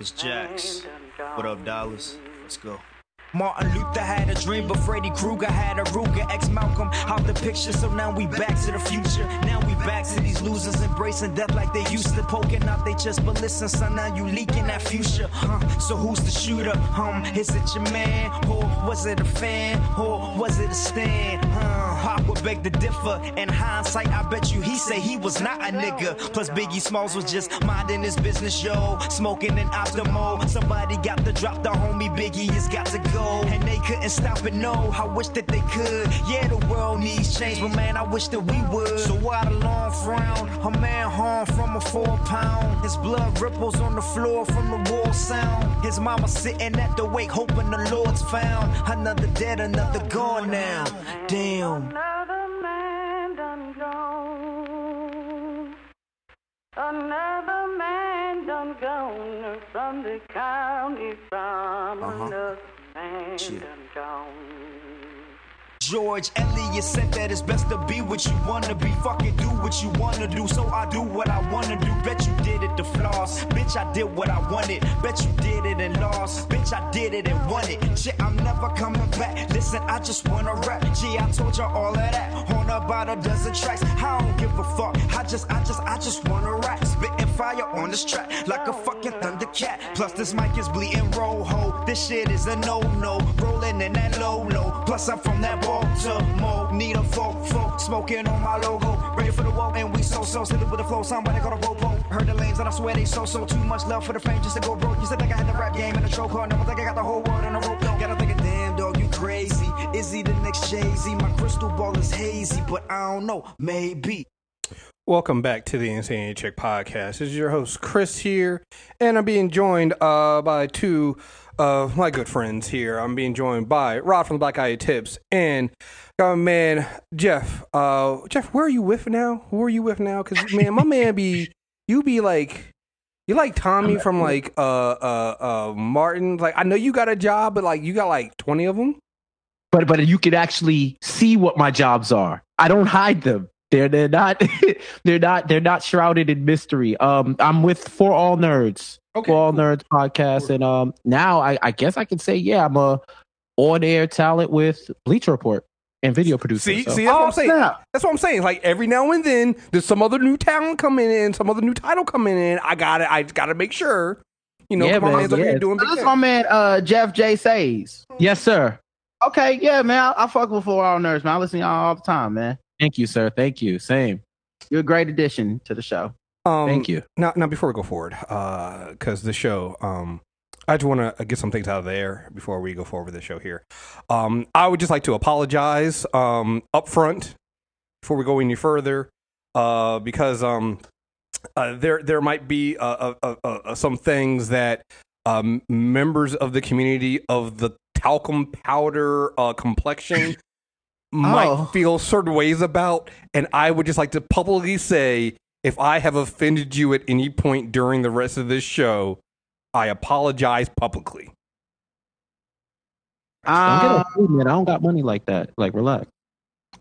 It's Jax. What up, Dallas? Let's go. Martin Luther had a dream, but Freddy Krueger had a Ruger. Ex Malcolm out the picture, so now we back to the future. Now we back to these losers embracing death like they used to, poking out they just, But listen, son, now you leaking that future. Huh? So who's the shooter? Um, is it your man, or was it a fan, or was it a stand? Huh? Pop would beg to differ. In hindsight, I bet you he say he was not a nigga. Plus Biggie Smalls was just minding his business, yo, smoking an optimal. Somebody got to drop the homie Biggie has got to go. And they couldn't stop it, no. I wish that they could. Yeah, the world needs change, but man, I wish that we would. So why the long frown? A man harmed from a four pound. His blood ripples on the floor from the war sound. His mama sitting at the wake, hoping the Lord's found. Another dead, another gone now. Damn. Another man done gone from the county from uh-huh. another man Shit. done gone. George Eliot said that it's best to be what you wanna be. Fucking do what you wanna do, so I do what I wanna do. Bet you did it to floss. Bitch, I did what I wanted. Bet you did it and lost. Bitch, I did it and won it. Shit, I'm never coming back. Listen, I just wanna rap. Gee, I told you all of that. On about a dozen tracks. I don't give a fuck. I just, I just, I just wanna rap. Spitting fire on this track like a fucking thundercat. Plus, this mic is bleeding rojo. This shit is a no-no. Rolling in that low-low. Plus, I'm from that Baltimore. Need a folk, folk. Smoking on my logo. Ready for the walk, and we so, so. Sitting with the flow. Somebody got a ropo. Heard the lanes, and I swear they so, so. Too much love for the fame just to go broke. You said think I had the rap game in a chokehold. Never think I got the whole world in a rope. Gotta think of damn dog, you crazy. Is he the next Jay-Z? My crystal ball is hazy, but I don't know. Maybe. Welcome back to the Insanity Check podcast. This is your host Chris here, and I'm being joined uh, by two of my good friends here. I'm being joined by Rod from the Black Guy Who Tips and my man Jeff. Uh, Jeff, where are you with now? Who are you with now? Because man, my man be you be like. You like Tommy from like uh uh uh Martin? Like I know you got a job, but like you got like twenty of them. but but you could actually see what my jobs are. I don't hide them. They're they're not they're not they're not shrouded in mystery. Um, I'm with For All Nerds, Okay, For All cool. Nerds podcast, and um, now I, I guess I can say yeah, I'm a on air talent with Bleacher Report and video producer. See, so- see, that's what Oh, I'm saying. snap. That's what I'm saying. Like every now and then, there's some other new talent coming in, some other new title coming in. I got to I got to make sure. You know, Yeah, my man, man's over here doing big This my man, uh, Jeff J. Says. Yes, sir. Okay, yeah, man. I, I fuck with For All Nerds, man. I listen to y'all all the time, man. Thank you, sir. Thank you. Same. You're a great addition to the show. Um, Thank you. Now, now before we go forward, because the show, um, I just want to get some things out of there before we go forward with the show here. Um, I would just like to apologize um, up front before we go any further, uh, because um, uh, there there might be uh, uh, uh, uh, some things that um, members of the community of the talcum powder uh, complexion might Oh. feel certain ways about, and I would just like to publicly say if I have offended you at any point during the rest of this show, I apologize publicly. Don't Uh, get offended, man. I don't got money like that. Like, relax.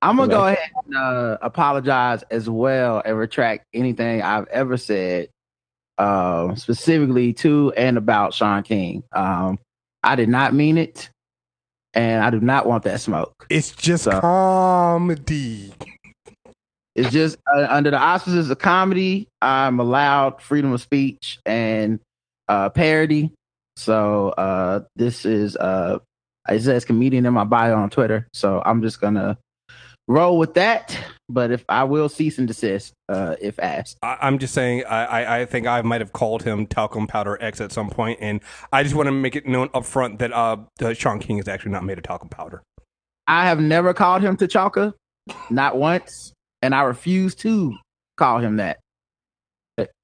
I'm gonna go ahead and uh, apologize as well and retract anything I've ever said, um, specifically to and about Shaun King. Um, I did not mean it, and I do not want that smoke. It's just So- comedy. It's just uh, under the auspices of comedy, I'm allowed freedom of speech and uh, parody. So uh, this is uh, it says comedian in my bio on Twitter. So I'm just gonna roll with that. But if I will cease and desist uh, if asked. I, I'm just saying. I, I, I think I might have called him talcum powder X at some point, and I just want to make it known up front that uh, uh, Shaun King is actually not made of talcum powder. I have never called him T'Chaka, not once, and I refuse to call him that.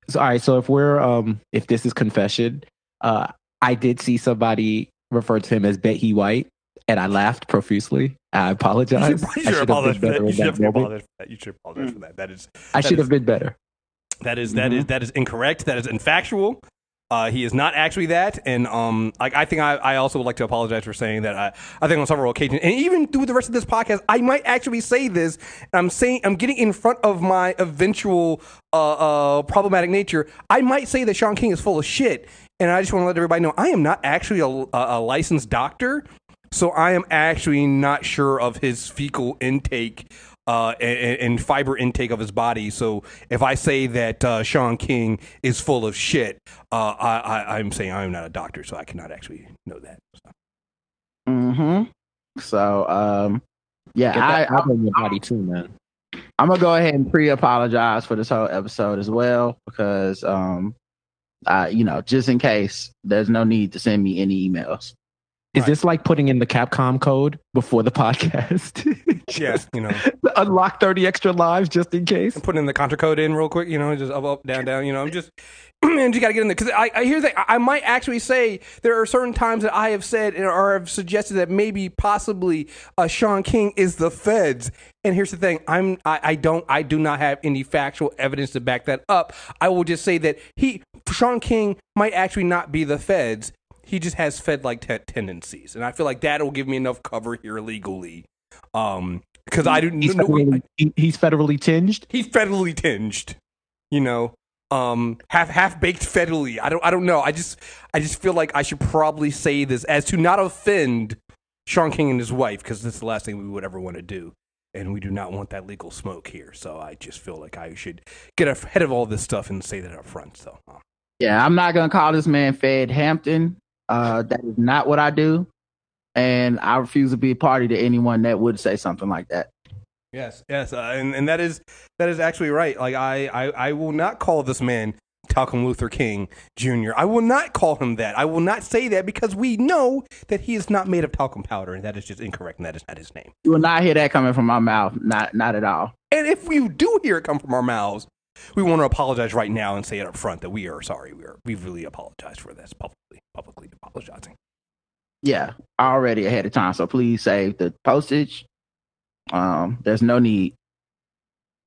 So, all right. So if we're um if this is confession, uh I did see somebody refer to him as Betty White, and I laughed profusely. I You apologize. should, you I should should have apologize for that. You should that apologize for that. You should apologize for that. That is I should is- have been better. that is that is that is incorrect. That is infactual. Uh, he is not actually that, and um, like I think I, I also would like to apologize for saying that. I, I think on several occasions, and even through the rest of this podcast, I might actually say this. And I'm saying I'm getting in front of my eventual uh, uh, problematic nature. I might say that Shaun King is full of shit, and I just want to let everybody know I am not actually a, a, a licensed doctor, so I am actually not sure of his fecal intake uh, and, and fiber intake of his body. So if I say that uh, Shaun King is full of shit, uh, I, I, I'm saying I'm not a doctor, so I cannot actually know that. So. Mm-hmm. So, um, yeah, Get I, that I, fiber in your body too, man. I'm gonna go ahead and pre-apologize for this whole episode as well because, um, uh, you know, just in case, there's no need to send me any emails. Is Right. this like putting in the Capcom code before the podcast? yes, you know, Unlock 30 extra lives just in case. putting in the contra code in real quick, you know, just up, up, down, down, you know, I'm just, and you got to get in there. Because I, I hear that, I might actually say there are certain times that I have said or have suggested that maybe possibly uh, Shaun King is the feds. And here's the thing I'm, I, I don't, I do not have any factual evidence to back that up. I will just say that he, Shaun King might actually not be the feds. He just has Fed like te- tendencies. And I feel like that will give me enough cover here legally. Um, because I do He's no- federally, he- he's federally tinged. he's federally tinged, you know, um, half half baked federally. I don't I don't know. I just I just feel like I should probably say this as to not offend Shaun King and his wife because this is the last thing we would ever want to do, and we do not want that legal smoke here. So I just feel like I should get ahead of all this stuff and say that up front. So um, Yeah, I'm not gonna call this man Fed Hampton. Uh, that is not what I do, and I refuse to be a party to anyone that would say something like that. yes, yes, uh, and and that is that is actually right. Like I I, I will not call this man. Talcum Luther King Jr. I will not call him that. I will not say that because we know that he is not made of talcum powder, and that is just incorrect, and that is not his name. You will not hear that coming from my mouth. Not, not at all. And if you do hear it come from our mouths, we want to apologize right now and say it up front that we are sorry. We are we really apologize for this publicly, publicly apologizing. Yeah, already ahead of time. So please save the postage. Um, there's no need.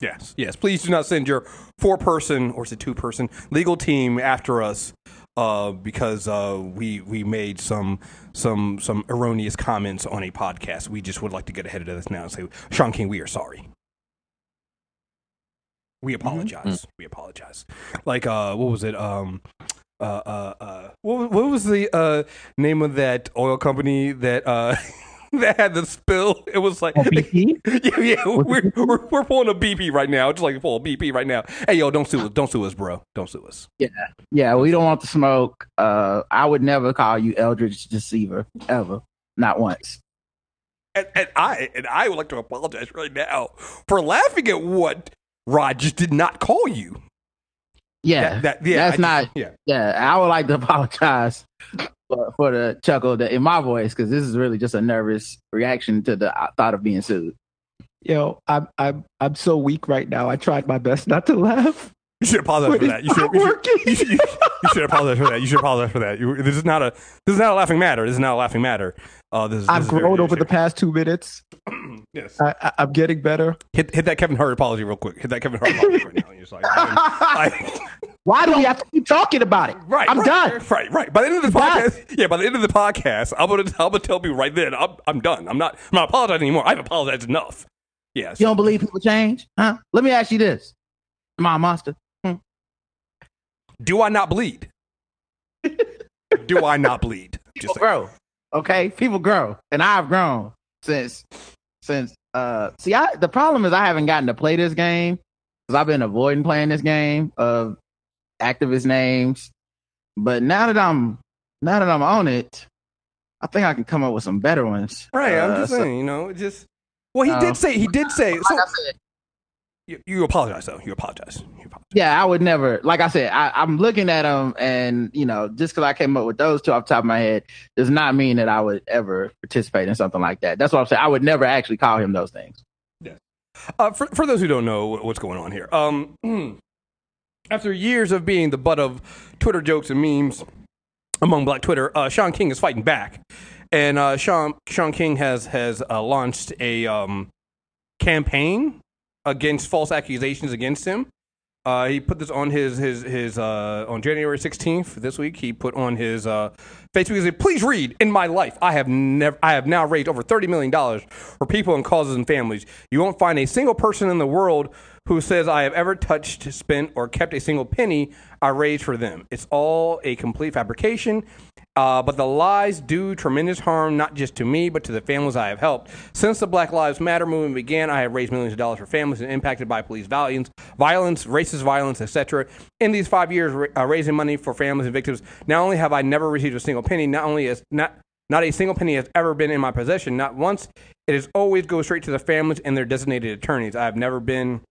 Yes, yes. Please do not send your four person or is it two person legal team after us uh, because uh, we we made some some some erroneous comments on a podcast. We just would like to get ahead of this now and say, Shaun King, we are sorry. We apologize. We apologize. Like uh, what was it? Um, uh, uh, uh, what was- what was the uh name of that oil company that uh that had the spill? It was like Oh, BP? yeah, yeah. We're, we're we're pulling a BP right now, just like pull a BP right now. Hey, yo, don't sue us, don't sue us, bro. Don't sue us. Yeah, yeah, we don't want the smoke. Uh, I would never call you Eldridge Deceiver ever. Not once. And, and I and I would like to apologize right now for laughing at what Rod just did not call you. Yeah, That, that yeah, that's I not. just- yeah. Yeah, I would like to apologize for, for the chuckle that in my voice because this is really just a nervous reaction to the uh, thought of being sued. Yo, I'm I'm I'm so weak right now. I tried my best not to laugh. You should apologize But for that. You should, not you, should, you, should, you, should, you should apologize for that. You should apologize for that. You, this is not a this is not a laughing matter. This is not a laughing matter. Uh, this is, this I've grown over the past two minutes. Yes. I, I'm getting better. Hit hit that Kevin Hart apology real quick. Hit that Kevin Hart apology right now. You're just like, I, Why do we have to keep talking about it? Right, I'm right, done. Right, right. By the end of the I'm done. podcast, yeah. By the end of the podcast, I'm gonna, I'm gonna tell you right then, I'm, I'm done. I'm not, I'm not apologizing anymore. I've apologized enough. Yes. You don't believe people change, huh? Let me ask you this: Am I a monster? Do I not bleed? Do I not bleed? Just grow, okay? People grow, and I've grown since since. Uh, see, I the problem is I haven't gotten to play this game because I've been avoiding playing this game of activist names. But now that I'm now that I'm on it, I think I can come up with some better ones. right. I'm Uh, just so- saying. You know, just. Well, he Uh, did say. He did say. So like I said, you, you apologize though. You apologize. You apologize. Yeah, I would never. Like I said, I, I'm looking at them, and you know, just because I came up with those two off the top of my head does not mean that I would ever participate in something like that. That's what I'm saying. I would never actually call him those things. Uh, for, for those who don't know what's going on here, um, after years of being the butt of Twitter jokes and memes among Black Twitter, uh, Shaun King is fighting back, and uh, Shaun Shaun King has has uh, launched a um, campaign against false accusations against him. Uh, he put this on his his his uh, on January 16th this week. He put on his uh, Facebook. He said, "Please read. In my life, I have never I have now raised over 30 million dollars for people and causes and families. You won't find a single person in the world who says I have ever touched, spent, or kept a single penny I raised for them. It's all a complete fabrication." Uh, but the lies do tremendous harm, not just to me, but to the families I have helped. Since the Black Lives Matter movement began, I have raised millions of dollars for families impacted by police violence, violence, racist violence, etc. In these five years, uh, raising money for families and victims, not only have I never received a single penny, not only is not not a single penny has ever been in my possession. Not once. It has always go straight to the families and their designated attorneys. I have never been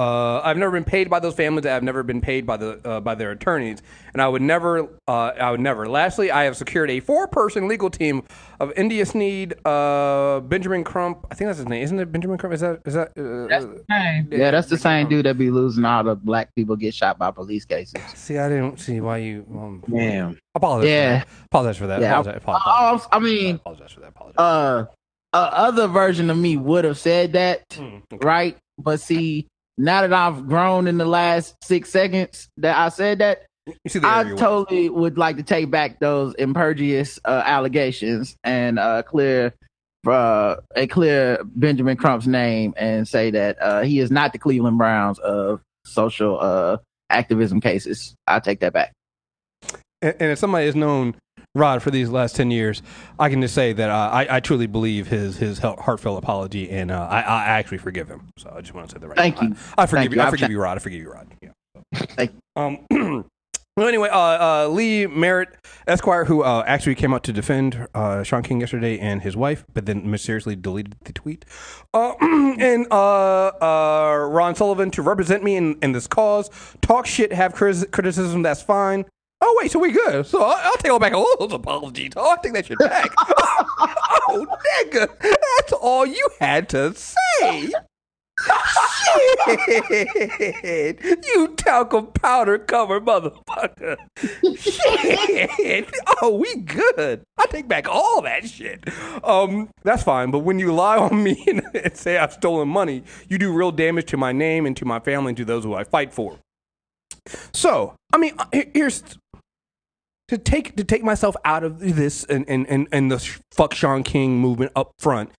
uh, I've never been paid by those families. I've never been paid by the uh, by their attorneys, and I would never. Uh, I would never. Lastly, I have secured a four-person legal team of India Sneed, uh, Benjamin Crump. I think that's his name, isn't it? Benjamin Crump. Is that is that? Uh, That's the same. Yeah, that's the same dude that be losing all the black people get shot by police cases. See, I didn't see why you. Um, Damn. apologize. Yeah. For that. Apologize for that. Yeah. Apologize, apologize, I, I mean, apologize for that. Apologize. uh, a other version of me would have said that, Mm, okay. right? But see, now that I've grown in the last six seconds that I said that, You see the I totally would like to take back those impervious uh, allegations and uh, clear uh, and clear Benjamin Crump's name and say that uh, he is not the Cleveland Browns of social uh, activism cases. I take that back. and, and if somebody has known Rod for these last ten years, I can just say that uh, I, I truly believe his his heartfelt apology, and uh, I, I actually forgive him. So I just want to say the right. Thank I- you. I, forgive Thank you. you. I forgive you, Rod. I forgive you, Rod. Yeah. Thank Um. Well, anyway, uh, uh, Lee Merritt Esquire, who uh, actually came out to defend uh, Shaun King yesterday and his wife, but then mysteriously deleted the tweet, uh, and uh, uh, Ron Sullivan to represent me in, in this cause, talk shit, have criti- criticism, that's fine. Oh wait, so we good? So I- I'll take all back all those apologies. Oh, I take that shit back. oh, nigga, that's all you had to say. Shit, you talcum powder covered motherfucker. Shit. Oh, we good. I take back all that shit. Um, that's fine. But when you lie on me and, and say I've stolen money, you do real damage to my name and to my family and to those who I fight for. So, I mean, uh, here's to take to take myself out of this and and and, and the fuck Shaun King movement up front.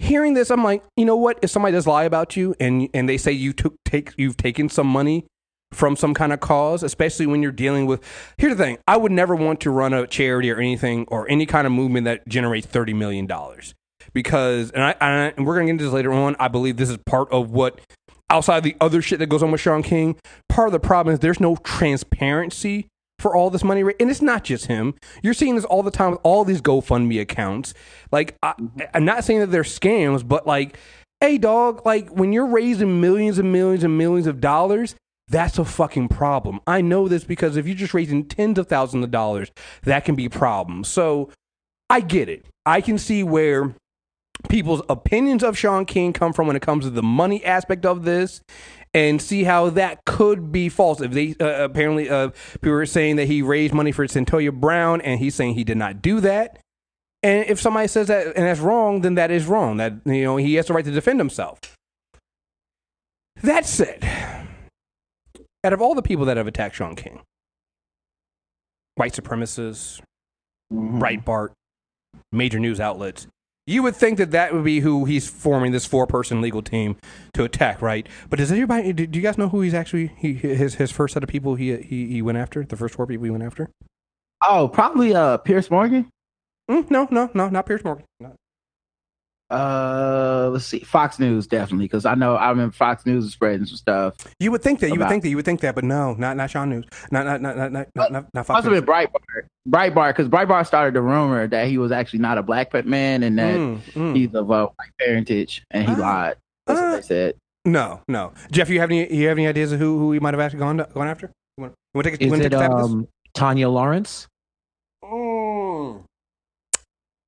Hearing this, I'm like, you know what? If somebody does lie about you and and they say you took take you've taken some money from some kind of cause, especially when you're dealing with. Here's the thing: I would never want to run a charity or anything or any kind of movement that generates thirty million dollars because, and I, I and we're gonna get into this later on. I believe this is part of what outside the other shit that goes on with Shaun King. Part of the problem is there's no transparency for all this money, and it's not just him. You're seeing this all the time with all these GoFundMe accounts. Like, I, I'm not saying that they're scams, but like, hey, dog, like when you're raising millions and millions and millions of dollars, that's a fucking problem. I know this because if you're just raising tens of thousands of dollars, that can be a problem. So I get it. I can see where people's opinions of Shaun King come from when it comes to the money aspect of this and see how that could be false. If they uh, apparently uh, people were saying that he raised money for Cyntoia Brown and he's saying he did not do that. And if somebody says that and that's wrong, then that is wrong. That you know he has the right to defend himself. That said, out of all the people that have attacked Shaun King, white supremacists, Breitbart, major news outlets, you would think that that would be who he's forming this four-person legal team to attack, right? But does anybody? Do do you guys know who he's actually he his his first set of people he he, he went after? The first four people he went after? Oh, probably uh Piers Morgan. Mm, no, no, no, not Piers Morgan. No. Uh, let's see, Fox News definitely because I know I remember Fox News was spreading some stuff. You would think that. You would think that. You would think that. But no, not not Sean News. Not not not not not not, not, not Fox Must have News. been Breitbart. Breitbart because Breitbart started the rumor that he was actually not a black man and that Mm, mm. he's of uh, white parentage and he Ah. lied. That's Ah. what they said. No, no. Jeff, you have any? You have any ideas of who who he might have actually gone gone after? You want, you want to take, a- you Is want to it take a stab at this? um, Tanya Lawrence.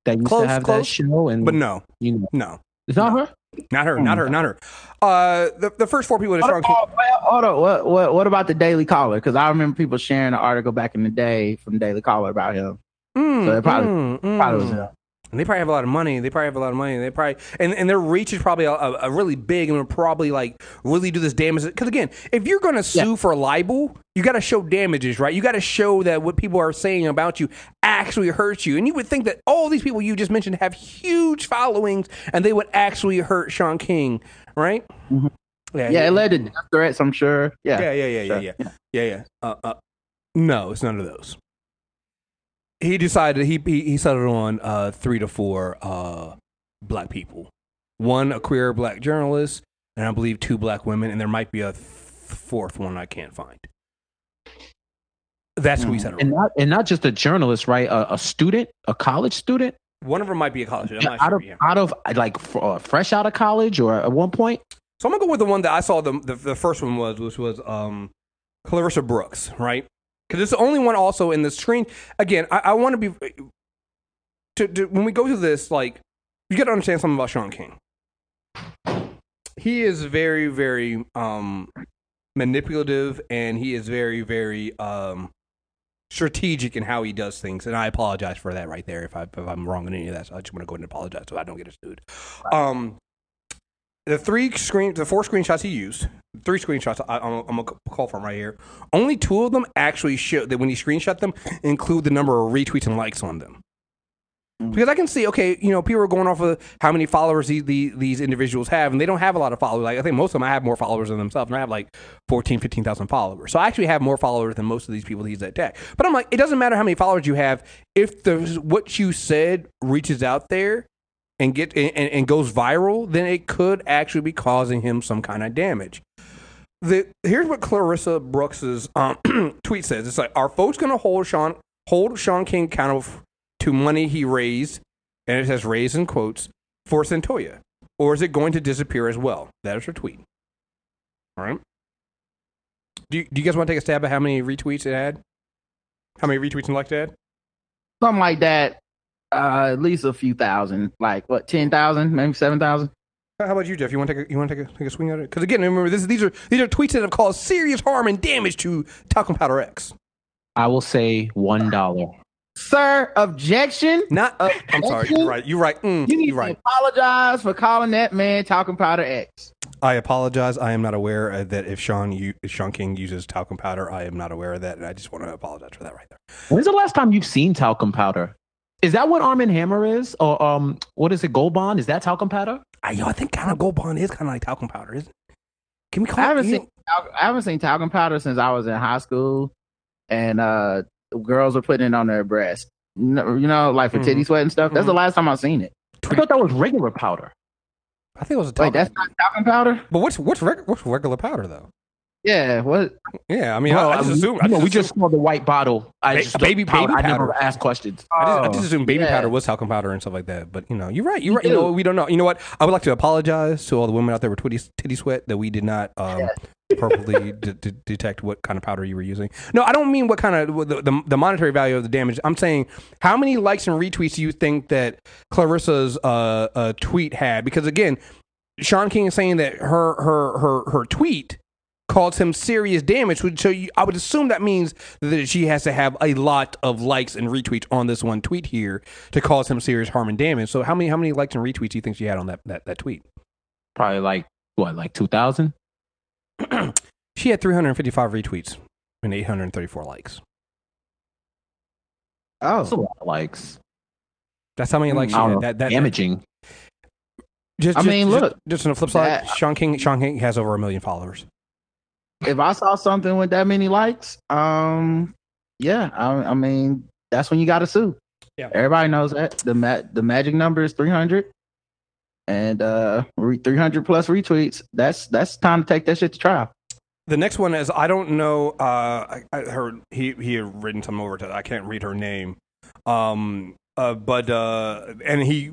That used Close, to have close, that show? And But no, you know, no, it's not her. not her, not her, not her. Uh, the the first four people that Hold Shaun on, hold on. What, what what about the Daily Caller? Because I remember people sharing an article back in the day from Daily Caller about him. Mm, So it probably- mm, Probably was mm. him. And they probably have a lot of money. They probably have a lot of money. They probably and, and their reach is probably a, a, a really big and will probably like really do this damage. Because again, if you're going to sue Yeah. for libel, you got to show damages, right? You got to show that what people are saying about you actually hurts you. And you would think that all these people you just mentioned have huge followings, and they would actually hurt Shaun King, right? Mm-hmm. Yeah, it led to death threats. I'm sure. Yeah, Yeah, yeah, yeah, yeah, yeah, yeah, yeah. Uh, uh, no, it's none of those. He decided he he, he settled on uh, three to four uh, black people, one a queer black journalist, and I believe two black women, and there might be a th- fourth one I can't find. That's who he settled and on. not and not just a journalist, right? A, a student, a college student, One of them might be a college. not out sure. of yeah. out of like f- uh, fresh out of college or at one point. So I'm gonna go with the one that I saw. The the, the first one was which was um, Clarissa Brooks, right? Because it's the only one also in the screen. Again, I, I want to be to, to when we go through this, like you got to understand something about Shaun King. He is very very um, manipulative, and he is very very um, strategic in how he does things. And I apologize for that right there if I if I'm wrong in any of that. So I just want to go ahead and apologize so I don't get sued. Um, the three screen, the four screenshots he used, three screenshots I, I'm, I'm gonna call from right here. Only two of them actually show that when he screenshot them include the number of retweets and likes on them. Mm. Because I can see, okay, you know, people are going off of how many followers these, these, these individuals have, and they don't have a lot of followers. Like, I think most of them I have more followers than themselves, and I have like 14, 15,000 followers. So I actually have more followers than most of these people he's that tag. But I'm like, it doesn't matter how many followers you have. If the what you said reaches out there, and get and, and goes viral, then it could actually be causing him some kind of damage. The here's what Clarissa Brooks's um, tweet says. It's like, are folks going to hold Shaun hold Shaun King accountable to money he raised, and it says raised in quotes for Cyntoia, or is it going to disappear as well? That is her tweet. All right. Do you, do you guys want to take a stab at how many retweets it had? How many retweets and likes it had? something like that. Uh, at least a few thousand, like what, ten thousand, maybe seven thousand. How about you, Jeff? You want to take a, you want to take a, take a swing at it? Because again, remember this, these are these are tweets that have caused serious harm and damage to Talcum Powder X. I will say one dollar. Sir, objection. Not. Uh, I'm sorry. You're right. You're right. Mm, You need you're to apologize for calling that man talcum powder X. I apologize. I am not aware uh, that if Shaun you, if Shaun King uses talcum powder, I am not aware of that, and I just want to apologize for that right there. When's the last time you've seen talcum powder? Is that what Arm and Hammer is, or um, what is it? Gold Bond? Is that talcum powder? I, yo, I think kind of Gold Bond is kind of like talcum powder, isn't it? Can we call I haven't it? you seen I haven't seen talcum powder since I was in high school, and uh, girls were putting it on their breasts. No- You know, like for Mhm. titty sweat and stuff. That's the last time I've seen it. I thought that was regular powder. I think it was a talcum. Wait, that's not talcum powder? but what's what's reg- what's regular powder though? Yeah. What? Yeah, I mean, Bro, I, I just assume. I just we just saw the white bottle. I Ba- just baby- powder. baby I never powder. asked questions. I just, I Oh, just assumed baby yeah. powder was talcum powder and stuff like that. But you know, you're right. You're right. You know, we don't know. You know what? I would like to apologize to all the women out there with titty, titty sweat that we did not um, appropriately d- d- detect what kind of powder you were using. No, I don't mean what kind of the, the the monetary value of the damage. I'm saying how many likes and retweets do you think that Clarissa's uh, uh, tweet had? Because again, Shaun King is saying that her her her her tweet caused him serious damage. which- So you, I would assume that means that she has to have a lot of likes and retweets on this one tweet here to cause him serious harm and damage. So how many how many likes and retweets do you think she had on that that, that tweet? Probably like what, like two thousand? She had 355 retweets and 834 likes. Oh, that's a lot of likes. That's how many hmm. likes she I had. know. That, that, Damaging. Just, I just- mean, just- look, Just, on the flip side, that- Shaun King Shaun King has over a million followers. If I saw something with that many likes, um, yeah, I, I mean, that's when you got to sue. Yeah. Everybody knows that the ma- the magic number is three hundred, and uh, three hundred plus retweets. That's that's time to take that shit to trial. The next one is I don't know. Uh, I, I heard he he had written some over to. I can't read her name. Um. Uh. But uh. And he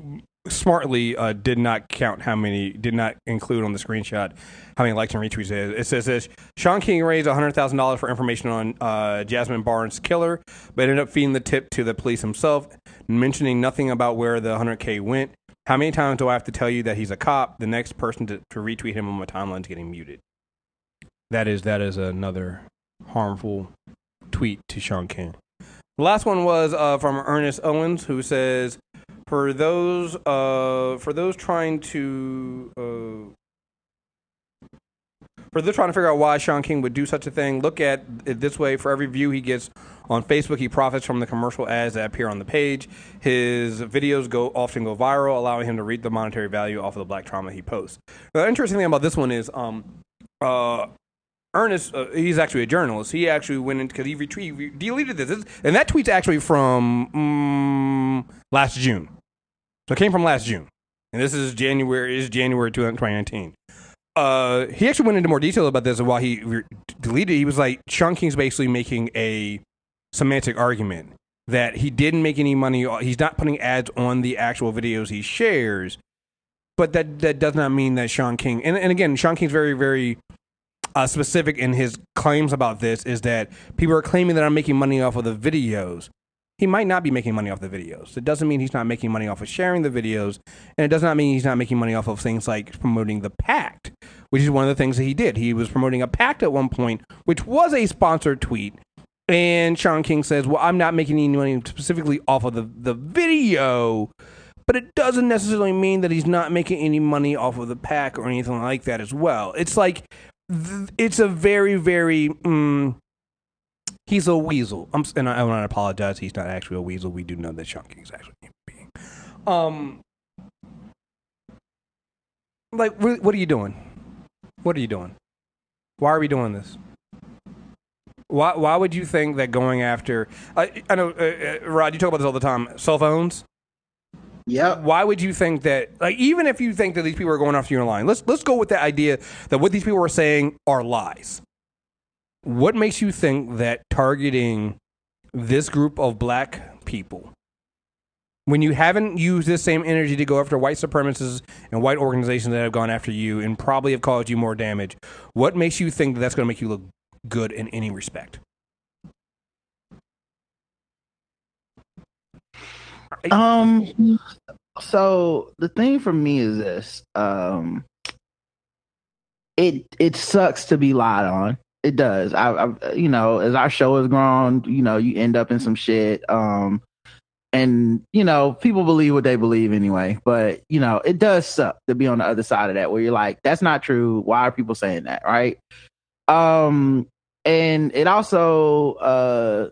smartly uh did not count how many. Did not include on the screenshot how many likes and retweets it is. It says this: Shaun King raised hundred thousand dollars for information on uh Jazmine Barnes' killer, but ended up feeding the tip to the police himself, mentioning nothing about where the hundred k went. How many times do I have to tell you that he's a cop? The next person to, to retweet him on my timeline is getting muted. That is that is another harmful tweet to Shaun King. The last one was uh, from Ernest Owens, who says, for those uh for those trying to uh for those trying to figure out why Shaun King would do such a thing, look at it this way: for every view he gets on Facebook, he profits from the commercial ads that appear on the page. His videos go often go viral, allowing him to reap the monetary value off of the black trauma he posts. The interesting thing about this one is, um, uh, Ernest, uh, he's actually a journalist. He actually went in because he, he deleted this. This- and that tweet's actually from mm, last June. So it came from last June, and this is January is January 2019. Uh, he actually went into more detail about this and why he re- deleted. He was like, Shaun King's basically making a semantic argument that he didn't make any money. He's not putting ads on the actual videos he shares, but that that does not mean that Shaun King. And, and again, Shaun King's very very uh, specific in his claims about this. Is that people are claiming that I'm making money off of the videos. He might not be making money off the videos. It doesn't mean he's not making money off of sharing the videos, and it does not mean he's not making money off of things like promoting the pact, which is one of the things that he did. He was promoting a pact at one point, which was a sponsored tweet. And Shaun King says, "Well, I'm not making any money specifically off of the the video, but it doesn't necessarily mean that he's not making any money off of the pack or anything like that as well. It's like th- it's a very very mm, he's a weasel. I'm and I, I want to apologize. He's not actually a weasel. We do know that Shaun is actually a human being. Um, like what, what are you doing? What are you doing? Why are we doing this? Why why would you think that going after I I know uh, uh, Rod you talk about this all the time cell phones Yeah. why would you think that like even if you think that these people are going after you online let's let's go with the idea that what these people are saying are lies what makes you think that targeting this group of black people when you haven't used this same energy to go after white supremacists and white organizations that have gone after you and probably have caused you more damage what makes you think that that's going to make you look good in any respect Um. So the thing for me is this. Um. It it sucks to be lied on. It does. I, I you know as our show has grown, you know you end up in some shit. Um. And you know people believe what they believe anyway. But you know it does suck to be on the other side of that where you're like that's not true. Why are people saying that? Right. Um. And it also uh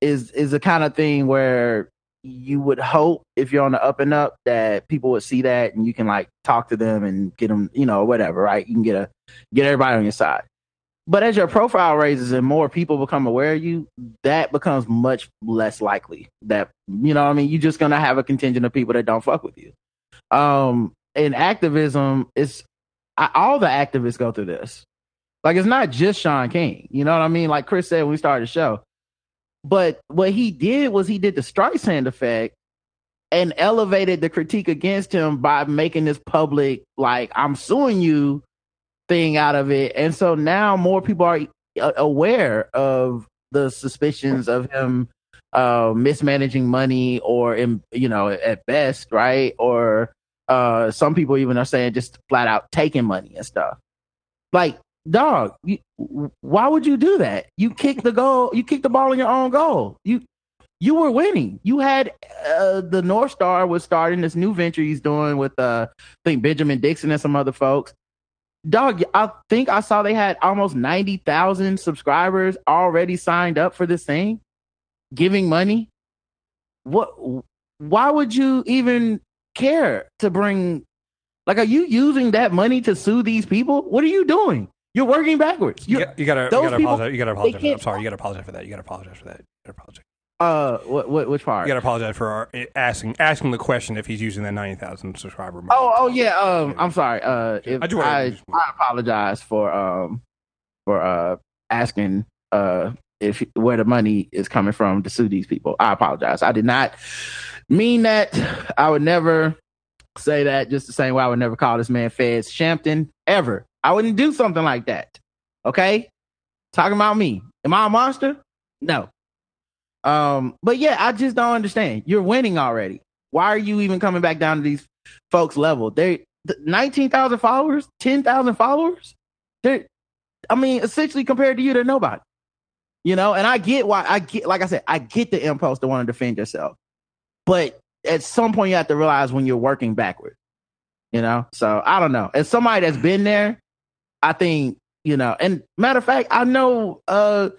is is the kind of thing where you would hope if you're on the up and up that people would see that and you can like talk to them and get them, you know, whatever, right? You can get a get everybody on your side. But as your profile raises and more people become aware of you, that becomes much less likely. That you know, I mean, you're just gonna have a contingent of people that don't fuck with you. Um, and activism is I, all the activists go through this. Like it's not just Shaun King. You know what I mean? Like Chris said when we started the show. But what he did was he did the Streisand effect and elevated the critique against him by making this public, like, I'm suing you thing out of it. And so now more people are uh, aware of the suspicions of him uh, mismanaging money or, in, you know, at best, right? Or uh, some people even are saying just flat out taking money and stuff. Like, dog, you, why would you do that? You kick the goal, you kick the ball in your own goal. You you were winning. You had uh, the North Star was starting this new venture he's doing with uh, I think Benjamin Dixon and some other folks. Dog, I think I saw they had almost ninety thousand subscribers already signed up for this thing, giving money. What? Why would you even care to bring? Like, are you using that money to sue these people? What are you doing? You're working backwards. you, You're, got- you gotta, you gotta people, apologize. You gotta apologize. I'm sorry. You gotta apologize for that. You gotta apologize for that. You gotta apologize. Uh, what, what which part? You gotta apologize for our, asking asking the question if he's using that ninety thousand subscriber. money. Oh, oh yeah. Um, I'm sorry. Uh, if I to I, I apologize for um for uh asking uh if where the money is coming from to sue these people. I apologize. I did not mean that. I would never say that. Just the same way I would never call this man Feds Shampton ever. I wouldn't do something like that. Okay, talking about me. Am I a monster? No. Um, but yeah, I just don't understand. You're winning already. Why are you even coming back down to these folks' level? They th- nineteen thousand followers, ten thousand followers. They're, I mean, essentially compared to you, they're nobody. You know, and I get why I get, like I said, I get the impulse to want to defend yourself, but at some point you have to realize when you're working backward. You know, so I don't know. As somebody that's been there, I think you know. And matter of fact, I know uh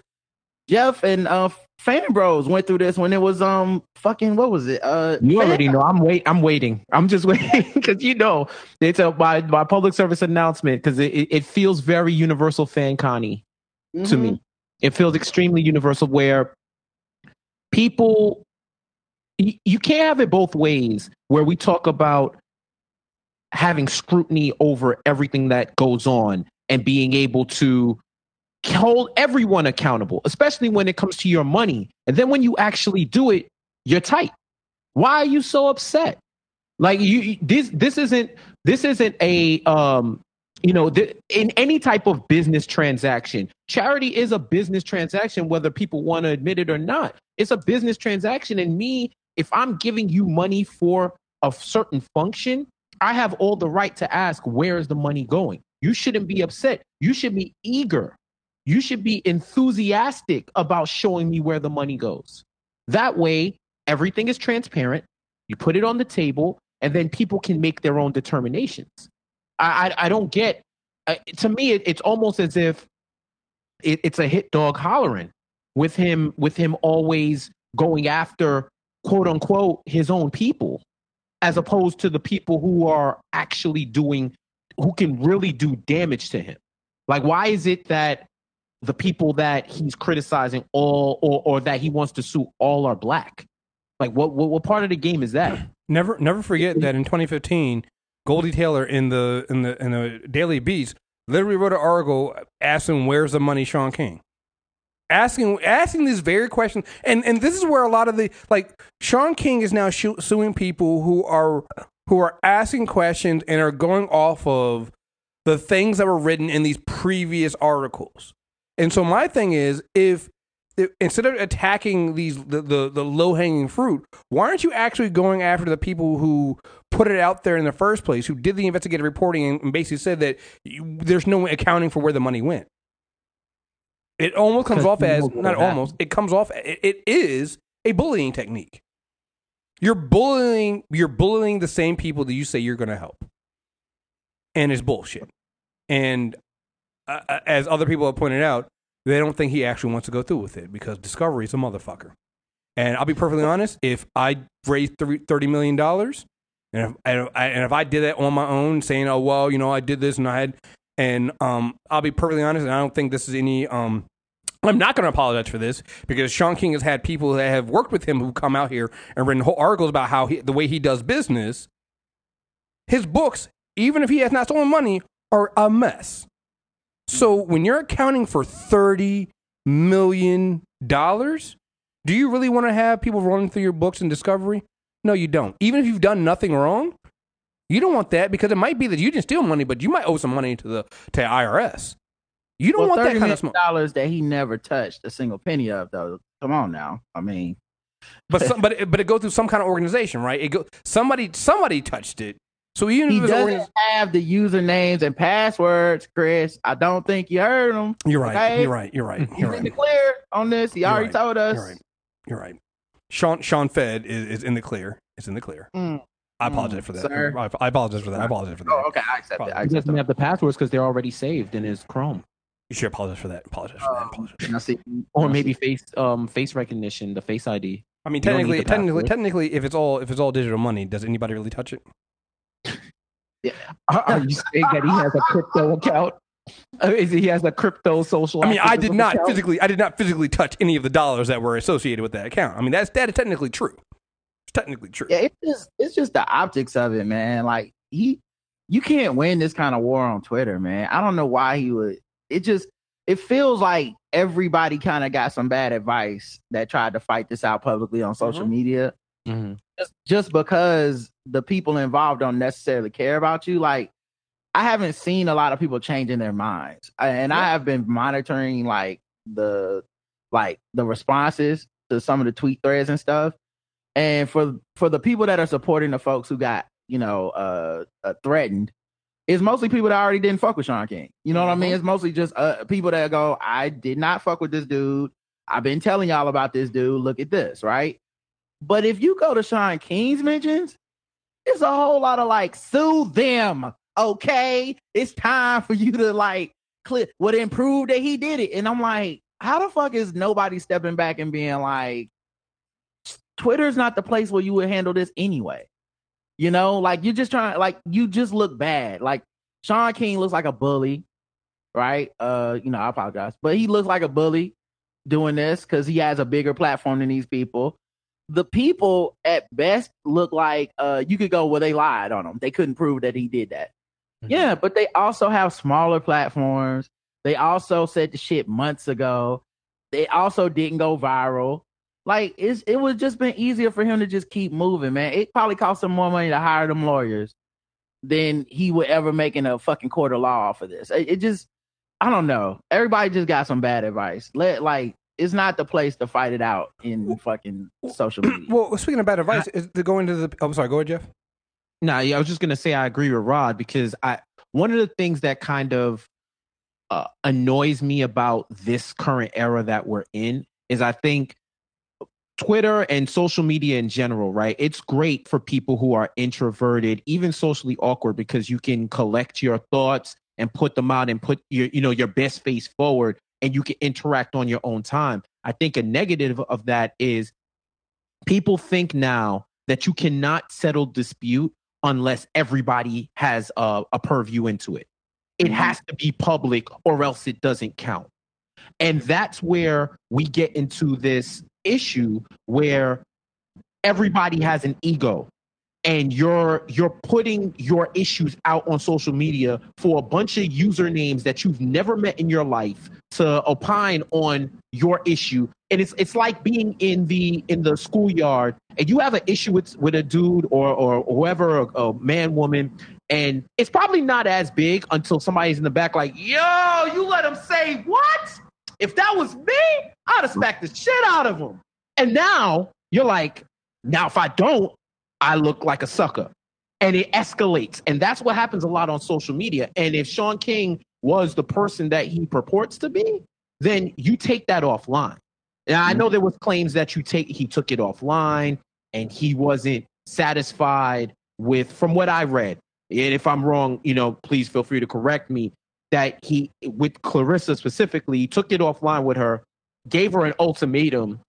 Jeff and uh Fan Bros went through this when it was um fucking what was it? Uh You Fan- already know. I'm wait. I'm waiting. I'm just waiting because you know it's a my my public service announcement because it, it feels very universal fan conny to Mhm. me. It feels extremely universal where people you can't have it both ways where we talk about having scrutiny over everything that goes on and being able to hold everyone accountable, especially when it comes to your money. And then when you actually do it, you're tight. Why are you so upset? Like you, this this isn't this isn't a um you know th- in any type of business transaction. Charity is a business transaction whether people want to admit it or not. It's a business transaction and me if I'm giving you money for a certain function, I have all the right to ask where is the money going. You shouldn't be upset. You should be eager. You should be enthusiastic about showing me where the money goes. That way, everything is transparent. You put it on the table, and then people can make their own determinations. I I, I don't get. Uh, to me, it, it's almost as if it, it's a hit dog hollering with him with him always going after quote unquote his own people as opposed to the people who are actually doing who can really do damage to him like why is it that the people that he's criticizing all or, or that he wants to sue all are black like what, what what part of the game is that Never, never forget that in 2015, Goldie Taylor in the in the in the Daily Beast literally wrote an article asking where's the money, Shaun King. Asking asking these very questions, and and this is where a lot of the like Shaun King is now suing people who are who are asking questions and are going off of the things that were written in these previous articles. And so my thing is, if, if instead of attacking these the, the, the low hanging fruit, why aren't you actually going after the people who put it out there in the first place, who did the investigative reporting and, and basically said that you, there's no accounting for where the money went? It almost comes off as not almost. It comes off. It, it is a bullying technique. You're bullying. You're bullying the same people that you say you're going to help, and it's bullshit. And uh, uh, as other people have pointed out, they don't think he actually wants to go through with it because Discovery is a motherfucker. And I'll be perfectly honest: if I raised $30 million and if and if I did that on my own, saying, "Oh well, you know, I did this and I had," and um, I'll be perfectly honest, and I don't think this is any um. I'm not going to apologize for this because Shaun King has had people that have worked with him who come out here and written whole articles about how he, the way he does business. His books, even if he has not stolen money, are a mess. So when you're accounting for thirty million dollars, do you really want to have people running through your books in Discovery? No, you don't. Even if you've done nothing wrong, you don't want that because it might be that you didn't steal money, but you might owe some money to the to IRS. You don't Well, want that kind of smoke. dollars that he never touched a single penny of, though. Come on now. I mean, But some, but it, but it goes through some kind of organization, right? It go somebody somebody touched it. So even he if doesn't organiz- have the usernames and passwords, Chris. I don't think you heard him. you're right. okay? You're right. You're right. You're in the clear on this. He You're already right. told us. You're right. You're right. Shaun Shaun Fed is, is in the clear. It's in the clear. Mm. I Mm, apologize for that. sir. I, I apologize for that. I apologize for that. Oh, okay. I accept it. I he accept doesn't it. have the passwords because they're already saved in his chrome You should apologize for that. Apologize for that. Um, Apologize. now see, or maybe face um face recognition the face id I mean, You don't need technically, technically, technically, if it's all if it's all digital money, does anybody really touch it? Are, are you saying that he has a crypto account? Is he has a crypto social? I mean, I did not account? physically, I did not physically touch any of the dollars that were associated with that account. I mean, that's that is technically true. It's technically true. Yeah, it's just it's just the optics of it, man. Like he, you can't win this kind of war on Twitter, man. I don't know why he would. It just it feels like everybody kind of got some bad advice that tried to fight this out publicly on social Mhm. media. Mhm. Just just because the people involved don't necessarily care about you, like. I haven't seen a lot of people changing their minds, and I have been monitoring like the like the responses to some of the tweet threads and stuff. And for for the people that are supporting the folks who got you know uh, uh threatened, it's mostly people that already didn't fuck with Shaun King. You know what I mean? It's mostly just uh people that go, I did not fuck with this dude. I've been telling y'all about this dude. Look at this, right? But if you go to Shaun King's mentions, it's a whole lot of like sue them. Okay, it's time for you to like click would improve that he did it. And I'm like, how the fuck is nobody stepping back and being like, Twitter's not the place where you would handle this anyway. You know, like you're just trying, like you just look bad. Like Shaun King looks like a bully, right? Uh, you know, I apologize, but he looks like a bully doing this because he has a bigger platform than these people. The people at best look like uh you could go well they lied on him. They couldn't prove that he did that. Mm-hmm. Yeah, but they also have smaller platforms. They also said the shit months ago. They also didn't go viral. Like it's it would just been easier for him to just keep moving, man. It probably cost him more money to hire them lawyers than he would ever make in a fucking court of law for this. It, it just I don't know. Everybody just got some bad advice. Let like it's not the place to fight it out in fucking social media. Well, speaking of bad advice, is to go into the. Oh, I'm sorry. Go ahead, Jeff. No, yeah, I was just gonna say I agree with Rod because I one of the things that kind of uh, annoys me about this current era that we're in is I think Twitter and social media in general, right? It's great for people who are introverted, even socially awkward, because you can collect your thoughts and put them out and put your, you know, your best face forward and you can interact on your own time. I think a negative of that is people think now that you cannot settle dispute unless everybody has a, a purview into it. It mm-hmm. has to be public or else it doesn't count. And that's where we get into this issue where everybody has an ego and you're you're putting your issues out on social media for a bunch of usernames that you've never met in your life to opine on your issue. And it's it's like being in the in the schoolyard and you have an issue with with a dude or or whoever a, a man woman and it's probably not as big until somebody's in the back like yo you let him say what? If that was me i'd have smacked the shit out of him and now you're like now if i don't I look like a sucker. And it escalates. And that's what happens a lot on social media. And if Shaun King was the person that he purports to be, then you take that offline. Now I know mm-hmm. there was claims that you take he took it offline and he wasn't satisfied with from what I read. And if I'm wrong, you know, please feel free to correct me. That he with Clarissa specifically, he took it offline with her, gave her an ultimatum.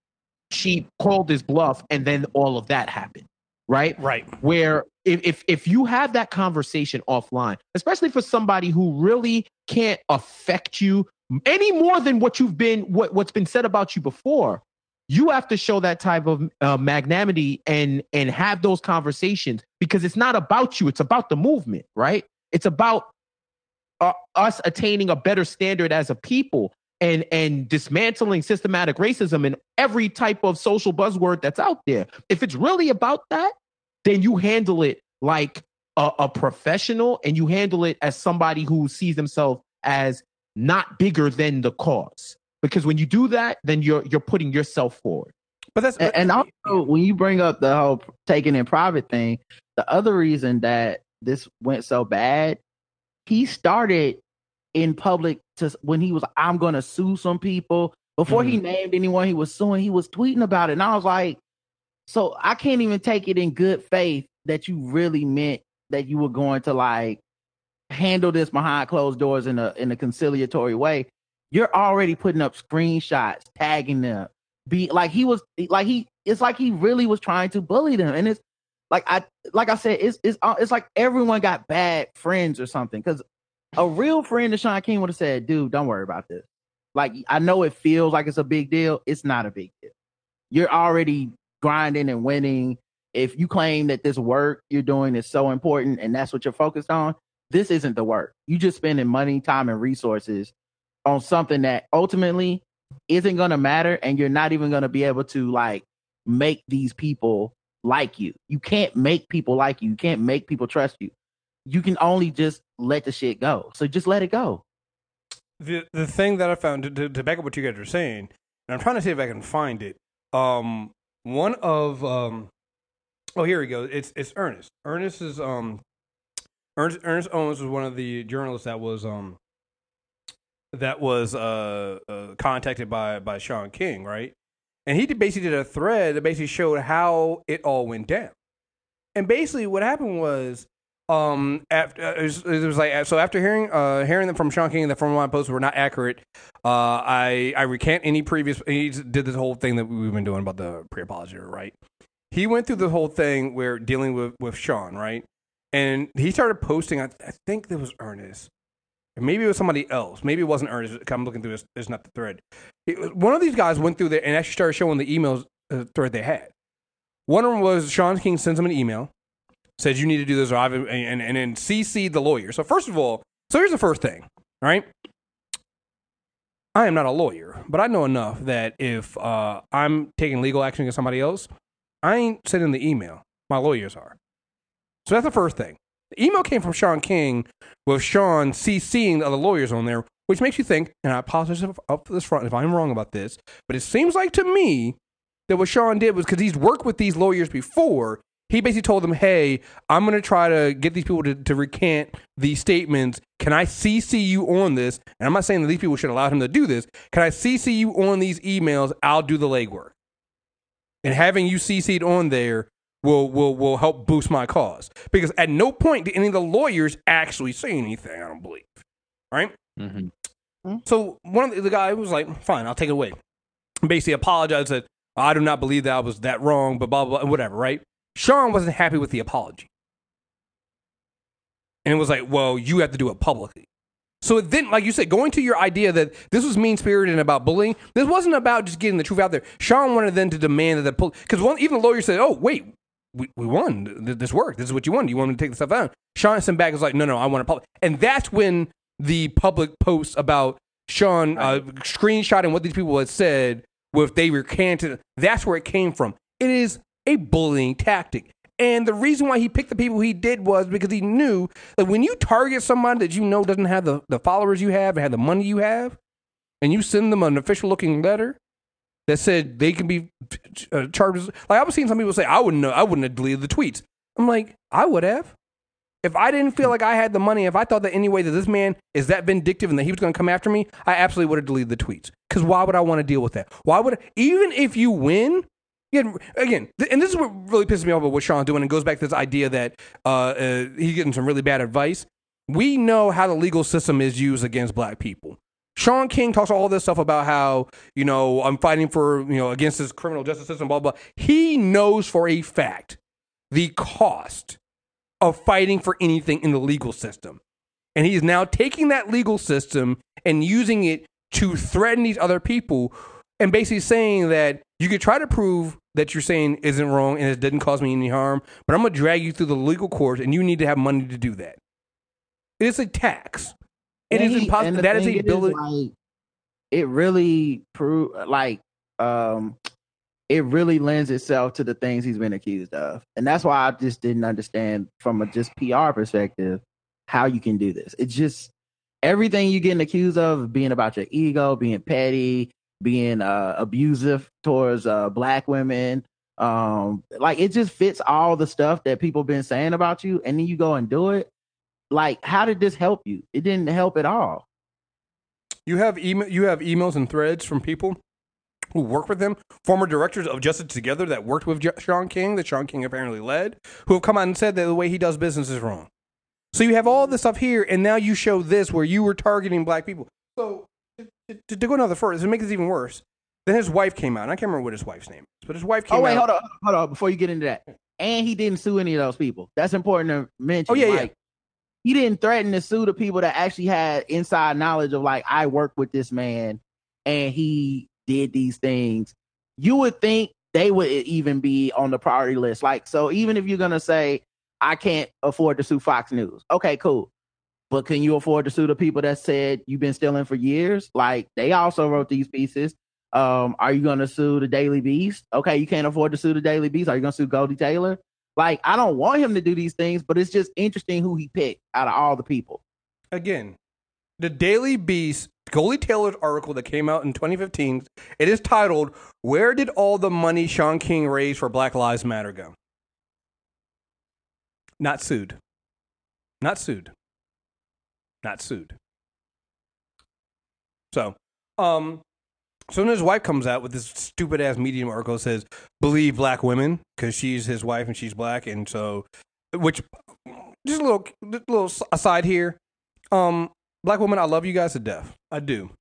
She called his bluff, and then all of that happened right? Right. Where if, if if you have that conversation offline, especially for somebody who really can't affect you any more than what you've been what what's been said about you before, you have to show that type of uh, magnanimity and and have those conversations because it's not about you; it's about the movement, right? It's about uh, us attaining a better standard as a people and and dismantling systematic racism and every type of social buzzword that's out there. If it's really about that, then you handle it like a, a professional and you handle it as somebody who sees themselves as not bigger than the cause. Because when you do that, then you're you're putting yourself forward. But that's but, and also when you bring up the whole taking in private thing, the other reason that this went so bad, he started in public to when he was I'm gonna sue some people. Before mm. he named anyone he was suing, he was tweeting about it. And I was like, so I can't even take it in good faith that you really meant that you were going to like handle this behind closed doors in a in a conciliatory way. You're already putting up screenshots, tagging them. Be like he was like he it's like he really was trying to bully them. And it's like I like I said, it's it's uh, it's like everyone got bad friends or something. Because a real friend of Shaun King would have said, dude, don't worry about this. Like, I know it feels like it's a big deal. It's not a big deal. You're already grinding and winning. If you claim that this work you're doing is so important and that's what you're focused on, this isn't the work. You just spending money, time, and resources on something that ultimately isn't going to matter. And you're not even going to be able to like make these people like you. You can't make people like you. You can't make people trust you you can only just let the shit go. So just let it go. The the thing that I found to, to, back up what you guys are saying, and I'm trying to see if I can find it. Um, one of um, oh here we go. It's it's Ernest. Ernest is um, Ernest Ernest Owens was one of the journalists that was um, that was uh, uh contacted by by Shaun King, right? and he basically did a thread that basically showed how it all went down. And basically, what happened was, um, after it was, it was like so after hearing uh hearing them from Shaun King that from my posts were not accurate, uh, I I recant any previous. He did this whole thing that we've been doing about the pre apology, right? He went through the whole thing where dealing with with Shaun, right? And he started posting. I, I think there was Ernest. Maybe it was somebody else. Maybe it wasn't Ernest. I'm looking through this. It's not the thread. It was- one of these guys went through there and actually started showing the emails uh, thread they had. One of them was Shaun King sends him an email, says you need to do this, and and, and then CC the lawyer. So first of all, so here's the first thing, right? I am not a lawyer, but I know enough that if uh, I'm taking legal action against somebody else, I ain't sending the email. My lawyers are. So that's the first thing. The email came from Shaun King with Shaun CCing the other lawyers on there, which makes you think, and I apologize up this front if I'm wrong about this, but it seems like to me that what Shaun did was because he's worked with these lawyers before, he basically told them, hey, I'm going to try to get these people to, to recant these statements. Can I CC you on this? And I'm not saying that these people should allow him to do this. Can I CC you on these emails? I'll do the legwork. And having you CC'd on there will will will help boost my cause. Because at no point did any of the lawyers actually say anything, I don't believe. Right? Mm-hmm. So one of the, the guy was like, "Fine, I'll take it away." Basically, apologized that I do not believe that I was that wrong, but blah blah, blah whatever. Right? Shaun wasn't happy with the apology, and it was like, "Well, you have to do it publicly." So it then, like you said, going to your idea that this was mean spirited and about bullying, this wasn't about just getting the truth out there. Shaun wanted them to demand that the because even the lawyer said, "Oh, wait, we, we won. This worked. This is what you wanted. You want me to take the stuff out?" Shaun sent back was like, "No, no, I want to public." And that's when the public posts about Shaun uh, screenshotting what these people had said with they recanted. That's where it came from. It is a bullying tactic. And the reason why he picked the people he did was because he knew that when you target somebody that you know doesn't have the, the followers you have and have the money you have, and you send them an official looking letter that said they can be uh, charged. Like I was seeing some people say, I wouldn't know, I wouldn't have deleted the tweets. I'm like, I would have. If I didn't feel like I had the money, if I thought that anyway that this man is that vindictive and that he was going to come after me, I absolutely would have deleted the tweets. Because why would I want to deal with that? Why would even if you win? Again, again, th- and this is what really pisses me off about what Shaun's doing, and goes back to this idea that uh, uh, he's getting some really bad advice. We know how the legal system is used against black people. Shaun King talks all this stuff about how you know I'm fighting for you know against this criminal justice system, blah blah. He knows for a fact the cost of fighting for anything in the legal system. And he's now taking that legal system and using it to threaten these other people and basically saying that you could try to prove that you're saying isn't wrong and it didn't cause me any harm, but I'm going to drag you through the legal courts and you need to have money to do that. It is a tax. It is And and impossible. That is a ability. like, it really prove like um it really lends itself to the things he's been accused of. And that's why I just didn't understand from a just PR perspective how you can do this. It's just everything you're getting accused of being about your ego, being petty, being uh abusive towards uh black women. Um like it just fits all the stuff that people been saying about you and then you go and do it. Like how did this help you? It didn't help at all. You have email, you have emails and threads from people who work with him, former directors of Justice Together that worked with Shaun King, that Shaun King apparently led, who have come out and said that the way he does business is wrong. So you have all this stuff here, and now you show this where you were targeting black people. So to, to, to go another further, to make this even worse, then his wife came out. I can't remember what his wife's name is, but his wife oh, came out. Oh wait, out. hold on, hold on. Before you get into that, and he didn't sue any of those people. That's important to mention. Oh, yeah, yeah. He didn't threaten to sue the people that actually had inside knowledge of like I work with this man, and he did these things. You would think they would even be on the priority list. Like, so even if you're gonna say I can't afford to sue Fox News, okay, cool. But can you afford to sue the people that said you've been stealing for years? Like they also wrote these pieces. Um, are you gonna sue the Daily Beast? Okay, you can't afford to sue the Daily Beast. Are you gonna sue Goldie Taylor? Like, I don't want him to do these things, but it's just interesting who he picked out of all the people. again, the Daily Beast, Goldie Taylor's article that came out in 2015, it is titled, Where Did All the Money Shaun King Raised for Black Lives Matter Go? Not sued. Not sued. Not sued. So, um, So then his wife comes out with this stupid ass Medium article that says believe black women because she's his wife and she's black, and so which just a little little aside here. Um, black women, I love you guys to death. I do,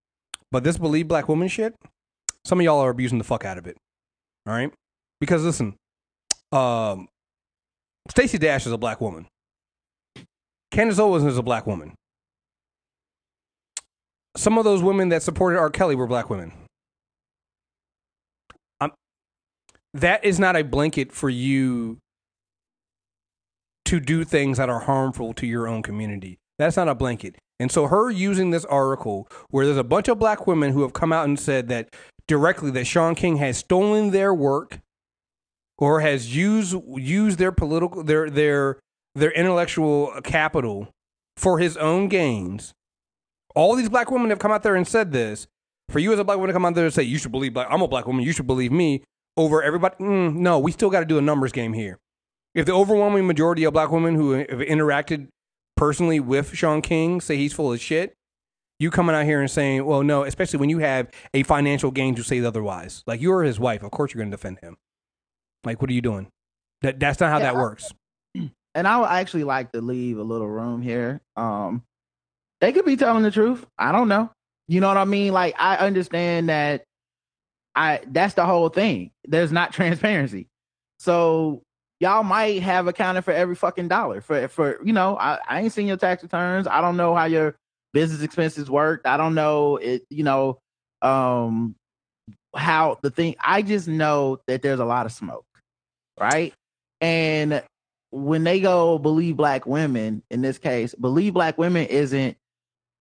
but this believe black woman shit, some of y'all are abusing the fuck out of it. All right, because listen, um, Stacey Dash is a black woman. Candace Owens is a black woman. Some of those women that supported R. Kelly were black women. Um, that is not a blanket for you to do things that are harmful to your own community. That's not a blanket. And so her using this article where there's a bunch of black women who have come out and said that directly that Shaun King has stolen their work or has used used their political their their their intellectual capital for his own gains. All these black women have come out there and said this. For you as a black woman to come out there and say you should believe black, I'm a black woman, you should believe me over everybody. Mm, no, we still got to do a numbers game here. If the overwhelming majority of black women who have interacted personally with Shaun King say he's full of shit, you coming out here and saying, well, no, especially when you have a financial gain to say otherwise. Like you're his wife, of course you're going to defend him. Like, what are you doing? That that's not how Yeah, that works. and I would actually like to leave a little room here. Um, they could be telling the truth. I don't know. You know what I mean? Like I understand that. I that's the whole thing. There's not transparency, so y'all might have accounted for every fucking dollar. For for you know, I, I ain't seen your tax returns. I don't know how your business expenses worked. I don't know it. You know, um, how the thing. I just know that there's a lot of smoke, right? And when they go believe black women in this case, believe black women isn't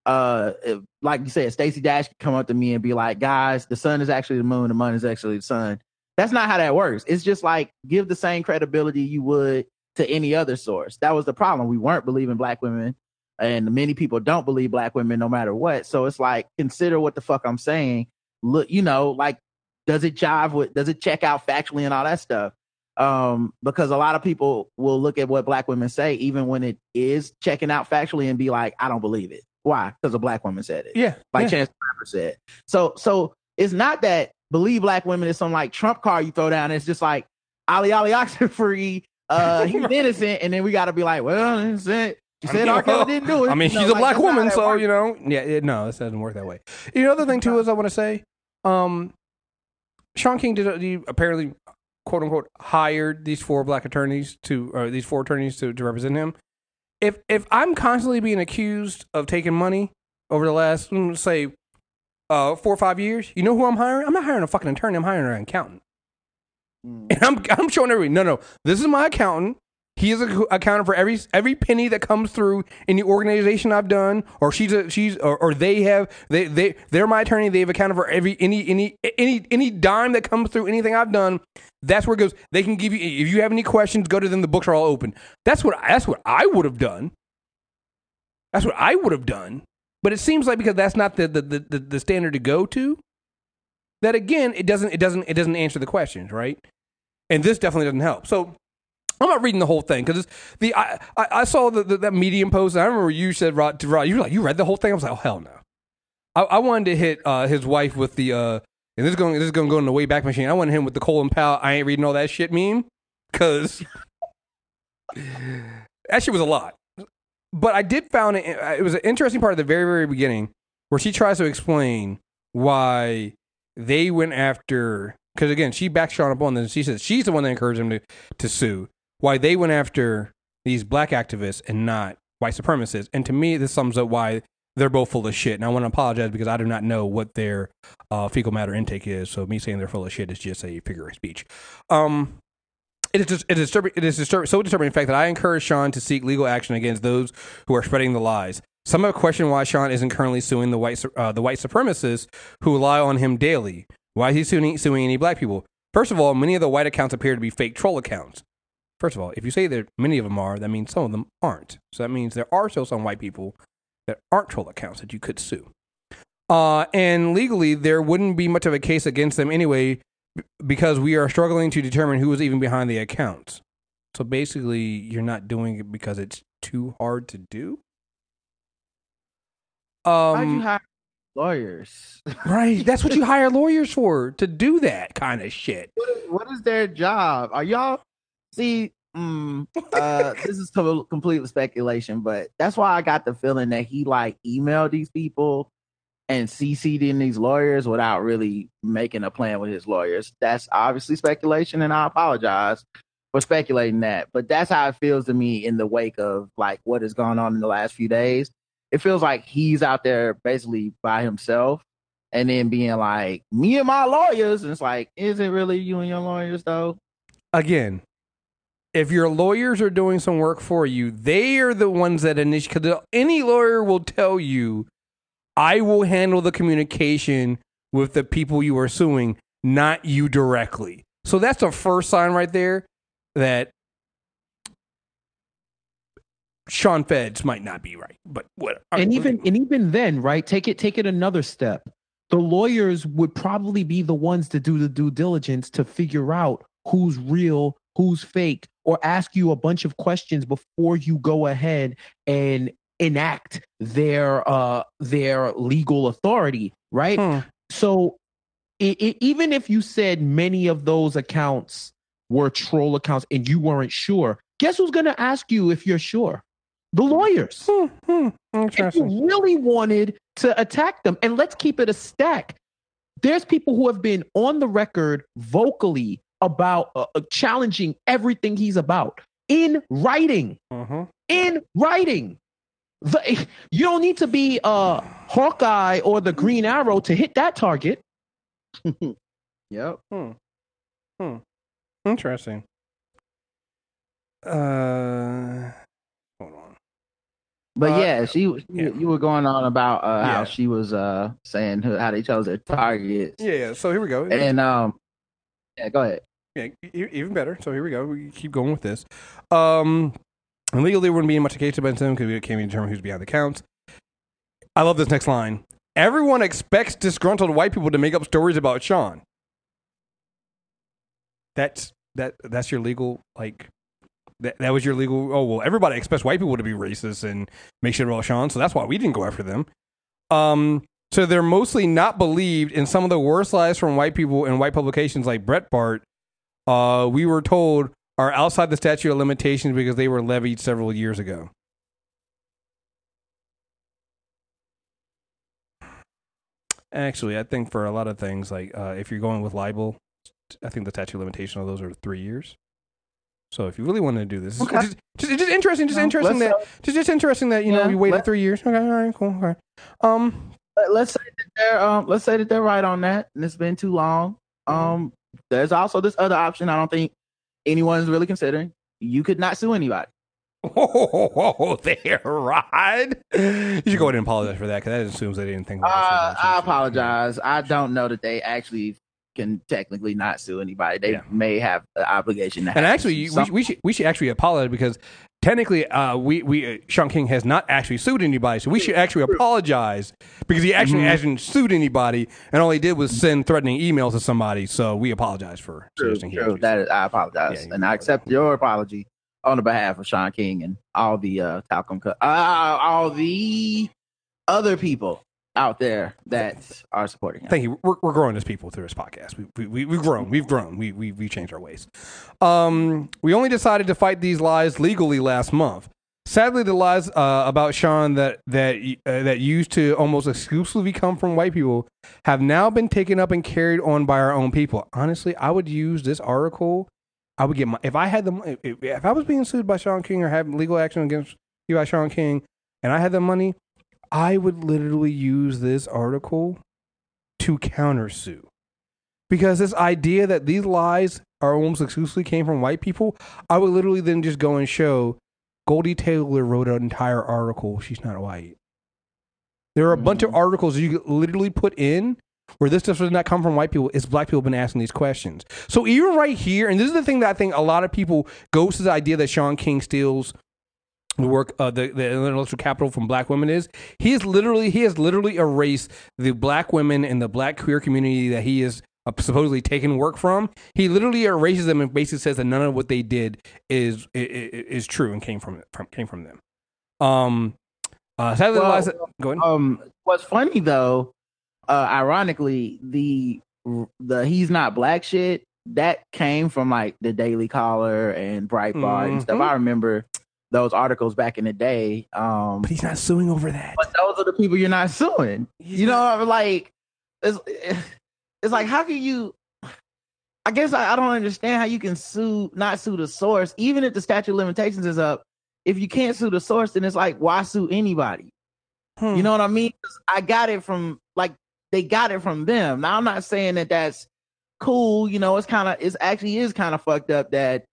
uh like you said, Stacey Dash could come up to me and be like, guys, the sun is actually the moon, the moon is actually the sun. That's not how that works. It's just like give the same credibility you would to any other source. That was the problem. We weren't believing black women, and many people don't believe black women no matter what. So it's like consider what the fuck I'm saying. Look, you know, like does it jive with does it check out factually and all that stuff? um because a lot of people will look at what black women say even when it is checking out factually and be like i don't believe it why because a black woman said it Yeah. like yeah. chance rapper said so so it's not that believe black women is some like trump card you throw down it's just like ali ali oxenfree uh he's innocent and then we got to be like well innocent you said R. Kelly didn't do it. I mean, You know, she's a like, black woman, so you know, yeah, it, no, this doesn't work that way. You know, the other thing too is I want to say, um, Shaun King did he apparently, quote unquote, hired these four black attorneys to, or these four attorneys to, to represent him. If if I'm constantly being accused of taking money over the last, mm, say, uh, four or five years, you know who I'm hiring? I'm not hiring a fucking attorney. I'm hiring an accountant. And I'm I'm showing everybody, no, no, this is my accountant. He is ac- accounting for every every penny that comes through in the organization I've done, or she's a, she's or, or they have they they they're my attorney. They've accounted for every any any any any dime that comes through anything I've done. That's where it goes. They can give you if you have any questions, go to them. The books are all open. That's what that's what I would have done. That's what I would have done. But it seems like because that's not the, the, the, the standard to go to, that again it doesn't it doesn't it doesn't answer the questions right, and this definitely doesn't help. So I'm not reading the whole thing because the I, I saw the, the that medium post. And I remember you said Rod Rod, you were like you read the whole thing. I was like, oh hell no. I, I wanted to hit uh, his wife with the uh, and this is going this is going to go in the way back machine. I wanted him with the Colin Powell. I ain't reading all that shit meme because that shit was a lot. But I did found it. It was an interesting part at the very very beginning where she tries to explain why they went after because again she backs Shaun up on this. She says she's the one that encouraged him to to sue. Why they went after these black activists and not white supremacists. And to me, this sums up why they're both full of shit. And I want to apologize because I do not know what their uh, fecal matter intake is. So me saying they're full of shit is just a figure of speech. Um, it is just, it is disturbing. It is disturb- so disturbing in fact that I encourage Shaun to seek legal action against those who are spreading the lies. Some have questioned why Shaun isn't currently suing the white uh, the white supremacists who rely on him daily. Why is he suing, suing any black people? First of all, many of the white accounts appear to be fake troll accounts. First of all, if you say that many of them are, that means some of them aren't. So that means there are still some white people that aren't troll accounts that you could sue. Uh, and legally, there wouldn't be much of a case against them anyway, because we are struggling to determine who was even behind the accounts. So basically, you're not doing it because it's too hard to do. Why'd you Um, hire lawyers. Right. That's what you hire lawyers for to do that kind of shit. what is, what is their job? Are y'all see? Mm, uh, this is com- complete speculation, but that's why I got the feeling that he like emailed these people and CC'd in these lawyers without really making a plan with his lawyers. That's obviously speculation, and I apologize for speculating that. But that's how it feels to me in the wake of like what has gone on in the last few days. It feels like he's out there basically by himself and then being like, me and my lawyers. And it's like, is it really you and your lawyers though? Again, if your lawyers are doing some work for you, they are the ones that initiate. Because any lawyer will tell you, I will handle the communication with the people you are suing, not you directly. So that's the first sign right there that Shaun Feds might not be right. But what? and even and even then, right? Take it take it another step. The lawyers would probably be the ones to do the due diligence to figure out who's real, who's fake, or ask you a bunch of questions before you go ahead and enact their uh their legal authority, right? Hmm. So i i even if you said many of those accounts were troll accounts and you weren't sure, guess who's going to ask you if you're sure? The lawyers Hmm, hmm, if you really wanted to attack them, and let's keep it a stack. There's people who have been on the record vocally about uh, uh, challenging everything he's about in writing. Mhm. In writing. The, you don't need to be uh, Hawkeye or the Green Arrow to hit that target. Yep. Hmm. Interesting. Uh, hold on. But Uh, yeah, she, she yeah. you were going on about uh, Yeah. how she was uh saying how they chose their targets. Yeah, yeah. So here we go. And um yeah, go ahead. Yeah, even better. So here we go. We keep going with this. Um, legally, there wouldn't be much case against him because we can't even determine who's behind the counts. I love this next line. Everyone expects disgruntled white people to make up stories about Shaun. That's that. That's your legal like. That, that was your legal. Oh well, everybody expects white people to be racist and make shit about Shaun, so that's why we didn't go after them. Um, so they're mostly not believed in some of the worst lies from white people in white publications like Breitbart uh, we were told are outside the statute of limitations because they were levied several years ago. Actually, I think for a lot of things, like uh, if you're going with libel, I think the statute of limitation of those are three years. So if you really want to do this, it's Okay. just, just, just interesting, just No, interesting that, let's, just, just interesting that you know Yeah, you waited three years. Okay, all right, cool. All right. Um, Let- let's say that they're um let's say that they're right on that and it's been too long. Um there's also this other option I don't think anyone's really considering. You could not sue anybody. Oh, they're right. You should go ahead and apologize for that because that assumes they didn't think about Uh. I apologize. I don't know that they actually can technically not sue anybody. They Yeah. may have the obligation And actually, we, we should we should actually apologize because technically, uh, we we uh, Shaun King has not actually sued anybody, so we should actually apologize because he actually Mhm. hasn't sued anybody, and all he did was send threatening emails to somebody. So we apologize for True, suggesting true. That I apologize, Yeah, and I accept your apology on the behalf of Shaun King and all the uh, Talcum, uh, all the other people out there that are supporting him. Thank you. We're, we're growing as people through this podcast. We, we, we, we've grown. We've grown. We, we, we changed our ways. Um, we only decided to fight these lies legally last month. Sadly, the lies uh, about Shaun that that uh, that used to almost exclusively come from white people have now been taken up and carried on by our own people. Honestly, I would use this article. I would get my if I had the if, if I was being sued by Shaun King or having legal action against you by Shaun King, and I had the money, I would literally use this article to countersue. Because this idea that these lies are almost exclusively came from white people, I would literally then just go and show Goldie Taylor wrote an entire article. She's not white. There are a bunch of mm. articles you could literally put in where this stuff does not come from white people. It's black people been asking these questions. So even right here, and this is the thing that I think a lot of people goes to the idea that Shaun King steals the work uh, the, the intellectual capital from black women is. He is literally he has literally erased the black women and the black queer community that he is uh, supposedly taking work from. He literally erases them and basically says that none of what they did is i- i- is true and came from, from came from them. Um uh sadly Well, go ahead. Um, what's funny though uh, ironically, the the he's not black shit that came from like the Daily Caller and Breitbart and stuff. I remember those articles back in the day. Um, But he's not suing over that. but those are the people you're not suing. You know, I'm like it's it's like how can you? I guess I, I don't understand how you can sue not sue the source, even if the statute of limitations is up. If you can't sue the source, then it's like why sue anybody? Hmm. You know what I mean? I got it from like they got it from them. Now I'm not saying that that's cool. You know, it's kind of it's actually is kind of fucked up that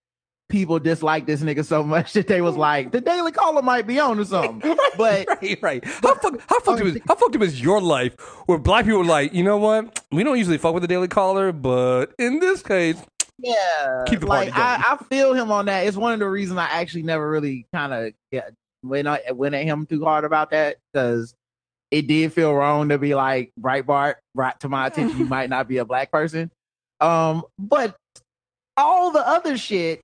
people dislike this nigga so much that they was like the Daily Caller might be on or something. But right, right. How, fuck, how fucked up is how fucked up is your life where black people are like, you know what? We don't usually fuck with the Daily Caller, but in this case, yeah, Keep the like party going. I, I feel him on that. It's one of the reasons I actually never really kind of yeah went I went at him too hard about that because it did feel wrong to be like Breitbart brought to my attention you might not be a black person. Um, but all the other shit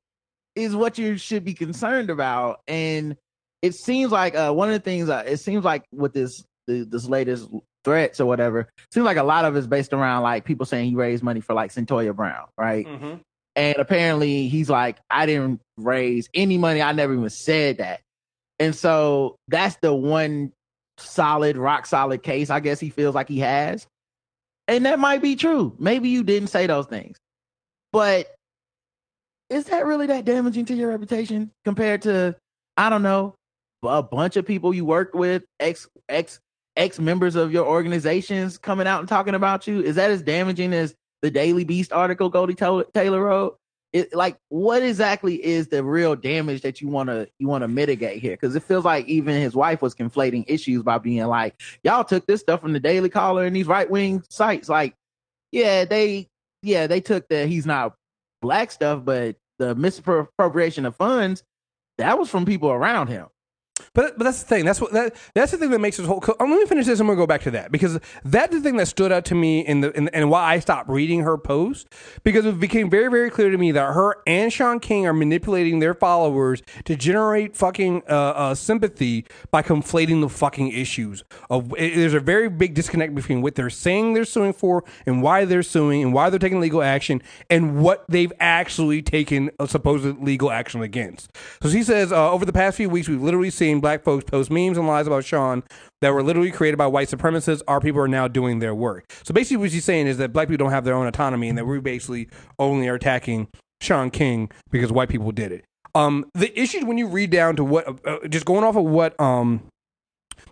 is what you should be concerned about, and it seems like uh one of the things uh, it seems like with this the, this latest threats or whatever seems like a lot of it's based around like people saying he raised money for like Cyntoia Brown, right? And apparently he's like, I didn't raise any money. I never even said that. And so that's the one solid, rock solid case I guess he feels like he has. And that might be true. Maybe you didn't say those things. But is that really that damaging to your reputation compared to, I don't know, a bunch of people you worked with, ex ex ex members of your organizations coming out and talking about you? Is that as damaging as the Daily Beast article Goldie Taylor, wrote? It, like what exactly is the real damage that you want to you want to mitigate here because it feels like even his wife was conflating issues by being like y'all took this stuff from the daily caller and these right-wing sites like yeah they yeah they took the he's not black stuff but the misappropriation of funds that was from people around him But but that's the thing. That's what that that's the thing that makes this whole. Um, let me finish this. and I'm gonna go back to that because that's the thing that stood out to me in the in, and why I stopped reading her post because it became very very clear to me that her and Shaun King are manipulating their followers to generate fucking uh, uh, sympathy by conflating the fucking issues. Of it- there's a very big disconnect between what they're saying they're suing for and why they're suing and why they're taking legal action and what they've actually taken a supposed legal action against. So she says, uh, over the past few weeks, we've literally seen black folks post memes and lies about Shaun that were literally created by white supremacists. Our people are now doing their work. So basically, what she's saying is that black people don't have their own autonomy and that we basically only are attacking Shaun King because white people did it. Um, the issues when you read down to what, uh, uh, just going off of what um,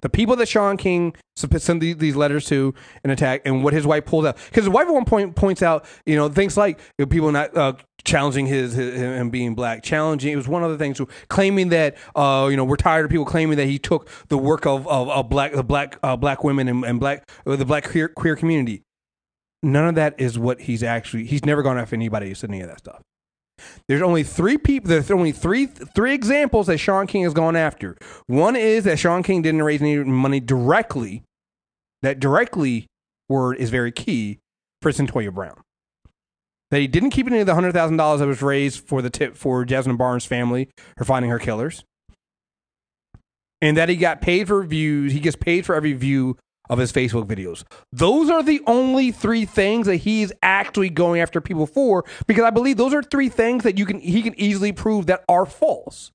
the people that Shaun King sent these letters to and attack, and what his wife pulled out. Because his wife at one point points out, you know, things like people not uh, challenging his, his him being black, challenging. It was one of the things claiming that, uh, you know, we're tired of people claiming that he took the work of of, of black the black uh, black women and, and black uh, the black queer, queer community. None of that is what he's actually. He's never gone after anybody who said any of that stuff. There's only three people. There's only three three examples that Shaun King has gone after. One is that Shaun King didn't raise any money directly. That directly word is very key for Cyntoia Brown. That he didn't keep any of the hundred thousand dollars that was raised for the tip for Jazmine Barnes' family for finding her killers, and that he got paid for views. He gets paid for every view of his Facebook videos. Those are the only three things that he is actually going after people for because I believe those are three things that you can he can easily prove that are false.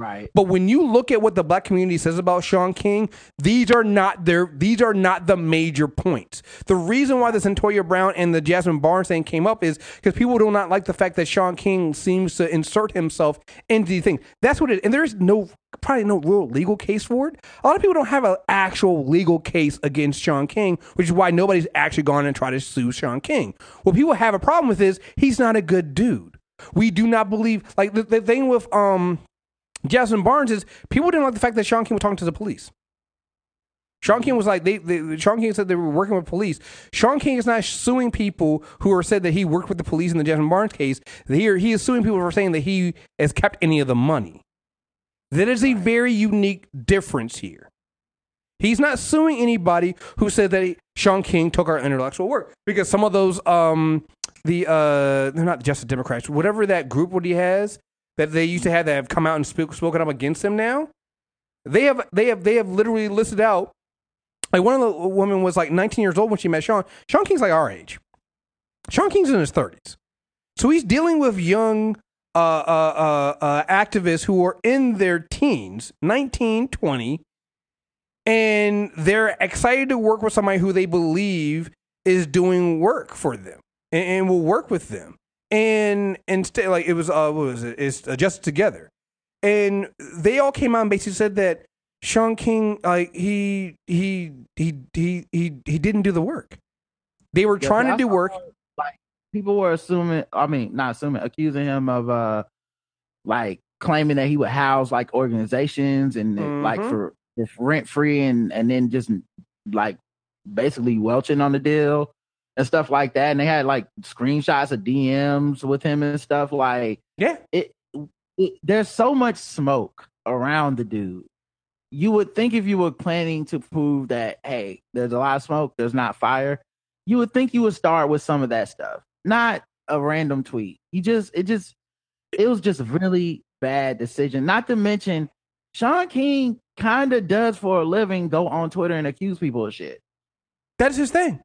Right But when you look at what the black community says about Shaun King, these are not their these are not the major points. The reason why the Cyntoia Brown and the Jazmine Barnes thing came up is because people do not like the fact that Shaun King seems to insert himself into the thing. That's what it and there's no probably no real legal case for it. A lot of people don't have an actual legal case against Shaun King, which is why nobody's actually gone and tried to sue Shaun King. What people have a problem with is he's not a good dude. We do not believe like the, the thing with um Jazmine Barnes is people didn't like the fact that Shaun King was talking to the police. Shaun King was like they, they Shaun King said they were working with police. Shaun King is not suing people who are said that he worked with the police in the Jazmine Barnes case. Here he is suing people for saying that he has kept any of the money. That is a very unique difference here. He's not suing anybody who said that he, Shaun King took our intellectual work because some of those um the uh they're not just the Democrats whatever that group what he has that they used to have that have come out and spoke, spoken up against him now they have they have they have literally listed out Like one of the women was like 19 years old when she met Shaun. Shaun King's like our age. Shaun King's in his 30s. So he's dealing with young uh, uh, uh, uh, activists who are in their teens, 19, 20, and they're excited to work with somebody who they believe is doing work for them and, and will work with them. And instead, like it was, uh, what was it? It's uh, just together, and they all came out and basically said that Shaun King, like he he he he he he didn't do the work. They were Yeah, trying to do work. Like people were assuming, I mean, not assuming, accusing him of uh like claiming that he would house like organizations and uh, like Mhm. for just rent free and and then just like basically welching on the deal and stuff like that. And they had like screenshots of DMs with him and stuff like Yeah, it, it there's so much smoke around the dude. You would think if you were planning to prove that, hey, there's a lot of smoke, there's not fire, you would think you would start with some of that stuff, not a random tweet. You just, it just, it was just a really bad decision. Not to mention, Shaun King kind of does for a living go on Twitter and accuse people of shit. that is his thing.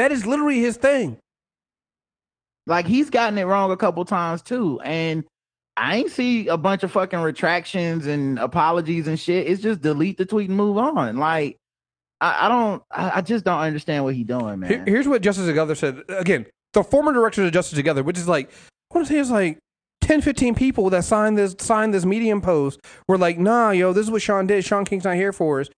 That is literally his thing. Like he's gotten it wrong a couple times too. And I ain't see a bunch of fucking retractions and apologies and shit. It's just delete the tweet and move on. Like I, I don't I, I just don't understand what he doing, man. Here- here's what Justice Together said. Again, the former directors of Justice Together, which is like, I want to say it's like 10, 15 people that signed this signed this Medium post were like, nah, yo, this is what Shaun did. Shaun King's not here for us.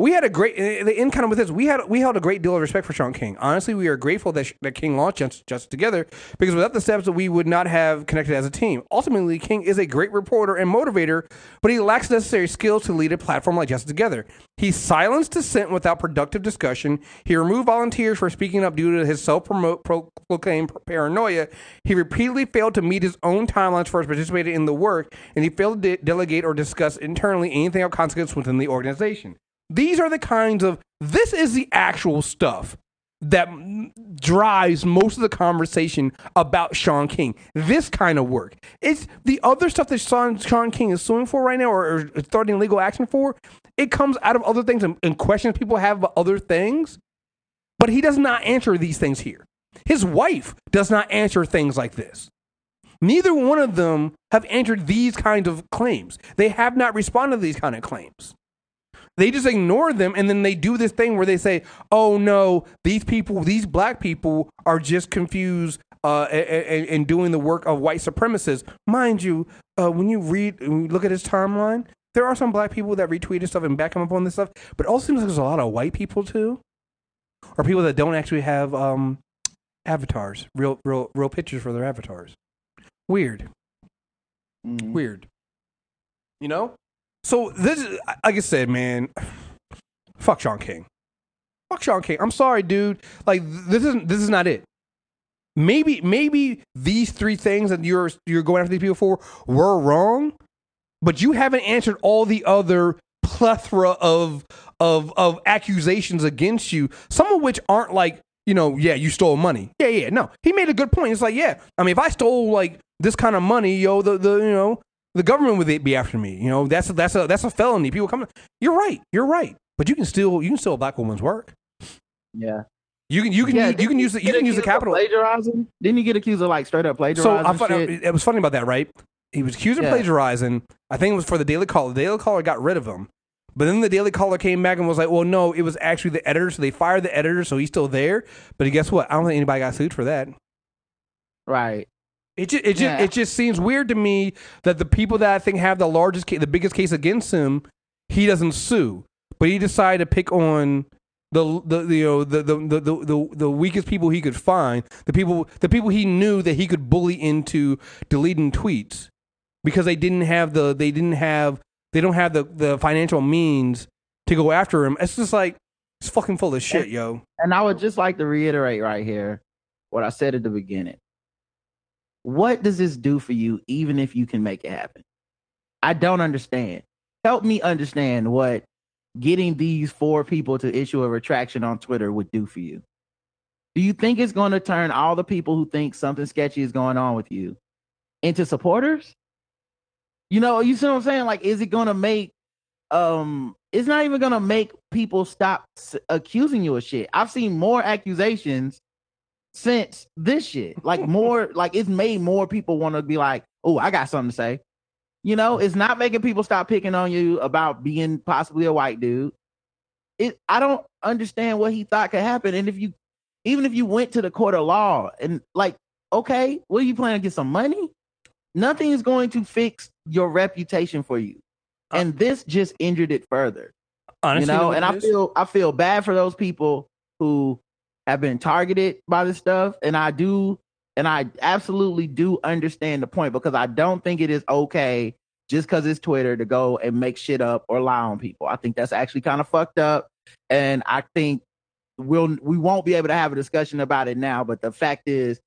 We had a great, eh, the end kind of with this, we had we held a great deal of respect for Shaun King. Honestly, we are grateful that, that King launched Justice, Justice Together because without the steps we would not have connected as a team. Ultimately, King is a great reporter and motivator, but he lacks necessary skills to lead a platform like Justice Together. He silenced dissent without productive discussion. He removed volunteers for speaking up due to his self-proclaimed paranoia. He repeatedly failed to meet his own timelines for his participating in the work, and he failed to de- delegate or discuss internally anything of consequence within the organization. These are the kinds of this is the actual stuff that drives most of the conversation about Shaun King. This kind of work. It's the other stuff that Shaun, Shaun King is suing for right now or, or starting legal action for. It comes out of other things and, and questions people have about other things. But he does not answer these things here. His wife does not answer things like this. Neither one of them have answered these kinds of claims. They have not responded to these kind of claims. They just ignore them and then they do this thing where they say, oh no, these people, these black people are just confused uh, and, and doing the work of white supremacists. Mind you, uh, when you read, when you look at his timeline, there are some black people that retweeted stuff and back him up on this stuff, but it also seems like there's a lot of white people too, or people that don't actually have um, avatars, real, real, real pictures for their avatars. Weird. Mhm. Weird. You know? So this is like I said, man, fuck Shaun King. Fuck Shaun King. I'm sorry, dude. Like this isn't this is not it. Maybe maybe these three things that you're you're going after these people for were wrong, but you haven't answered all the other plethora of of of accusations against you, some of which aren't like, you know, yeah, you stole money. Yeah, yeah, no. He made a good point. It's like, yeah, I mean, if I stole like this kind of money, yo, the the you know, the government would be after me. You know, that's a, that's a that's a felony. People come. You're right. You're right. But you can still you can steal a black woman's work. Yeah. You can you can Yeah, use, you can use the, he you get can use the capital. plagiarizing. Didn't you get accused of like straight up So plagiarizing? I found shit? it was funny about that, right? He was accused of Yeah. plagiarizing. I think it was for the Daily Caller. The Daily Caller got rid of him. But then the Daily Caller came back and was like, "Well, no, it was actually the editor. So they fired the editor, so he's still there. But guess what? I don't think anybody got sued for that. Right. It just, it just, Yeah. it just seems weird to me that the people that I think have the largest, ca- the biggest case against him, he doesn't sue, but he decided to pick on the the the, you know, the, the, the, the, the, the weakest people he could find, the people the people he knew that he could bully into deleting tweets because they didn't have the they didn't have they don't have the, the financial means to go after him. It's just like it's fucking full of shit, yo. And I would just like to reiterate right here what I said at the beginning. What does this do for you, even if you can make it happen? I don't understand. Help me understand what getting these four people to issue a retraction on Twitter would do for you. Do you think it's going to turn all the people who think something sketchy is going on with you into supporters? You know, you see what I'm saying? Like, is it going to make, um, it's not even going to make people stop s- accusing you of shit. I've seen more accusations since this shit. Like more, like it's made more people want to be like, oh, I got something to say. You know, it's not making people stop picking on you about being possibly a white dude. It I don't understand what he thought could happen. And if you even if you went to the court of law and like, okay, what are you planning to get some money? Nothing is going to fix your reputation for you. Uh, and this just injured it further Honestly, you know, and I feel I feel bad for those people who have been targeted by this stuff, and I do, and I absolutely do understand the point because I don't think it is okay just because it's Twitter to go and make shit up or lie on people. I think that's actually kind of fucked up, and I think we'll we won't be able to have a discussion about it now. But the fact is,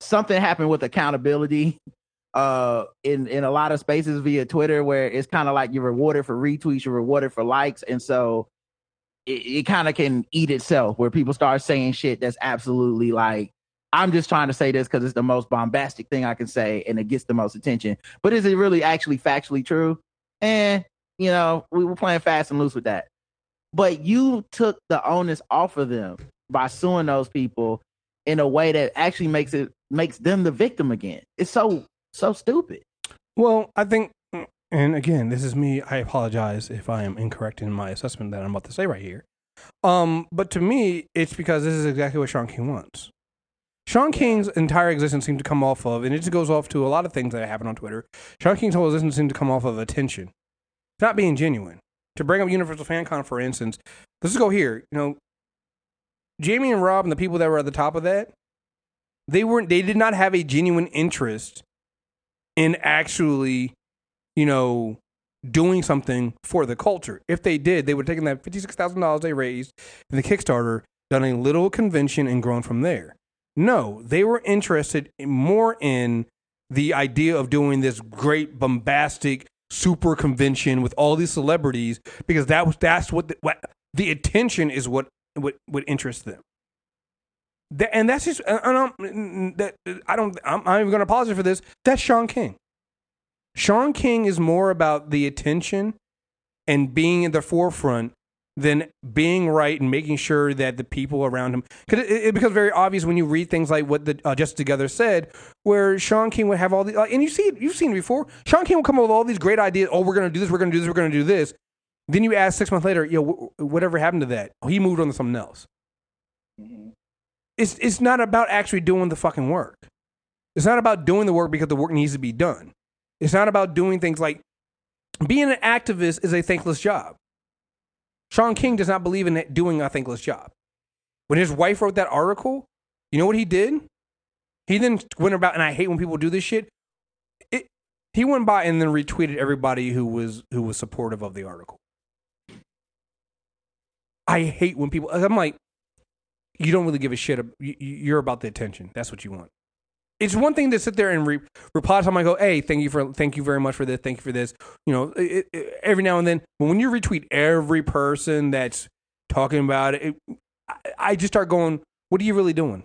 something happened with accountability uh in in a lot of spaces via Twitter where it's kind of like you're rewarded for retweets, you're rewarded for likes, and so it, it kind of can eat itself where people start saying shit that's absolutely like I'm just trying to say this because it's the most bombastic thing I can say and it gets the most attention. But is it really actually factually true? And you know, we were playing fast and loose with that. But you took the onus off of them by suing those people in a way that actually makes it makes them the victim again. It's so so stupid. Well, I think, and again, this is me. I apologize if I am incorrect in my assessment that I'm about to say right here. Um, but to me, it's because this is exactly what Shaun King wants. Shaun King's entire existence seemed to come off of, and it just goes off to a lot of things that happen on Twitter. Shaun King's whole existence seemed to come off of attention, not being genuine. To bring up Universal FanCon, for instance, let's just go here. You know, Jamie and Rob and the people that were at the top of that, they weren't. They did not have a genuine interest in actually, you know, doing something for the culture. If they did, they would have taken that fifty-six thousand dollars they raised in the Kickstarter, done a little convention, and grown from there. No, they were interested in- more in the idea of doing this great bombastic super convention with all these celebrities because that was that's what the, what the attention is what what what interests them. That, and that's just and I'm, that I don't I'm, I'm even going to apologize for this. That's Shaun King. Shaun King is more about the attention and being in the forefront than being right and making sure that the people around him. Because it, it becomes very obvious when you read things like what the uh, Justice Together said, where Shaun King would have all the, uh, and you see it, you've seen it before. Shaun King will come up with all these great ideas. Oh, we're going to do this. We're going to do this. We're going to do this. Then you ask six months later, yo, wh- whatever happened to that? Oh, he moved on to something else. It's it's not about actually doing the fucking work. It's not about doing the work because the work needs to be done. It's not about doing things like being an activist is a thankless job. Shaun King does not believe in doing a thankless job. When his wife wrote that article, you know what he did? He then went about, and I hate when people do this shit. It, he went by and then retweeted everybody who was who was supportive of the article. I hate when people. I'm like, you don't really give a shit. You're about the attention. That's what you want. It's one thing to sit there and re- reply to someone. and Go, hey, thank you for, thank you very much for this. Thank you for this. You know, it, it, every now and then, but when you retweet every person that's talking about it, it I, I just start going, what are you really doing?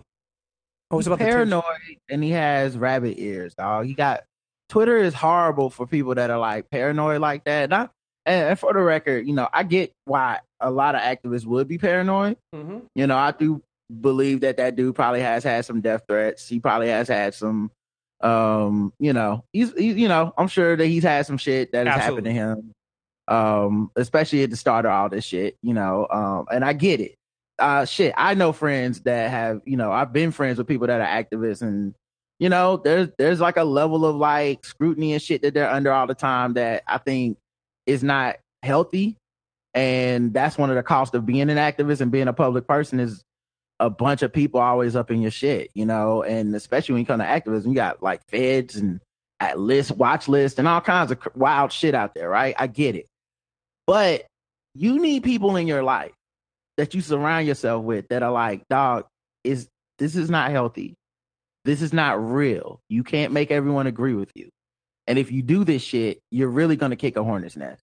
Oh, it's about the paranoid and he has rabbit ears, dog. He got Twitter is horrible for people that are like paranoid like that. And, I, and, for the record, you know, I get why a lot of activists would be paranoid. Mhm. You know, I do believe that that dude probably has had some death threats. He probably has had some, um, you know, he's, he, you know, I'm sure that he's had some shit that has happened to him. Um, especially at the start of all this shit, you know, um, and I get it. Uh, shit, I know friends that have, you know, I've been friends with people that are activists and, you know, there's, there's like a level of like scrutiny and shit that they're under all the time that I think is not healthy. And that's one of the costs of being an activist and being a public person is a bunch of people always up in your shit, you know, and especially when you come to activism, you got like feds and at list, watch list, and all kinds of wild shit out there, right? I get it. But you need people in your life that you surround yourself with that are like, dog, is this is not healthy. This is not real. You can't make everyone agree with you. And if you do this shit, you're really gonna kick a hornet's nest.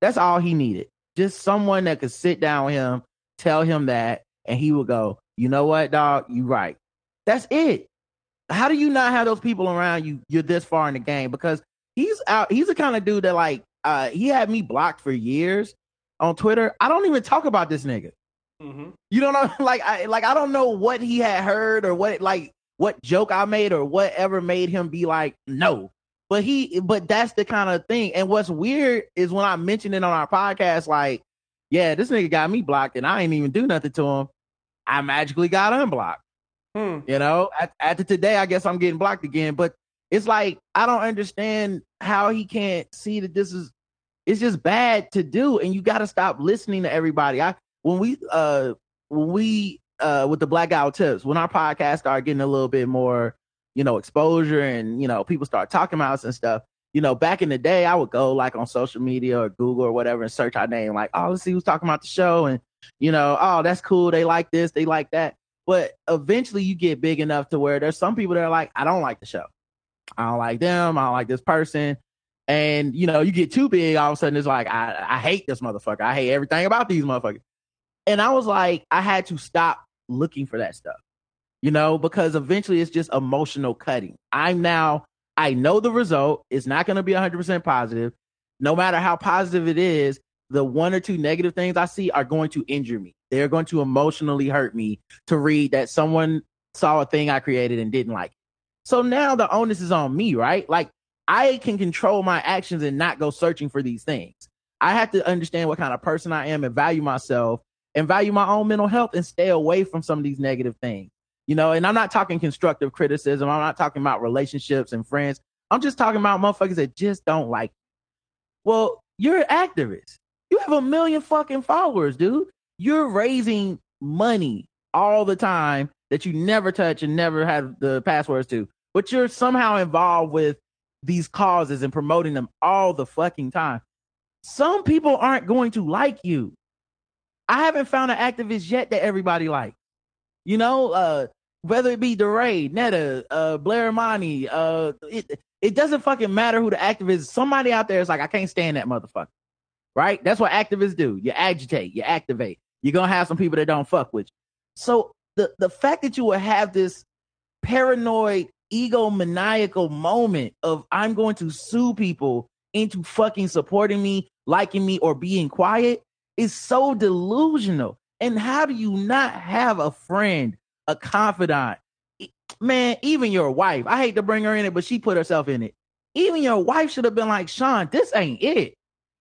That's all he needed. Just someone that could sit down with him, tell him that, and he would go, you know what, dog, you right. That's it. How do you not have those people around you? You're this far in the game because he's out. He's the kind of dude that like uh he had me blocked for years on Twitter, I don't even talk about this nigga. Mm-hmm. You don't know, like I like I don't know what he had heard or what like what joke I made or whatever made him be like no. But he, but that's the kind of thing. And what's weird is when I mentioned it on our podcast, like, yeah, this nigga got me blocked and I ain't even do nothing to him. I magically got unblocked. Hmm. You know, At, after today, I guess I'm getting blocked again. But it's like I don't understand how he can't see that this is it's just bad to do, and you got to stop listening to everybody. I when we uh when we uh with the blackout tips when our podcast started getting a little bit more you know exposure and you know people start talking about us and stuff. You know, back in the day, I would go like on social media or Google or whatever and search our name, like, oh, let's see who's talking about the show, and you know, oh, that's cool. They like this, they like that. But eventually, you get big enough to where there's some people that are like, I don't like the show. I don't like them. I don't like this person. And you know, you get too big, all of a sudden it's like, I, I hate this motherfucker. I hate everything about these motherfuckers. And I was like, I had to stop looking for that stuff, you know, because eventually it's just emotional cutting. I'm now, I know the result. It's not going to be 100% positive. No matter how positive it is, the one or two negative things I see are going to injure me. They're going to emotionally hurt me to read that someone saw a thing I created and didn't like. So now the onus is on me, right? Like I can control my actions and not go searching for these things. I have to understand what kind of person I am and value myself and value my own mental health and stay away from some of these negative things. You know, and I'm not talking constructive criticism. I'm not talking about relationships and friends. I'm just talking about motherfuckers that just don't like. Well, you're an activist. Have a million fucking followers, dude. You're raising money all the time that you never touch and never have the passwords to, but you're somehow involved with these causes and promoting them all the fucking time. Some people aren't going to like you. I haven't found an activist yet that everybody likes. You know, uh, whether it be DeRay, Netta, uh, Blair Money, uh, it, it doesn't fucking matter who the activist is. Somebody out there is like, I can't stand that motherfucker. Right? That's what activists do. You agitate, you activate. You're gonna have some people that don't fuck with you. So the the fact that you will have this paranoid, egomaniacal moment of I'm going to sue people into fucking supporting me, liking me, or being quiet is so delusional. And how do you not have a friend, a confidant? Man, even your wife, I hate to bring her in it, but she put herself in it. Even your wife should have been like, Shaun, this ain't it.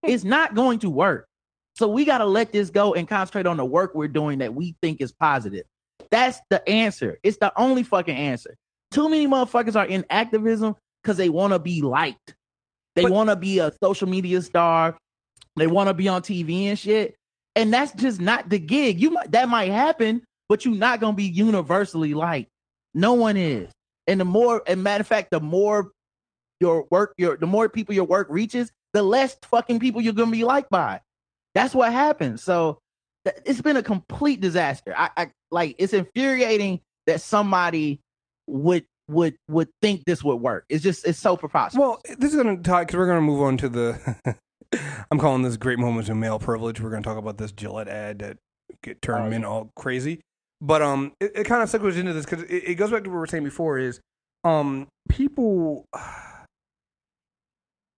It's not going to work. So we got to let this go and concentrate on the work we're doing that we think is positive. That's the answer. It's the only fucking answer. Too many motherfuckers are in activism because they want to be liked. They want to be a social media star. They want to be on TV and shit. And that's just not the gig. You might that might happen, but you're not gonna be universally liked. No one is. And the more, and matter of fact, the more your work, your the more people your work reaches, the less fucking people you're gonna be liked by. That's what happens. So th- it's been a complete disaster. I, I like it's infuriating that somebody would would would think this would work. It's just it's so preposterous. Well, this is to talk because we're to move on to the. I'm calling this great moments of male privilege. We're to talk about this Gillette ad that get turned Oh, men all crazy. But um, it, it kind of segues into this because it, it goes back to what we were saying before. Is um, people.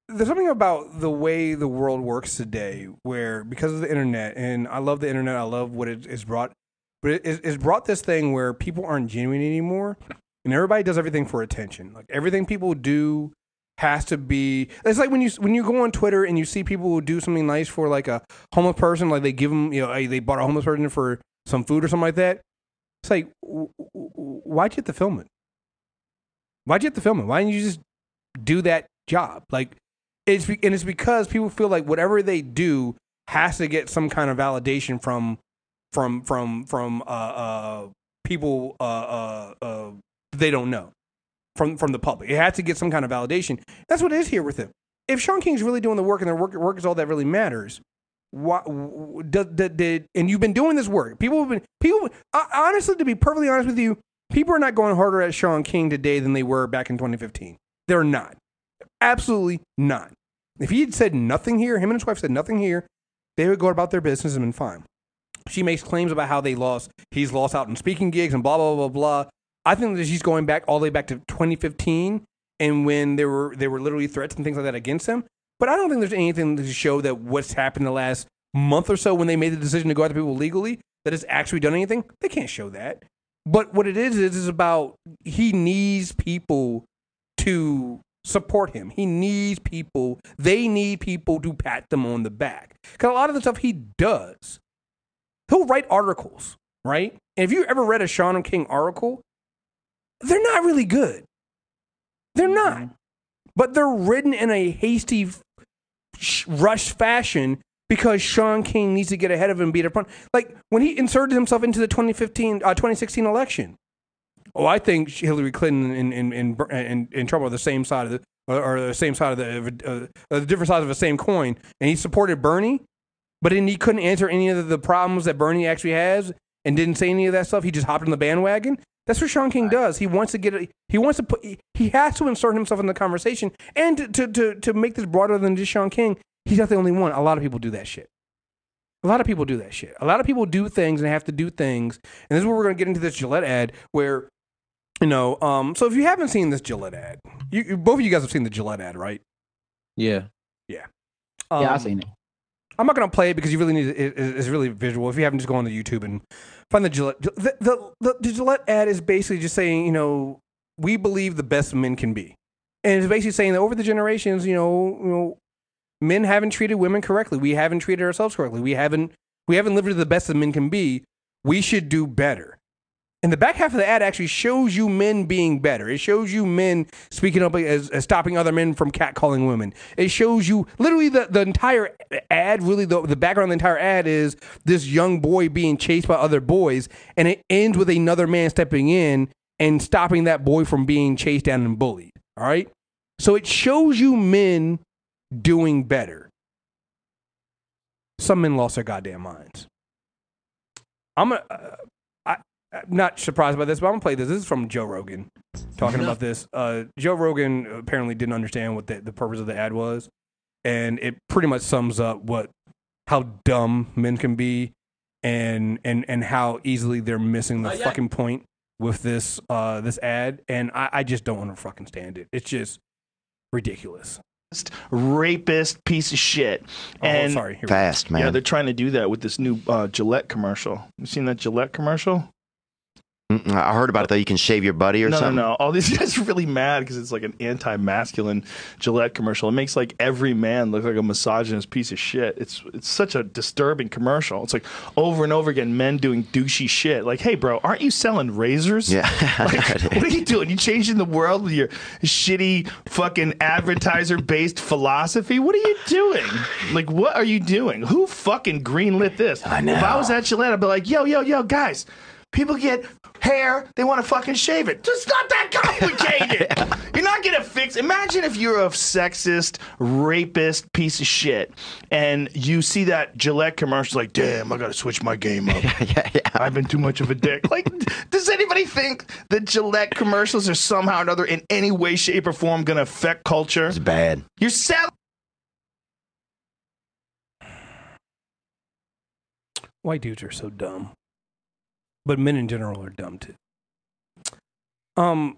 There's something about the way the world works today, where because of the internet, and I love the internet, I love what it has brought, but it, it's brought this thing where people aren't genuine anymore, and everybody does everything for attention. Like everything people do has to be. It's like when you when you go on Twitter and you see people who do something nice for like a homeless person, like they give them, you know, they bought a homeless person for some food or something like that. It's like, why'd you have to film it? Why'd you have to film it? Why didn't you just do that job? Like, it's be- and it's because people feel like whatever they do has to get some kind of validation from from from from uh, uh, people uh, uh, uh, they don't know from from the public. It had to get some kind of validation. That's what it is here with him. If Shaun King's really doing the work and their work, work is all that really matters, why, did, did, and you've been doing this work. People have been people. Honestly, to be perfectly honest with you, people are not going harder at Shaun King today than they were back in 2015. They're not. Absolutely not. If he had said nothing here, him and his wife said nothing here, they would go about their business and been fine. She makes claims about how they lost, he's lost out in speaking gigs and blah blah blah blah. I think that she's going back all the way back to 2015 and when there were there were literally threats and things like that against him. But I don't think there's anything to show that what's happened the last month or so when they made the decision to go after people legally that has actually done anything, they can't show that. But what it is is is about he needs people to support him. He needs people. They need people to pat them on the back. Because a lot of the stuff he does, he'll write articles, right? And if you ever read a Shaun King article, they're not really good. They're not. But they're written in a hasty, sh- rushed fashion because Shaun King needs to get ahead of him and beat up front. Like when he inserted himself into the 2015, uh, 2016 election. Oh, I think Hillary Clinton and in, in, in, in trouble are the same side of the or, the same side of the uh, uh, the different sides of the same coin. And he supported Bernie, but then he couldn't answer any of the problems that Bernie actually has, and didn't say any of that stuff. He just hopped on the bandwagon. That's what Shaun King does. He wants to get it. He wants to put. He has to insert himself in the conversation, and to to to, to make this broader than just Shaun King. He's not the only one. A lot of people do that shit. A lot of people do that shit. A lot of people do things and have to do things. And this is where we're going to get into this Gillette ad where, you know, um, so if you haven't seen this Gillette ad, you, you- both of you guys have seen the Gillette ad, right? Yeah. Um, yeah, I've seen it. I'm not going to play it because you really need it, it- it's really visual. If you haven't, just go on the YouTube and find the Gillette. The, the, the, the Gillette ad is basically just saying, you know, we believe the best men can be, and it's basically saying that over the generations, you know, you know, men haven't treated women correctly. We haven't treated ourselves correctly. We haven't we haven't lived to the best that men can be. We should do better. And the back half of the ad actually shows you men being better. It shows you men speaking up as, as stopping other men from catcalling women. It shows you literally the, the entire ad, really the, the background of the entire ad is this young boy being chased by other boys. And it ends with another man stepping in and stopping that boy from being chased down and bullied. All right? So it shows you men doing better. Some men lost their goddamn minds. I'm gonna, uh, not surprised by this, but I'm gonna play this. This is from Joe Rogan talking about this. Uh, Joe Rogan apparently didn't understand what the, the purpose of the ad was, and it pretty much sums up what how dumb men can be, and and and how easily they're missing the fucking point with this uh this ad. And I, I just don't want to fucking stand it. It's just ridiculous. rapist piece of shit. Oh, and sorry. Here. Fast, man. yeah, they're trying to do that with this new uh, Gillette commercial. You seen that Gillette commercial? I heard about it though. You can shave your buddy or no, something. no, no. All these guys are really mad because it's like an anti-masculine Gillette commercial. It makes like every man look like a misogynist piece of shit. It's it's such a disturbing commercial. It's like over and over again, men doing douchey shit. Like, hey, bro, aren't you selling razors? Yeah. Like, what are you doing? You changing the world with your shitty fucking advertiser-based philosophy? What are you doing? Like, what are you doing? Who fucking greenlit this? I know. If I was at Gillette, I'd be like, yo, yo, yo, guys. People get hair, they want to fucking shave it. It's not that complicated. You're not gonna fix. Imagine if you're a sexist, rapist piece of shit, and you see that Gillette commercial, like, damn, I gotta switch my game up. yeah, yeah. I've been too much of a dick. Like, does anybody think that Gillette commercials are somehow or another, in any way, shape, or form, gonna affect culture? It's bad. You're selling. White dudes are so dumb, but men in general are dumb too. Um,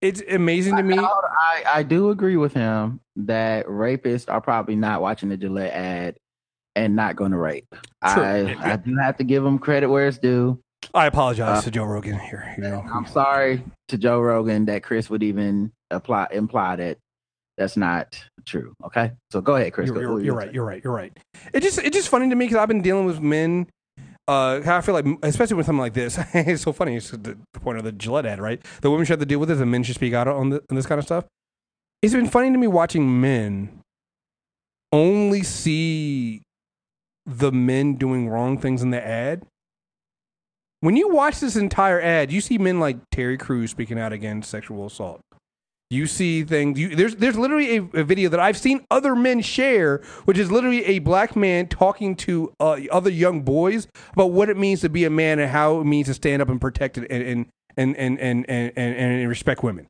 it's amazing to me. I, I do agree with him that rapists are probably not watching the Gillette ad and not going to rape. True. I, I do have to give them credit where it's due. I apologize to Joe Rogan here. You go. I'm sorry to Joe Rogan that Chris would even apply imply that that's not true. Okay, so go ahead, Chris. You're, Go- you're- you're right. You're right. You're right. It just it's just funny to me because I've been dealing with men. Uh, I feel like, especially with something like this, it's so funny. It's the, the point of the Gillette ad, right? The women should have to deal with it, and men should speak out on, the, on this kind of stuff. It's been funny to me watching men only see the men doing wrong things in the ad. When you watch this entire ad, you see men like Terry Crews speaking out against sexual assault. You see things. You, there's there's literally a, a video that I've seen other men share, which is literally a black man talking to uh, other young boys about what it means to be a man and how it means to stand up and protect it and and and and and and, and, and respect women.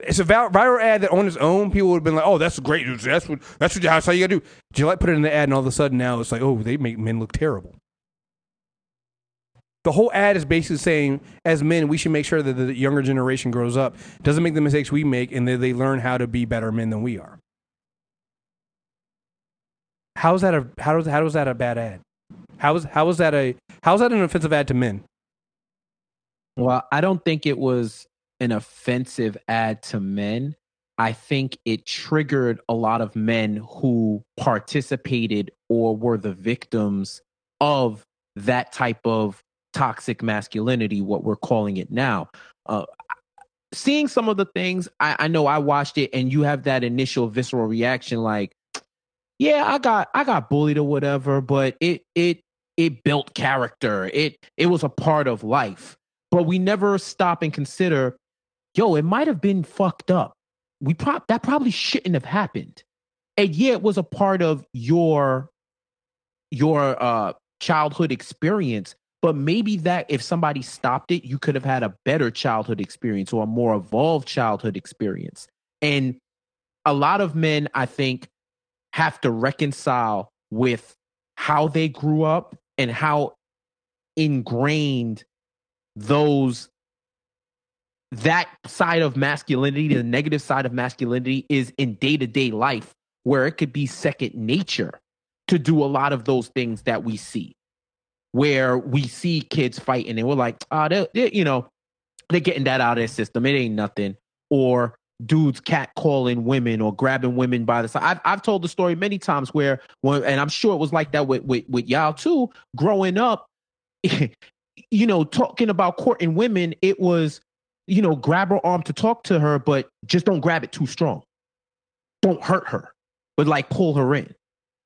It's a viral ad that on its own people would have been like, "Oh, that's great. That's what that's what that's how you got to do." Gillette put it in the ad, and all of a sudden now it's like, "Oh, they make men look terrible." The whole ad is basically saying, as men, we should make sure that the younger generation grows up, doesn't make the mistakes we make, and that they learn how to be better men than we are. how's that a how does how is that a bad ad? How is how is that a how is that an offensive ad to men? Well, I don't think it was an offensive ad to men. I think it triggered a lot of men who participated or were the victims of that type of toxic masculinity, what we're calling it now. Uh, seeing some of the things, I, I know I watched it, and you have that initial visceral reaction, like, yeah, I got I got bullied or whatever, but it it it built character. It it was a part of life. But we never stop and consider, yo, it might have been fucked up. We that probably shouldn't have happened. And yeah, it was a part of your your uh childhood experience, but maybe that if somebody stopped it, you could have had a better childhood experience or a more evolved childhood experience. And a lot of men, I think, have to reconcile with how they grew up and how ingrained those that side of masculinity, the negative side of masculinity is in day-to-day life where it could be second nature to do a lot of those things that we see. Where we see kids fighting and we're like, oh, they you know, they're getting that out of their system. It ain't nothing. Or dudes cat calling women or grabbing women by the side. I've I've told the story many times where when and I'm sure it was like that with with, with y'all too. Growing up, you know, talking about courting women, it was, you know, grab her arm to talk to her, but just don't grab it too strong. Don't hurt her, but like pull her in.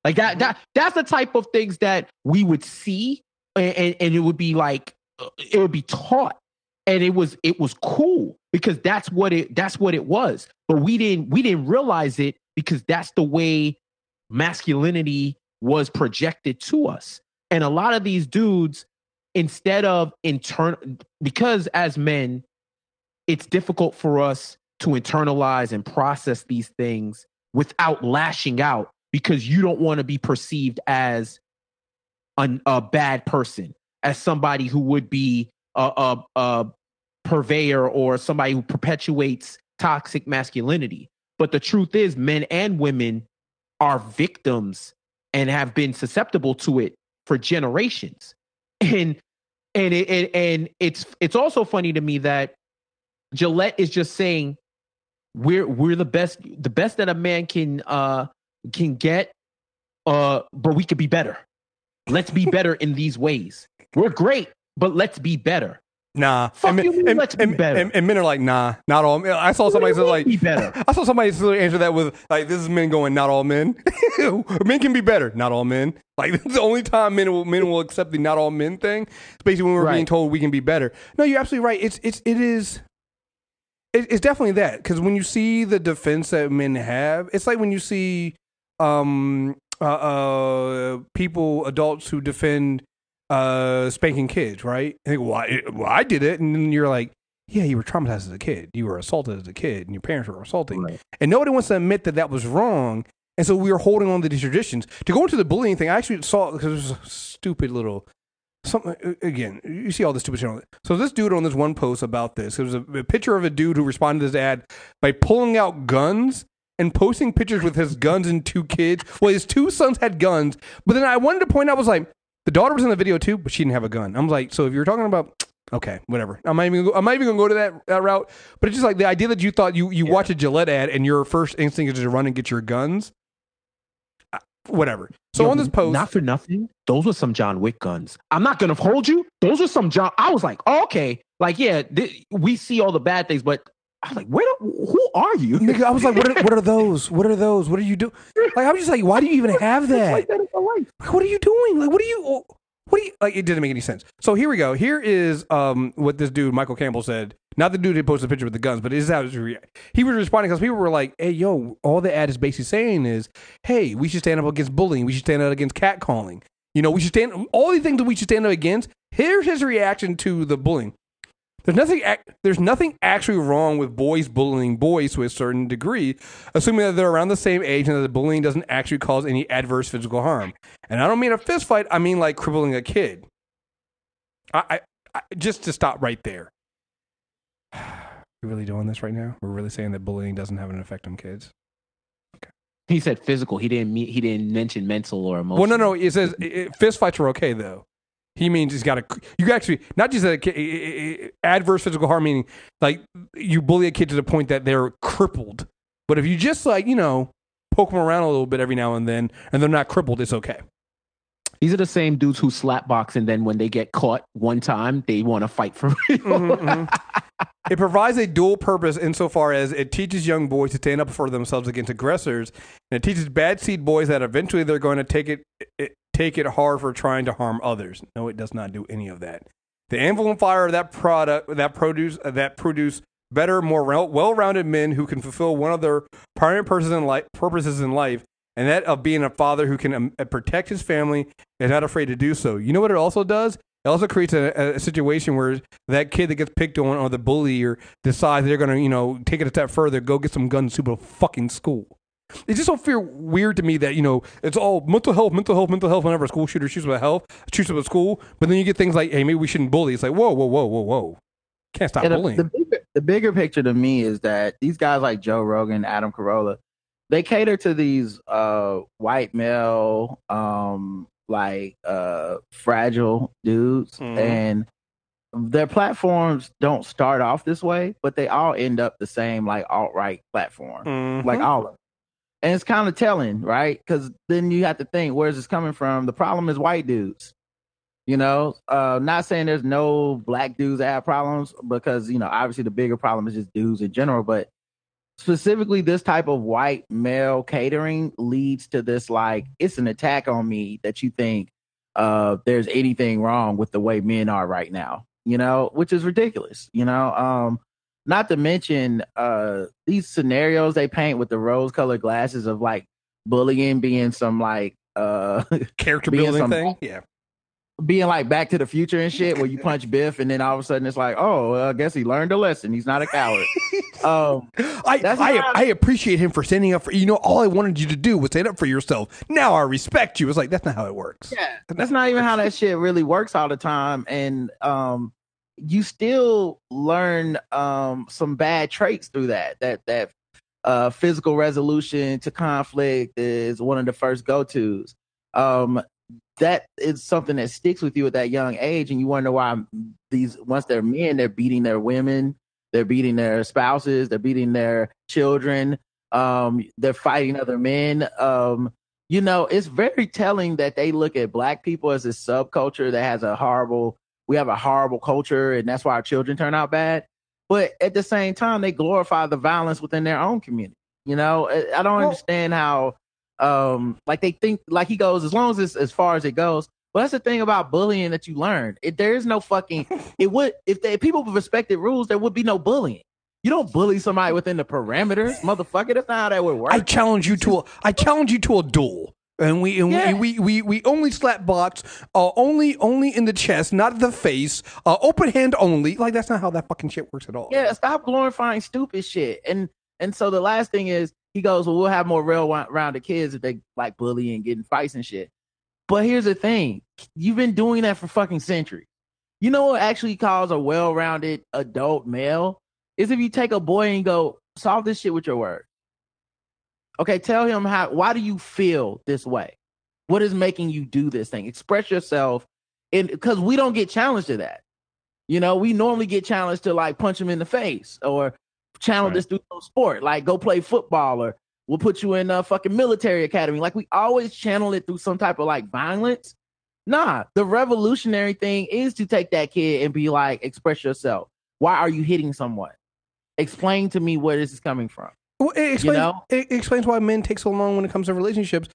Like that mm-hmm. that that's the type of things that we would see and, and, it would be like uh, it would be taught. And it was it was cool because that's what it that's what it was. But we didn't we didn't realize it because that's the way masculinity was projected to us. And a lot of these dudes instead of internal because as men it's difficult for us to internalize and process these things without lashing out because you don't want to be perceived as an, a bad person as somebody who would be a, a, a purveyor or somebody who perpetuates toxic masculinity. But the truth is, men and women are victims and have been susceptible to it for generations. And and it, and, and it's it's also funny to me that Gillette is just saying we're we're the best the best that a man can uh can get uh but we could be better. Let's be better in these ways. We're great, but let's be better. Nah, Fuck and, you mean, and, let's be better. and, and men are like, nah, not all. men. I saw somebody say like, be better? I saw somebody answer that with like, this is men going, not all men. men can be better, not all men. Like the only time men will men will accept the not all men thing. It's basically when we're Right. being told we can be better. No, you're absolutely right. It's it's it is. It, it's definitely that because when you see the defense that men have, it's like when you see um uh, uh people adults who defend uh spanking kids, right? And they go, well, I, well, I did it, and then you're like, yeah, you were traumatized as a kid, you were assaulted as a kid, and your parents were assaulting, Right. and nobody wants to admit that that was wrong. And so we are holding on to these traditions. To go into the bullying thing, I actually saw because it was a stupid little something. Again, you see all this stupid shit on it. So this dude on this one post about this, it was a, a picture of a dude who responded to this ad by pulling out guns and posting pictures with his guns and two kids. Well, his two sons had guns, but then I wanted to point out, I was like, the daughter was in the video too, but she didn't have a gun. I'm like, so if you're talking about Okay, whatever. I'm not even. Gonna go, I'm not even gonna go to that, that route. But it's just like the idea that you thought you you watch a Gillette ad and your first instinct is to run and get your guns. Uh, Whatever. So Yo, on this post, not for nothing, those were some John Wick guns. I'm not gonna hold you. Those were some John. I was like, oh, okay, like yeah, th- we see all the bad things, but I was like, where? Who are you? nigga, I was like, what are, what are those? What are those? What are you doing? Like I was just like, why do you even have that? like that in my life. Like, what are you doing? Like, what are you? What do you like? It didn't make any sense. So here we go. Here is um what this dude Michael Campbell said. Not the dude who posted the picture with the guns, but this is how was he was responding because people were like, "Hey, yo, all the ad is basically saying is, hey, we should stand up against bullying. We should stand up against catcalling. You know, we should stand all these things that we should stand up against." Here's his reaction to the bullying. There's nothing. There's nothing actually wrong with boys bullying boys to a certain degree, assuming that they're around the same age and that the bullying doesn't actually cause any adverse physical harm. And I don't mean a fist fight. I mean like crippling a kid. I, I, I just to stop right there. We're really doing this right now. We're really saying that bullying doesn't have an effect on kids. Okay. He said physical. He didn't mean, he didn't mention mental or emotional. Well, no, no. It says it, fist fights are okay though. He means he's got a. You actually not just a, a- a- adverse physical harm, meaning like you bully a kid to the point that they're crippled. But if you just like you know poke them around a little bit every now and then, and they're not crippled, it's okay. These are the same dudes who slap box, and then when they get caught one time, they want to fight for real. Mm-hmm, It provides a dual purpose insofar as it teaches young boys to stand up for themselves against aggressors, and it teaches bad seed boys that eventually they're going to take it, it take it hard for trying to harm others. No, it does not do any of that. The anvil and fire of that product that produce that produce better, more well rounded men who can fulfill one of their primary purposes in life, purposes in life, and that of being a father who can um, protect his family and not afraid to do so. You know what it also does? It also creates a, a situation where that kid that gets picked on or the bully or decides they're going to, you know, take it a step further, go get some guns to a fucking school. It's just so fear weird to me that you know it's all mental health, mental health, mental health. Whenever a school shooter shoots with health, shoots up a school, but then you get things like, "Hey, maybe we shouldn't bully." It's like, whoa, whoa, whoa, whoa, whoa, can't stop And the, bullying. the bigger, the bigger picture to me is that these guys like Joe Rogan, Adam Carolla, they cater to these uh, white male, um, like uh, fragile dudes, Mhm. and their platforms don't start off this way, but they all end up the same, like alt right platform, Mhm. like all of them. And it's kind of telling, right? Because then you have to think, where's this coming from? The problem is white dudes. You know, uh, not saying there's no black dudes that have problems because you know obviously the bigger problem is just dudes in general, but specifically this type of white male catering leads to this like it's an attack on me that you think uh, there's anything wrong with the way men are right now. You know, which is ridiculous. You know, um, not to mention uh, these scenarios they paint with the rose-colored glasses of like bullying being some like uh Character being building some- thing, yeah. being like Back to the Future and shit, where you punch Biff and then all of a sudden it's like, oh, well, I guess he learned a lesson. He's not a coward. um, I, That's I, I appreciate him for standing up for you know all I wanted you to do was stand up for yourself. Now I respect you. It's like that's not how it works. yeah, that's not even how that shit really works all the time. And um, you still learn um some bad traits through that. That that uh physical resolution to conflict is one of the first go tos. Um, that is something that sticks with you at that young age, and you wonder why these once they're men, they're beating their women, they're beating their spouses, they're beating their children, um, they're fighting other men. Um, you know, it's very telling that they look at black people as a subculture that has a horrible. We have a horrible culture, and that's why our children turn out bad. But at the same time, they glorify the violence within their own community. You know, I don't Well- understand how um like they think like he goes as long as it's as far as it goes but that's the thing about bullying that you learn it, there is no fucking it would if, they, if people respected rules there would be no bullying you don't bully somebody within the parameters motherfucker that's not how that would work I challenge you to a I challenge you to a duel. And we and Yeah. we, we, we we only slap box uh, only only in the chest, not the face. Uh, open hand only. Like that's not how that fucking shit works at all. yeah stop glorifying stupid shit and and so the last thing is he goes well we'll have more real rounded kids if they like bullying getting fights and shit but here's the thing you've been doing that for fucking centuries you know what actually calls a well-rounded adult male is if you take a boy and go solve this shit with your words okay tell him how why do you feel this way? What is making you do this thing? Express yourself and because we don't get challenged to that. You know we normally get challenged to like punch him in the face or channel Right. this through some sport like go play football or we'll put you in a fucking military academy. Like we always channel it through some type of like violence. Nah the revolutionary thing is to take that kid and be like express yourself. Why are you hitting someone? Explain to me where this is coming from Well, it explains, know? it explains why men take so long when it comes to relationships.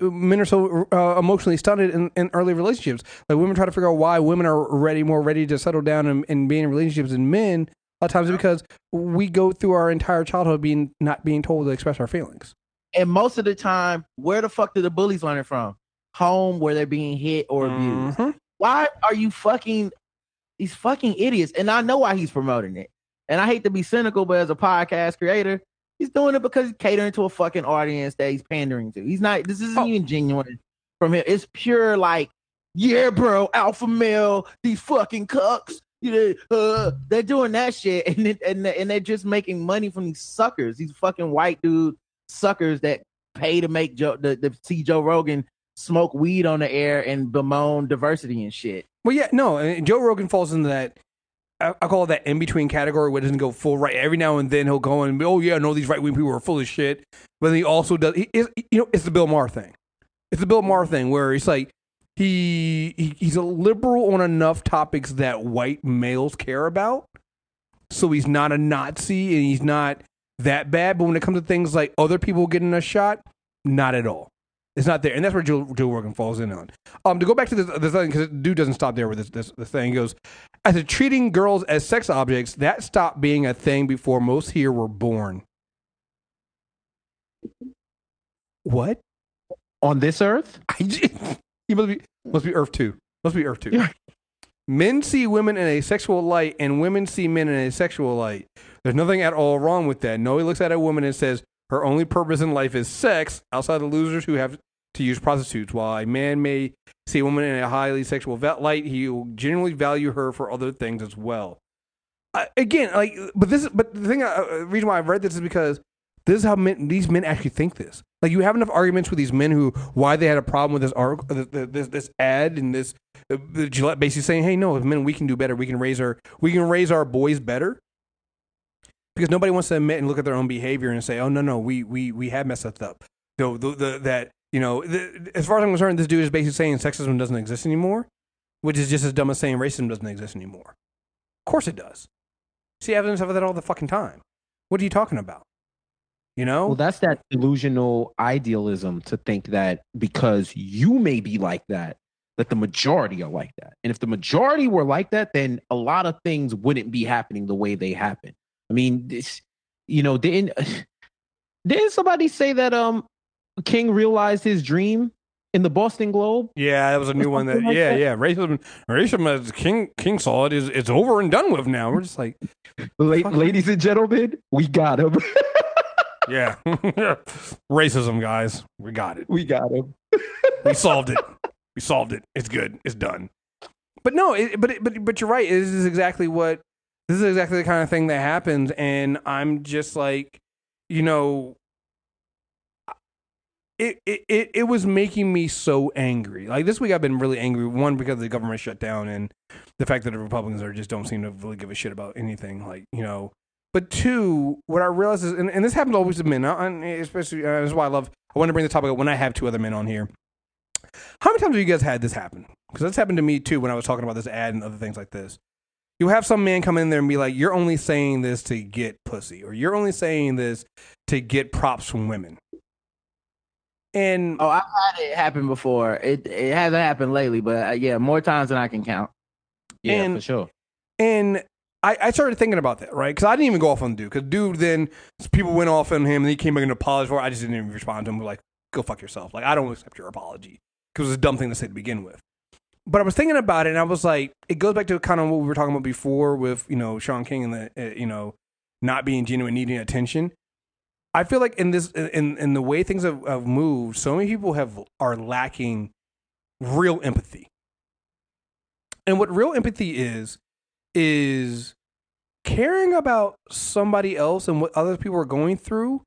Men are so uh, emotionally stunted in, in early relationships. Like women try to figure out why women are ready, more ready to settle down and, and be in relationships than men. A lot of times it's because we go through our entire childhood being not being told to express our feelings. and most of the time where the fuck do the bullies learn it from home where they're being hit or abused Mhm. why are you fucking these fucking idiots? And I know why he's promoting it. And I hate to be cynical, but as a podcast creator, he's doing it because he's catering to a fucking audience that he's pandering to. He's not. This isn't Oh. even genuine from him. It's pure like, yeah, bro, alpha male, these fucking cucks. You know, uh, they're doing that shit, and it, and and they're just making money from these suckers, these fucking white dude suckers that pay to make Joe to, to see Joe Rogan smoke weed on the air and bemoan diversity and shit. Well, yeah, no, Joe Rogan falls into that. I, call it that in between category where it doesn't go full right. Every now and then he'll go and oh yeah, no, these right wing people are full of shit. But then he also does. He, you know, it's the Bill Maher thing. It's the Bill Maher thing where it's like he, he he's a liberal on enough topics that white males care about. So he's not a Nazi and he's not that bad. But when it comes to things like other people getting a shot, not at all. It's not there, and that's where Joe, Joe Rogan falls in on. Um, to go back to this, this thing because dude doesn't stop there with this, this, this thing. He goes, as to treating girls as sex objects, that stopped being a thing before most here were born. What? On this earth? I he must be must be Earth two. Must be Earth two. Men see women in a sexual light, and women see men in a sexual light. There's nothing at all wrong with that. No, he looks at a woman and says her only purpose in life is sex. Outside the losers who have to use prostitutes, while a man may see a woman in a highly sexual light, he will genuinely value her for other things as well. I, again, like, but this, is but the thing, uh, uh, reason why I've read this is because this is how men, these men actually think this. Like, you have enough arguments with these men who why they had a problem with this article, this this ad, and this uh, the Gillette basically saying, "Hey, no, as men, we can do better. We can raise our we can raise our boys better." Because nobody wants to admit and look at their own behavior and say, "Oh no, no, we we we have messed up." No, the, the, that you know, the, as far as I'm concerned, this dude is basically saying sexism doesn't exist anymore, which is just as dumb as saying racism doesn't exist anymore. Of course it does. See evidence of that all the fucking time. What are you talking about? You know? Well, that's that delusional idealism to think that because you may be like that, that the majority are like that. And if the majority were like that, then a lot of things wouldn't be happening the way they happen. I mean, this, you know, didn't didn't somebody say that um King realized his dream in the Boston Globe? Yeah, that was a new one. That like yeah, that? yeah. Racism, racism as King King saw it is it's over and done with now. We're just like, La- ladies and gentlemen, we got him. yeah, racism, guys. We got it. we got him. We solved it. We solved it. It's good. It's done. But no, it, but it, but but you're right. This is exactly what this is exactly the kind of thing that happens, and I'm just like, you know, it it it, it was making me so angry. Like this week, I've been really angry. One because the government shut down, and the fact that the Republicans are just don't seem to really give a shit about anything. Like you know. But two, what I realize is, and, and this happens always to men, especially uh, this is why I love. I want to bring the topic up when I have two other men on here. How many times have you guys had this happen? Because that's happened to me too when I was talking about this ad and other things like this. You have some man come in there and be like, "You're only saying this to get pussy, or you're only saying this to get props from women." And Oh, I've had it happen before. It it hasn't happened lately, but uh, yeah, more times than I can count. Yeah, And- for sure. And I, I started thinking about that, right? Because I didn't even go off on dude. Because dude, then people went off on him, and he came back and apologized for. it. I just didn't even respond to him. Like, go fuck yourself. Like, I don't accept your apology because it was a dumb thing to say to begin with. But I was thinking about it, and I was like, it goes back to kind of what we were talking about before with you know Shaun King and the uh, you know not being genuine, needing attention. I feel like in this in in the way things have, have moved, so many people have are lacking real empathy. And what real empathy is is caring about somebody else and what other people are going through,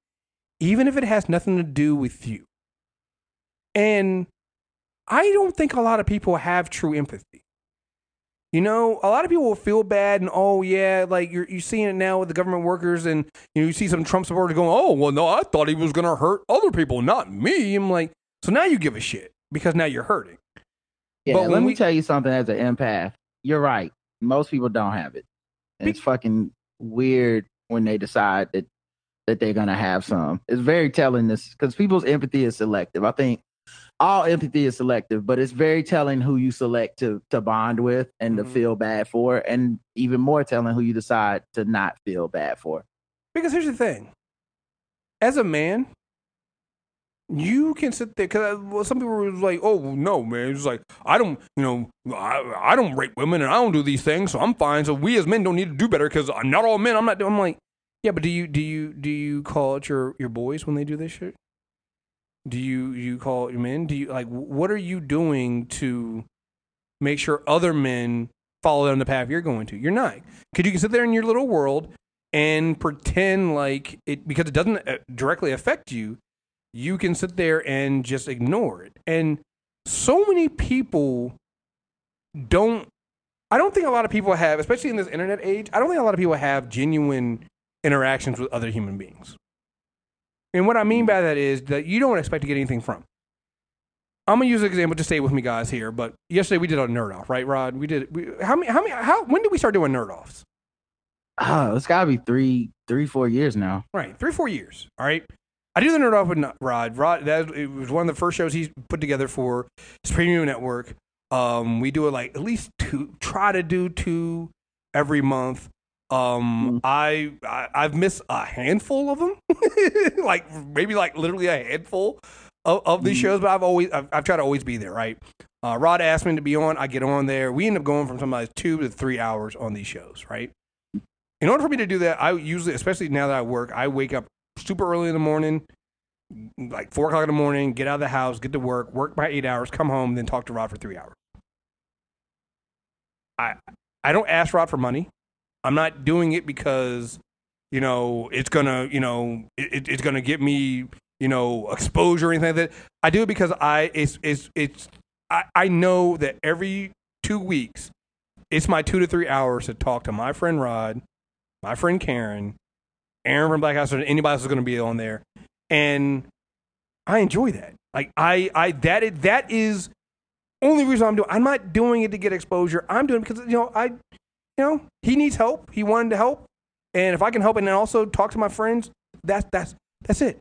even if it has nothing to do with you. And I don't think a lot of people have true empathy. You know, a lot of people will feel bad and oh yeah, like you're you seeing it now with the government workers and you know you see some Trump supporters going, oh well, no, I thought he was gonna hurt other people, not me. I'm like, so now you give a shit because now you're hurting. Yeah, But let me we- tell you something as an empath. You're right. Most people don't have it. And it's fucking weird when they decide that that they're gonna have some. It's very telling this because people's empathy is selective. I think all empathy is selective, but it's very telling who you select to to bond with and Mhm. to feel bad for, and even more telling who you decide to not feel bad for. Because here's the thing: as a man, you can sit there. Because well, some people were like, "Oh no, man!" It's like I don't, you know, I, I don't rape women and I don't do these things, so I'm fine. So we as men don't need to do better because I'm not all men. I'm not. I'm like, yeah, but do you do you do you call out your your boys when they do this shit? Do you you call men? Do you like what are you doing to make sure other men follow down the path you're going to? You're not. Because you can sit there in your little world and pretend like it because it doesn't uh, directly affect you. you can sit there and just ignore it. And so many people don't I don't think a lot of people have, especially in this internet age, I don't think a lot of people have genuine interactions with other human beings. And what I mean by that is that you don't expect to get anything from. I'm gonna use an example. Just stay with me, guys. Here, but yesterday we did a nerd off, right, Rod? We did. We, how many? How many? How? When did we start doing nerd offs? Oh, it's gotta be three, three, four years now. Right, three, four years. All right. I do the nerd off with Rod. Rod, that it was one of the first shows he put together for his premium network. Um, we do it like at least two. Try to do two every month. Um, I, I I've missed a handful of them, like maybe like literally a handful of, of these shows. But I've always I've, I've tried to always be there. Right. Uh, Rod asked me to be on. I get on there. We end up going from sometimes two to three hours on these shows. Right. In order for me to do that, I usually, especially now that I work, I wake up super early in the morning, like four o'clock in the morning, get out of the house, get to work, work my eight hours, come home, then talk to Rod for three hours. I I don't ask Rod for money. I'm not doing it because you know it's gonna you know it, it's gonna get me you know exposure or anything like that. I do it because I it's it's it's I, I know that every two weeks it's my two to three hours to talk to my friend Rod, my friend Karen, Aaron from Black House, or anybody else is going to be on there, and I enjoy that. Like I, I that is, that is only reason I'm doing. I'm not doing it to get exposure. I'm doing it because you know I, you know he needs help. He wanted to help, and if I can help and then also talk to my friends, that's that's that's it.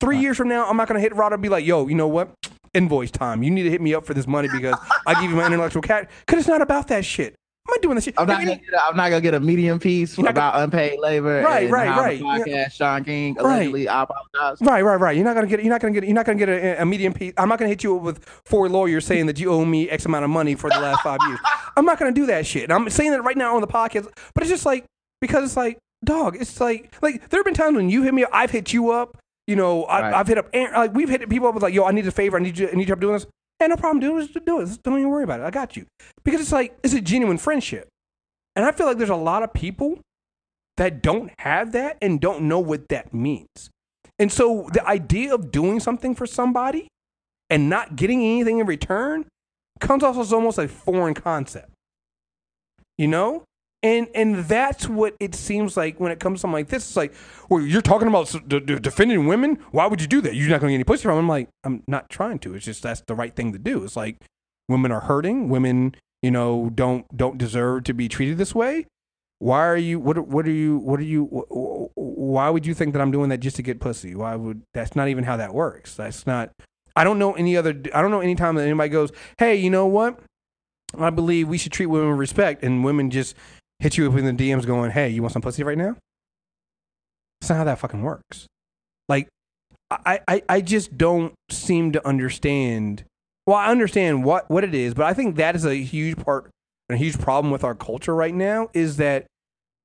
Three years from now, I'm not going to hit Rod and be like, "Yo, you know what? Invoice time. You need to hit me up for this money because I give you my intellectual cat." Because it's not about that shit. I'm not doing that shit. I'm not, gonna get a, I'm not gonna get a medium piece about unpaid labor. Right, and right, right. Podcast, Shaun King Right. allegedly. I apologize. Right, right, right. You're not gonna get. You're not gonna get. You're not gonna get a, a medium piece. I'm not gonna hit you with four lawyers saying that you owe me X amount of money for the last five years. I'm not gonna do that shit. I'm saying that right now on the podcast, but it's just like because it's like, dog. It's like like there have been times when you hit me up, I've hit you up. You know, I, Right. I've hit up like we've hit people up with like, yo, I need a favor. I need you. I need your help doing this. Hey, no problem, dude. Just do it. Just Don't even worry about it. I got you. Because it's like it's a genuine friendship, and I feel like there's a lot of people that don't have that and don't know what that means. And so the idea of doing something for somebody and not getting anything in return comes off as almost a foreign concept. You know? And and that's what it seems like when it comes to something like this. It's like, well, you're talking about d- d- defending women. Why would you do that? You're not going to get any pussy from. 'em." I'm like, I'm not trying to. It's just that's the right thing to do. It's like women are hurting. Women, you know, don't don't deserve to be treated this way. Why are you? What? What are you? What are you? wh- wh- Why would you think that I'm doing that just to get pussy? Why would? That's not even how that works. That's not. I don't know any other. I don't know any time that anybody goes, "Hey, you know what? I believe we should treat women with respect," and women just hit you up in the DMs going, "Hey, you want some pussy right now?" That's not how that fucking works. Like, I, I, I just don't seem to understand. Well, I understand what what it is, but I think that is a huge part, a huge problem with our culture right now is that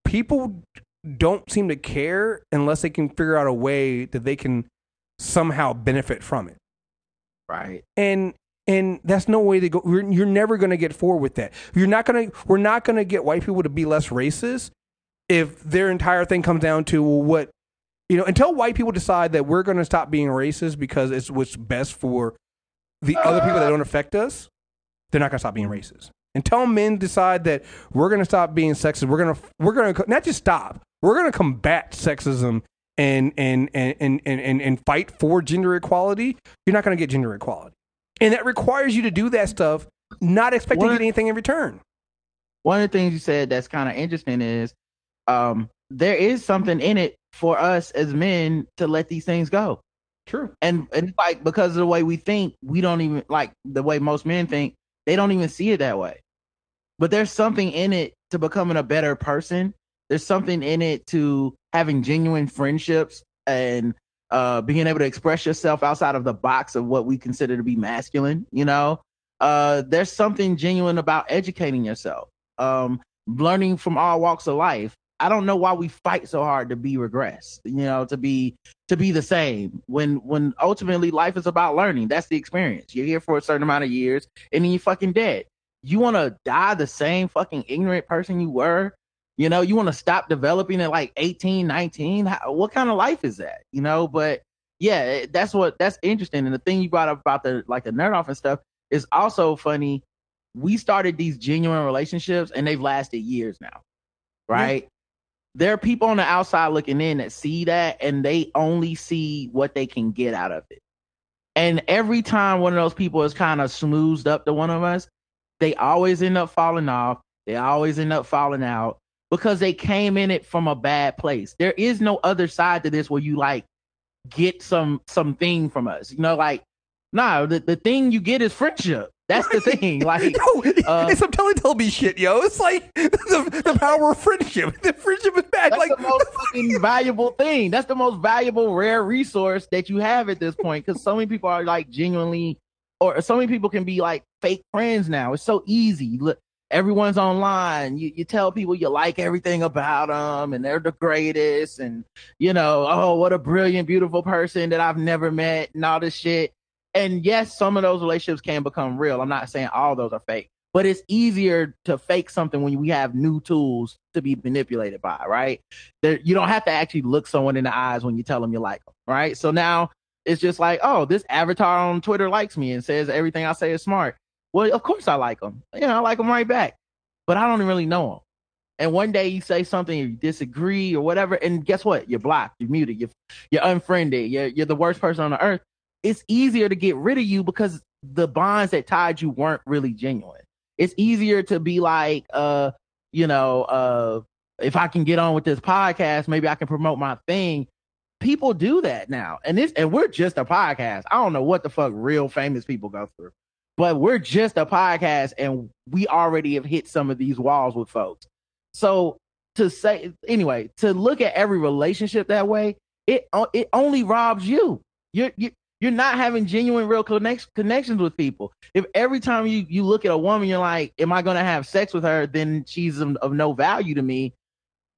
people don't seem to care unless they can figure out a way that they can somehow benefit from it Right. and and that's no way to go. You're, you're never going to get forward with that. You're not going to. We're not going to get white people to be less racist if their entire thing comes down to what you know. Until white people decide that we're going to stop being racist because it's what's best for the other people that don't affect us, they're not going to stop being racist. Until men decide that we're going to stop being sexist, we're going to we're going to not just stop. We're going to combat sexism and and and and and, and, and fight for gender equality. You're not going to get gender equality. And that requires you to do that stuff, not expecting anything in return. One of the things you said that's kind of interesting is um, there is something in it for us as men to let these things go. True. And and like because of the way we think, we don't even like the way most men think, they don't even see it that way. But there's something in it to becoming a better person. There's something in it to having genuine friendships and uh being able to express yourself outside of the box of what we consider to be masculine, you know. Uh there's something genuine about educating yourself. Um learning from all walks of life. I don't know why we fight so hard to be regressed, you know, to be to be the same when when ultimately life is about learning. That's the experience. You're here for a certain amount of years and then you're fucking dead. You want to die the same fucking ignorant person you were? You know, you want to stop developing at like 18, 19? How, what kind of life is that? You know, but yeah, eh, that's what that's interesting. And the thing you brought up about the like the nerd off and stuff is also funny. We started these genuine relationships and they've lasted years now, right? Yeah. There are people on the outside looking in that see that and they only see what they can get out of it. And every time one of those people is kind of smoothed up to one of us, they always end up falling off. They always end up falling out because they came in it from a bad place. There is no other side to this where you like get some something from us. You know, like nah, the, the thing you get is friendship. That's the thing. Like, no, uh, it's some me shit, yo. It's like the, the power of friendship. The friendship is bad. That's like the most fucking valuable thing. That's the most valuable, rare resource that you have at this point. Because so many people are like genuinely, or so many people can be like fake friends now. It's so easy. Look, everyone's online. You, you tell people you like everything about them and they're the greatest. And, you know, oh, what a brilliant, beautiful person that I've never met and all this shit. And yes, some of those relationships can become real. I'm not saying all those are fake, but it's easier to fake something when we have new tools to be manipulated by, right? There, you don't have to actually look someone in the eyes when you tell them you like them, right? So now it's just like, oh, this avatar on Twitter likes me and says everything I say is smart. Well, of course I like them. You know, I like them right back. But I don't really know them. And one day you say something, you disagree or whatever, and guess what? You're blocked, you're muted, you're you're unfriended, you're you're the worst person on the earth. It's easier to get rid of you because the bonds that tied you weren't really genuine. It's easier to be like, uh, you know, uh, if I can get on with this podcast, maybe I can promote my thing. People do that now, and this, and we're just a podcast. I don't know what the fuck real famous people go through but we're just a podcast and we already have hit some of these walls with folks. So to say anyway, to look at every relationship that way, it uh, it only robs you. You're you, you're not having genuine real connect, connections with people. If every time you you look at a woman, you're like, "Am I going to have sex with her?" Then she's of, of no value to me.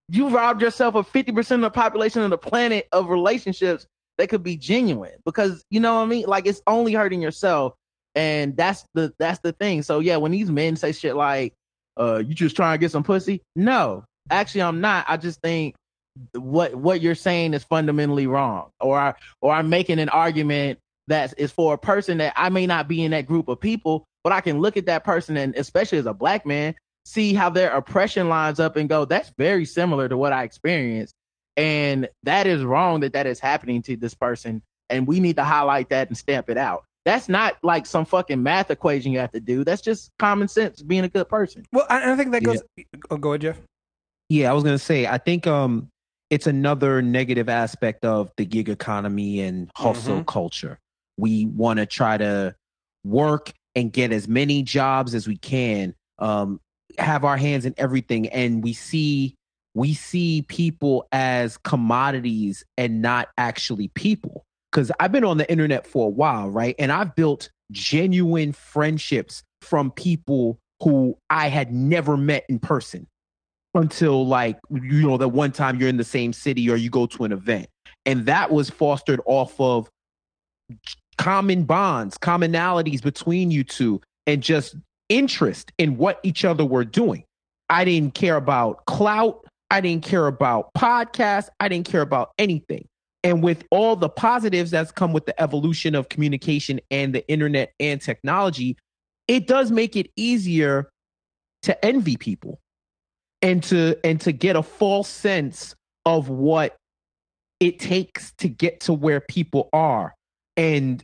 You robbed yourself of fifty percent of the population of the planet of relationships that could be genuine because you know what I mean. Like it's only hurting yourself and that's the that's the thing. So yeah, when these men say shit like, uh, you just trying to get some pussy? No, actually I'm not. I just think what what you're saying is fundamentally wrong. Or I, or I'm making an argument that is for a person that I may not be in that group of people, but I can look at that person and especially as a black man, see how their oppression lines up and go, that's very similar to what I experienced. And that is wrong that that is happening to this person. And we need to highlight that and stamp it out. That's not like some fucking math equation you have to do. That's just common sense being a good person. Well, I, I think that goes. Yeah. Oh, go ahead, Jeff. Yeah, I was gonna say. I think um, it's another negative aspect of the gig economy and hustle mm-hmm. culture. We want to try to work and get as many jobs as we can. Um, have our hands in everything, and we see we see people as commodities and not actually people because I've been on the internet for a while, right? And I've built genuine friendships from people who I had never met in person until like you know that one time you're in the same city or you go to an event. And that was fostered off of common bonds commonalities between you two and just interest in what each other were doing. I didn't care about clout. I didn't care about podcasts. I didn't care about anything and with all the positives that's come with the evolution of communication and the internet and technology, it does make it easier to envy people and to and to get a false sense of what it takes to get to where people are and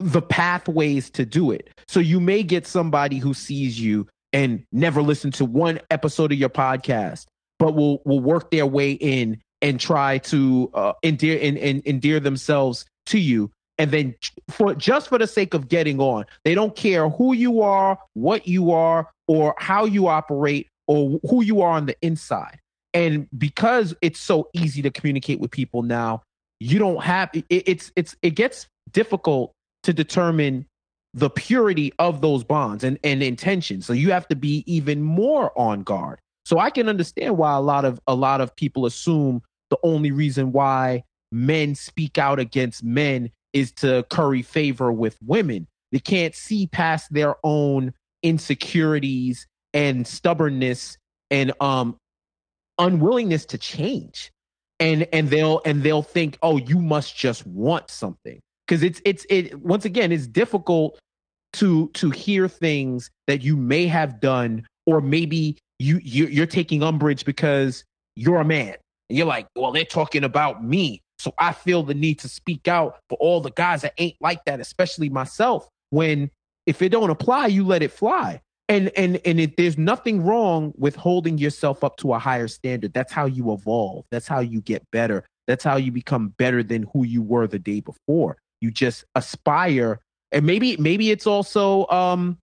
the pathways to do it. So you may get somebody who sees you and never listened to one episode of your podcast, but will will work their way in and try to uh, endear and, and endear themselves to you. And then for just for the sake of getting on they don't care who you are what you are or how you operate or who you are on the inside. And because it's so easy to communicate with people now you don't have it, it's it's it gets difficult to determine the purity of those bonds and and intentions. So you have to be even more on guard. So i can understand why a lot of a lot of people assume the only reason why men speak out against men is to curry favor with women. They can't see past their own insecurities and stubbornness and um unwillingness to change. and and they'll and they'll think, oh, you must just want something because it's it's it once again it's difficult to to hear things that you may have done or maybe you, you you're taking umbrage because you're a man and you're like well they're talking about me. So i feel the need to speak out for all the guys that ain't like that especially myself when if it don't apply you let it fly. And and and it, there's nothing wrong with holding yourself up to a higher standard. That's how you evolve. That's how you get better. That's how you become better than who you were the day before. You just aspire. And maybe maybe it's also um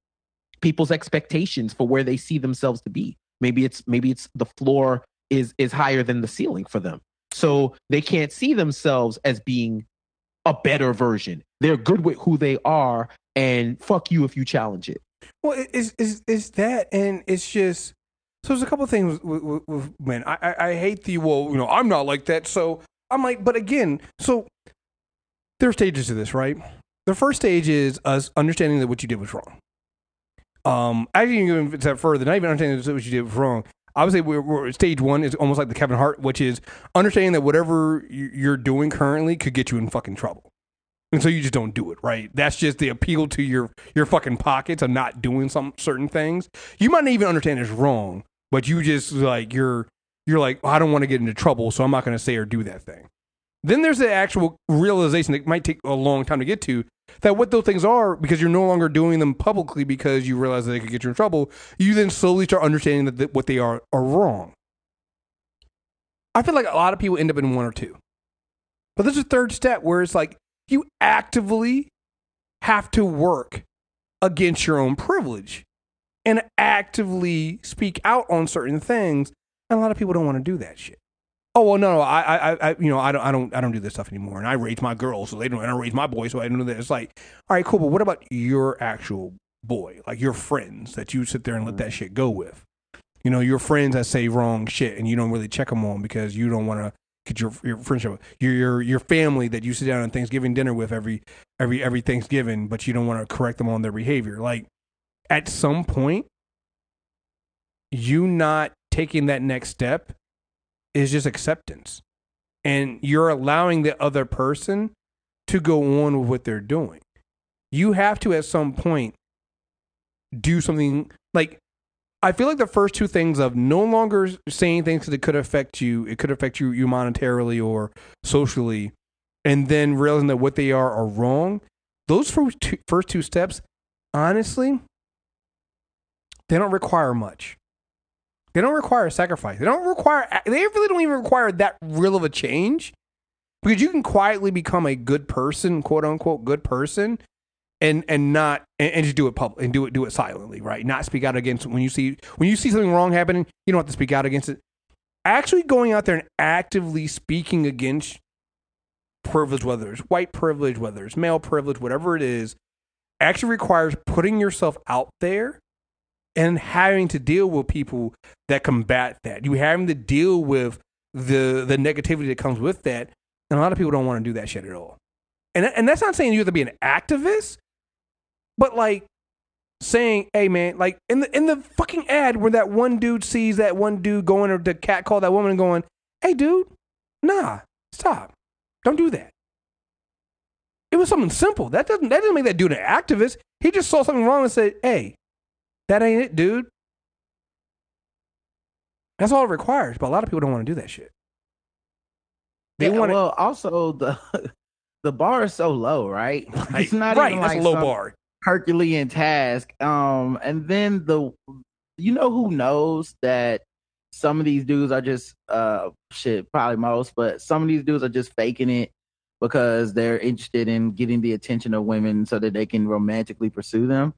people's expectations for where they see themselves to be. Maybe it's maybe it's the floor is is higher than the ceiling for them so they can't see themselves as being a better version they're good with who they are and fuck you if you challenge it Well, it- it's, it's, it's that, and it's just so. There's a couple things with, with, with men. I, I I hate the well, you know, I'm not like that. So I'm like, but again, so there are stages to this, right? The first stage is us understanding that what you did was wrong. Um, actually, can go a step further. Not even understanding that what you did was wrong. I would say we're, we're stage one is almost like the Kevin Hart, which is understanding that whatever you- you're doing currently could get you in fucking trouble. And so you just don't do it, right? That's just the appeal to your your fucking pockets of not doing some certain things. You might not even understand it's wrong, but you just like you're you're like I don't want to get into trouble, so I'm not going to say or do that thing. Then there's the actual realization that might take a long time to get to that what those things are because you're no longer doing them publicly because you realize that they could get you in trouble. You then slowly start understanding that, that what they are are wrong. I feel like a lot of people end up in one or two. But there's a third step where it's like you actively have to work against your own privilege and actively speak out on certain things. And a lot of people don't want to do that shit. Oh well, no, no, I, I, I, you know, I don't, I don't, I don't do this stuff anymore. And I raise my girls, so they don't. and I don't raise my boys, so I don't do that. It's like, all right, cool, but what about your actual boy, like your friends that you sit there and let that mm. shit go with? You know, your friends that say wrong shit, and you don't really check them on because you don't want to get your your friendship, your your your family that you sit down on Thanksgiving dinner with every every every Thanksgiving, but you don't want to correct them on their behavior. Like at some point, you not taking that next step is just acceptance, and you're allowing the other person to go on with what they're doing. You have to at some point do something like I feel like the first two things of no longer saying things that could affect you, it could affect you, you monetarily or socially, and then realizing that what they are are wrong. Those first two, first two steps, honestly, they don't require much. They don't require a sacrifice. They don't require. They really don't even require that real of a change, because you can quietly become a good person, quote unquote, good person, and and not and, and just do it public and do it do it silently, right? Not speak out against when you see when you see something wrong happening. You don't have to speak out against it. Actually, going out there and actively speaking against privilege, whether it's white privilege, whether it's male privilege, whatever it is, actually requires putting yourself out there and having to deal with people that combat that. You having to deal with the the negativity that comes with that, and a lot of people don't want to do that shit at all. And and that's not saying you have to be an activist, but like saying, "Hey man, like in the in the fucking ad where that one dude sees that one dude going or the cat call that woman and going, "Hey dude, nah, stop, don't do that." It was something simple. That doesn't that doesn't make that dude an activist. He just saw something wrong and said, "Hey, that ain't it, dude." That's all it requires. But a lot of people don't want to do that shit. They Yeah, want well, also the the bar is so low, right? Right, It's not right. even like a low bar. Herculean task. Um, and then the you know who knows that some of these dudes are just uh shit, probably most, but some of these dudes are just faking it because they're interested in getting the attention of women so that they can romantically pursue them.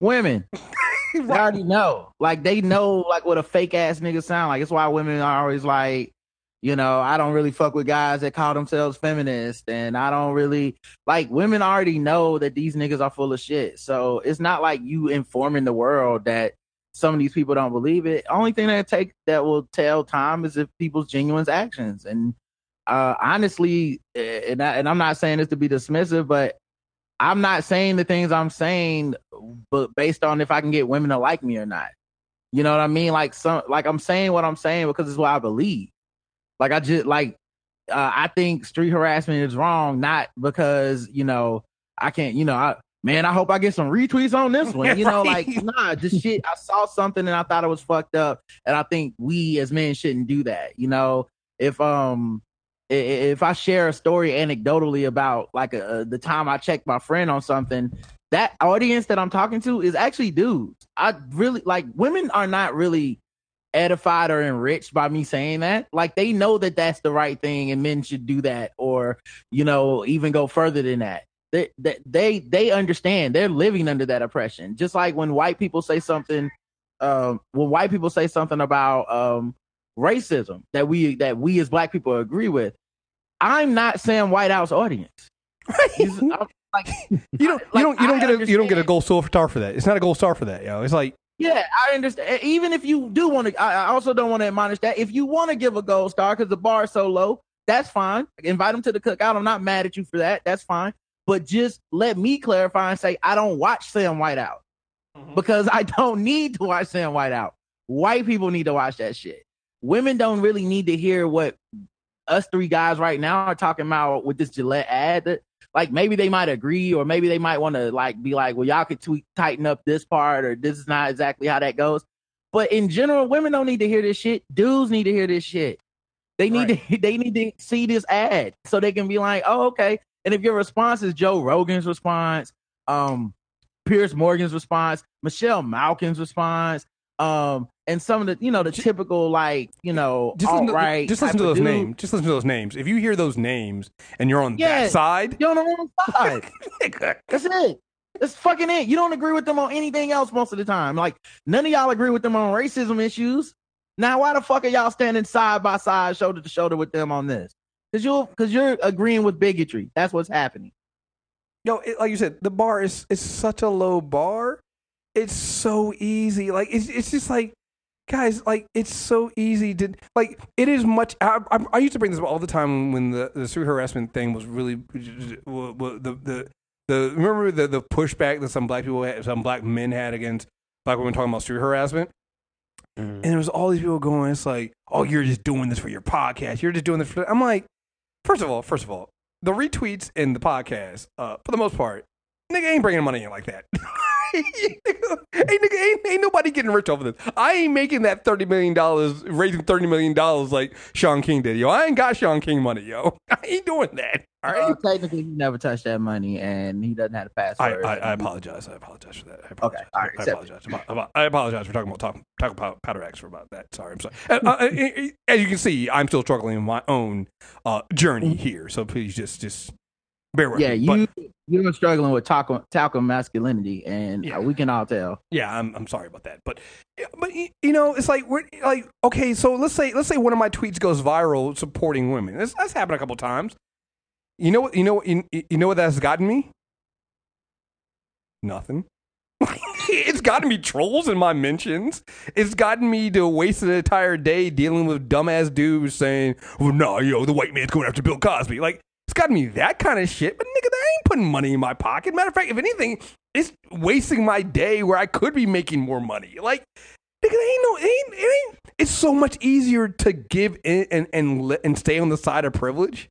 Women. They already know. Like they know like what a fake ass nigga sound like. It's why women are always like, you know, I don't really fuck with guys that call themselves feminist and I don't really like women already know that these niggas are full of shit. So it's not like you informing the world that some of these people don't believe it. Only thing that take that will tell time is if people's genuine actions. And uh honestly, eh, and I, and I'm not saying this to be dismissive, but I'm not saying the things I'm saying, but based on if I can get women to like me or not. You know what I mean? Like some, like I'm saying what I'm saying because it's what I believe. Like I just like uh, I think street harassment is wrong, not because you know I can't. You know, I man, I hope I get some retweets on this one. You know, like nah, this shit. I saw something and I thought it was fucked up, and I think we as men shouldn't do that. You know, if um. If I share a story anecdotally about like a, the time I checked my friend on something, that audience that I'm talking to is actually dudes. I really like women are not really edified or enriched by me saying that. Like they know that that's the right thing and men should do that or you know even go further than that. They they they, they understand. They're living under that oppression. Just like when white people say something um when white people say something about um racism that we that we as black people agree with. I'm not Sam Whiteout's audience. He's- I'm like You don't, like, you don't, you don't I get a, you don't get a gold star for that. It's not a gold star for that, yo. It's like, Yeah, I understand. Even if you do want to, I I also don't want to admonish that. If you want to give a gold star because the bar is so low, that's fine. Invite them to the cookout. I'm not mad at you for that. That's fine. But just let me clarify and say I don't watch Sam Whiteout mm-hmm. because I don't need to watch Sam Whiteout. White people need to watch that shit. Women don't really need to hear what us three guys right now are talking about with this Gillette ad. That, like maybe they might agree, or maybe they might want to like be like, well, y'all could tweak, tighten up this part, or this is not exactly how that goes. But in general, women don't need to hear this shit. Dudes need to hear this shit. They need to they need to see this ad so they can be like, oh, okay. And if your response is Joe Rogan's response, um, Piers Morgan's response, Michelle Malkin's response, um, and some of the you know the typical like you know just listen, to, just listen to those dude, names. Just listen to those names. If you hear those names and you're on Yeah. that side, You're on the wrong side. That's it. That's fucking it. You don't agree with them on anything else most of the time. Like none of y'all agree with them on racism issues. Now, why the fuck are y'all standing side by side, shoulder to shoulder with them on this? Because you because you're agreeing with bigotry. That's what's happening. yo, it, like you said, the bar is is such a low bar. It's so easy. Like it's it's just like guys, like it's so easy to like. It is much. I, I, I used to bring this up all the time when the the street harassment thing was really well, well, the the the remember the the pushback that some black people had, some black men had against black women talking about street harassment. And there was all these people going, it's like, oh, you're just doing this for your podcast. You're just doing this for. I'm like, first of all, first of all, the retweets in the podcast, uh, for the most part, nigga ain't bringing money in like that. ain't, nigga, ain't, ain't nobody getting rich over this. I ain't making that thirty million dollars, raising thirty million dollars like Shaun King did. Yo, I ain't got Shaun King money, yo. I ain't doing that. All right. Uh, technically, he never touched that money, and he doesn't have a I, password. I, I apologize. I apologize for that. I apologize. all right, I apologize. I apologize for talking about talking, talking about Powder X for about that. Sorry, I'm sorry. Uh, uh, uh, as you can see, I'm still struggling in my own uh, journey here. So please just just bear with yeah, me. But- you you're struggling with talcum talcum masculinity, and Yeah. uh, we can all tell. Yeah, I'm, I'm sorry about that, but but you know, it's like we're like okay, so let's say let's say one of my tweets goes viral supporting women. That's, that's happened a couple times. You know what? You know what? You, you know what that's gotten me? Nothing. it's gotten me trolls in my mentions. It's gotten me to waste an entire day dealing with dumbass dudes saying, "Well, no, yo, the white man's going after Bill Cosby." Like it's got me that kind of shit. But nigga, that ain't putting money in my pocket. Matter of fact, if anything, it's wasting my day where I could be making more money. Like, nigga, ain't no, it ain't, it ain't. It's so much easier to give in and and and stay on the side of privilege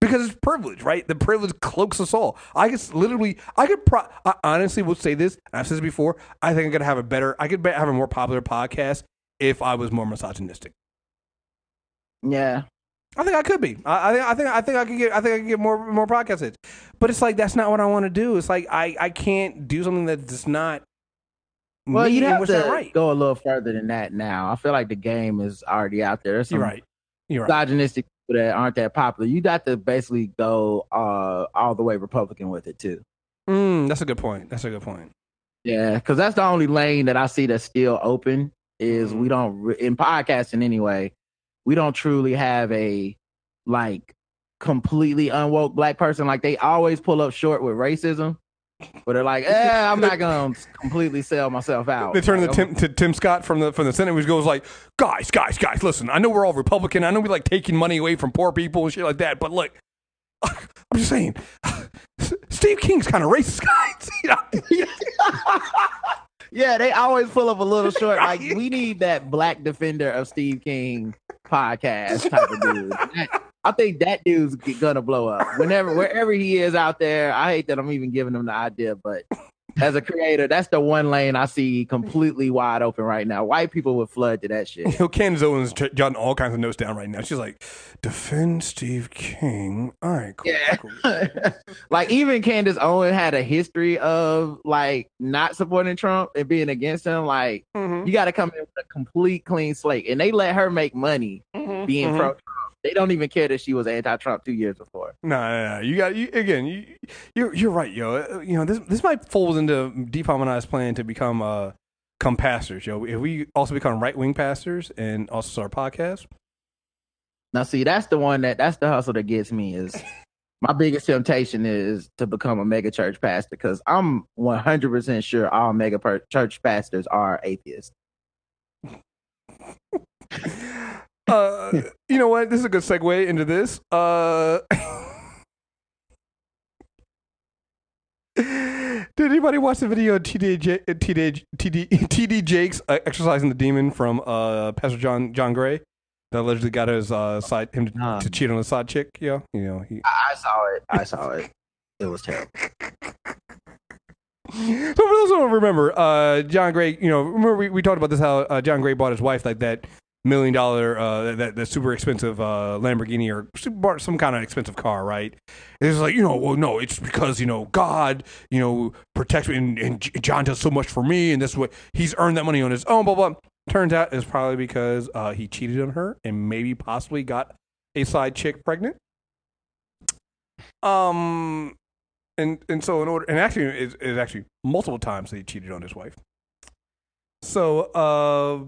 because it's privilege, right? The privilege cloaks us all. I could literally, I could, pro- I honestly would say this. I've said this before. I think I could have a better, I could have a more popular podcast if I was more misogynistic. Yeah, I think I could be. I, I think I think I think I could get. I think I could get more more podcast hits. But it's like that's not what I want to do. It's like I I can't do something that's not. well, me you'd have to right. go a little further than that. Now, I feel like the game is already out there. There's some You're right. You're right. misogynistic people that aren't that popular. You got to basically go uh, all the way Republican with it too. Mm, that's a good point. That's a good point. Yeah, because that's the only lane that I see that's still open. Is Mm-hmm. we don't in podcasting anyway. We don't truly have a like completely unwoke black person. Like they always pull up short with racism, but they're like, "Eh, I'm not gonna completely sell myself out." They turn to Like, Tim to Tim Scott from the from the Senate, which goes like, guys, guys, guys, listen. I know we're all Republican. I know we like taking money away from poor people and shit like that. But look, I'm just saying, Steve King's kind of racist, guys. Yeah, they always pull up a little short. Like we need that black defender of Steve King podcast type of dude. That, I think that dude's gonna blow up. Whenever wherever he is out there, I hate that I'm even giving him the idea, but as a creator, that's the one lane I see completely wide open right now. White people would flood to that shit. You know, Candace Owens t- jotting all kinds of notes down right now. She's like, defend Steve King. All right, cool. Yeah. cool. like even Candace Owen had a history of like not supporting Trump and being against him. Like Mhm. you got to come in with a complete clean slate, and they let her make money Mhm. being Mhm. pro Trump. They don't even care that she was anti-Trump two years before. No, no, no. You got you again. You, you're you're right, yo. You know this this might falls into Deepam and I's plan to become uh become pastors, yo. If we also become right wing pastors and also start a podcast, Now, see, that's the one that that's the hustle that gets me. Is my biggest temptation is to become a mega church pastor because I'm 100 percent sure all mega per- church pastors are atheists. uh, you know what? This is a good segue into this. Uh, did anybody watch the video of TD, J- TD, TD, TD Jakes uh, exercising the demon from uh, Pastor John John Gray that allegedly got his uh, side him to, Nah. to cheat on a side chick? Yeah, you know he. I, I saw it. I saw it. It was terrible. So for those who don't remember, uh, John Gray, you know, remember we, we talked about this how uh, John Gray bought his wife like that million dollar, uh, that that super expensive uh, Lamborghini or some kind of expensive car, right? And It's like you know, well, no, it's because you know God, you know, protects me, and, and John does so much for me, and this is what he's earned that money on his own. Blah blah. Turns out it's probably because uh, he cheated on her and maybe possibly got a side chick pregnant. Um, and and so in order and actually it's, it's actually multiple times that he cheated on his wife. So uh,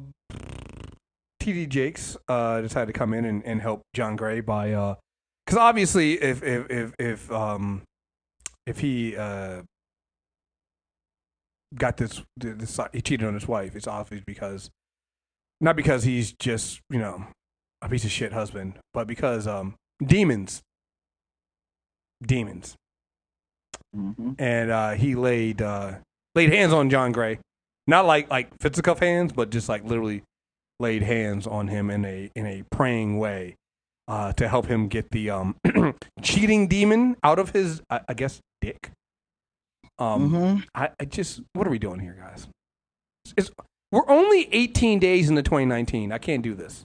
TD Jakes uh, decided to come in and, and help John Gray by because obviously if if if if um if he uh got this this he cheated on his wife, it's obvious because not because he's just you know a piece of shit husband, but because um demons. Demons. Mm-hmm. and uh, he laid uh, laid hands on John Gray, not like like fisticuff hands, but just like literally laid hands on him in a in a praying way uh, to help him get the um, cheating demon out of his I, I guess dick. Um, Mhm. I, I just what are we doing here, guys? It's, we're only 18 days into 2019. I can't do this.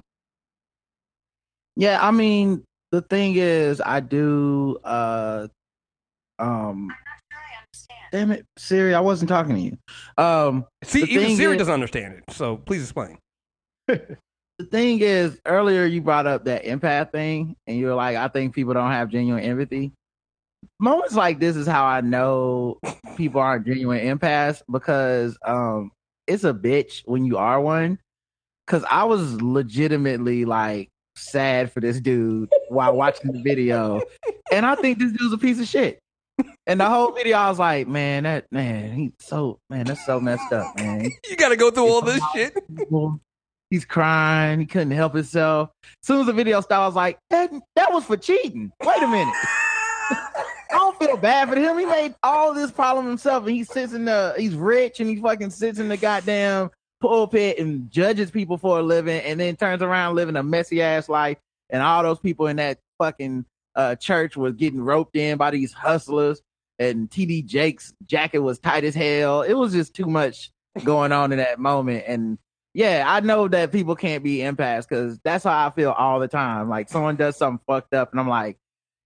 Yeah, I mean, the thing is, I do. uh Um, damn it, Siri, I wasn't talking to you. Um, See, even Siri is- doesn't understand it, so please explain. The thing is, earlier you brought up that empath thing, and you're like, I think people don't have genuine empathy. Moments like this is how I know people aren't genuine empaths because um, it's a bitch when you are one. Because I was legitimately like sad for this dude while watching the video, and I think this dude's a piece of shit. And the whole video, I was like, man, that man, he's so man, that's so messed up, man. You got to go through all this shit. He's crying. He couldn't help himself. As soon as the video started, I was like, that, that was for cheating. Wait a minute. I don't feel bad for him. He made all this problem himself, and he sits in the. He's rich, and he fucking sits in the goddamn pulpit and judges people for a living, and then turns around living a messy ass life. And all those people in that fucking uh, church was getting roped in by these hustlers. And TD Jake's jacket was tight as hell. It was just too much going on in that moment, and yeah, I know that people can't be empaths because that's how I feel all the time. Like someone does something fucked up, and I'm like,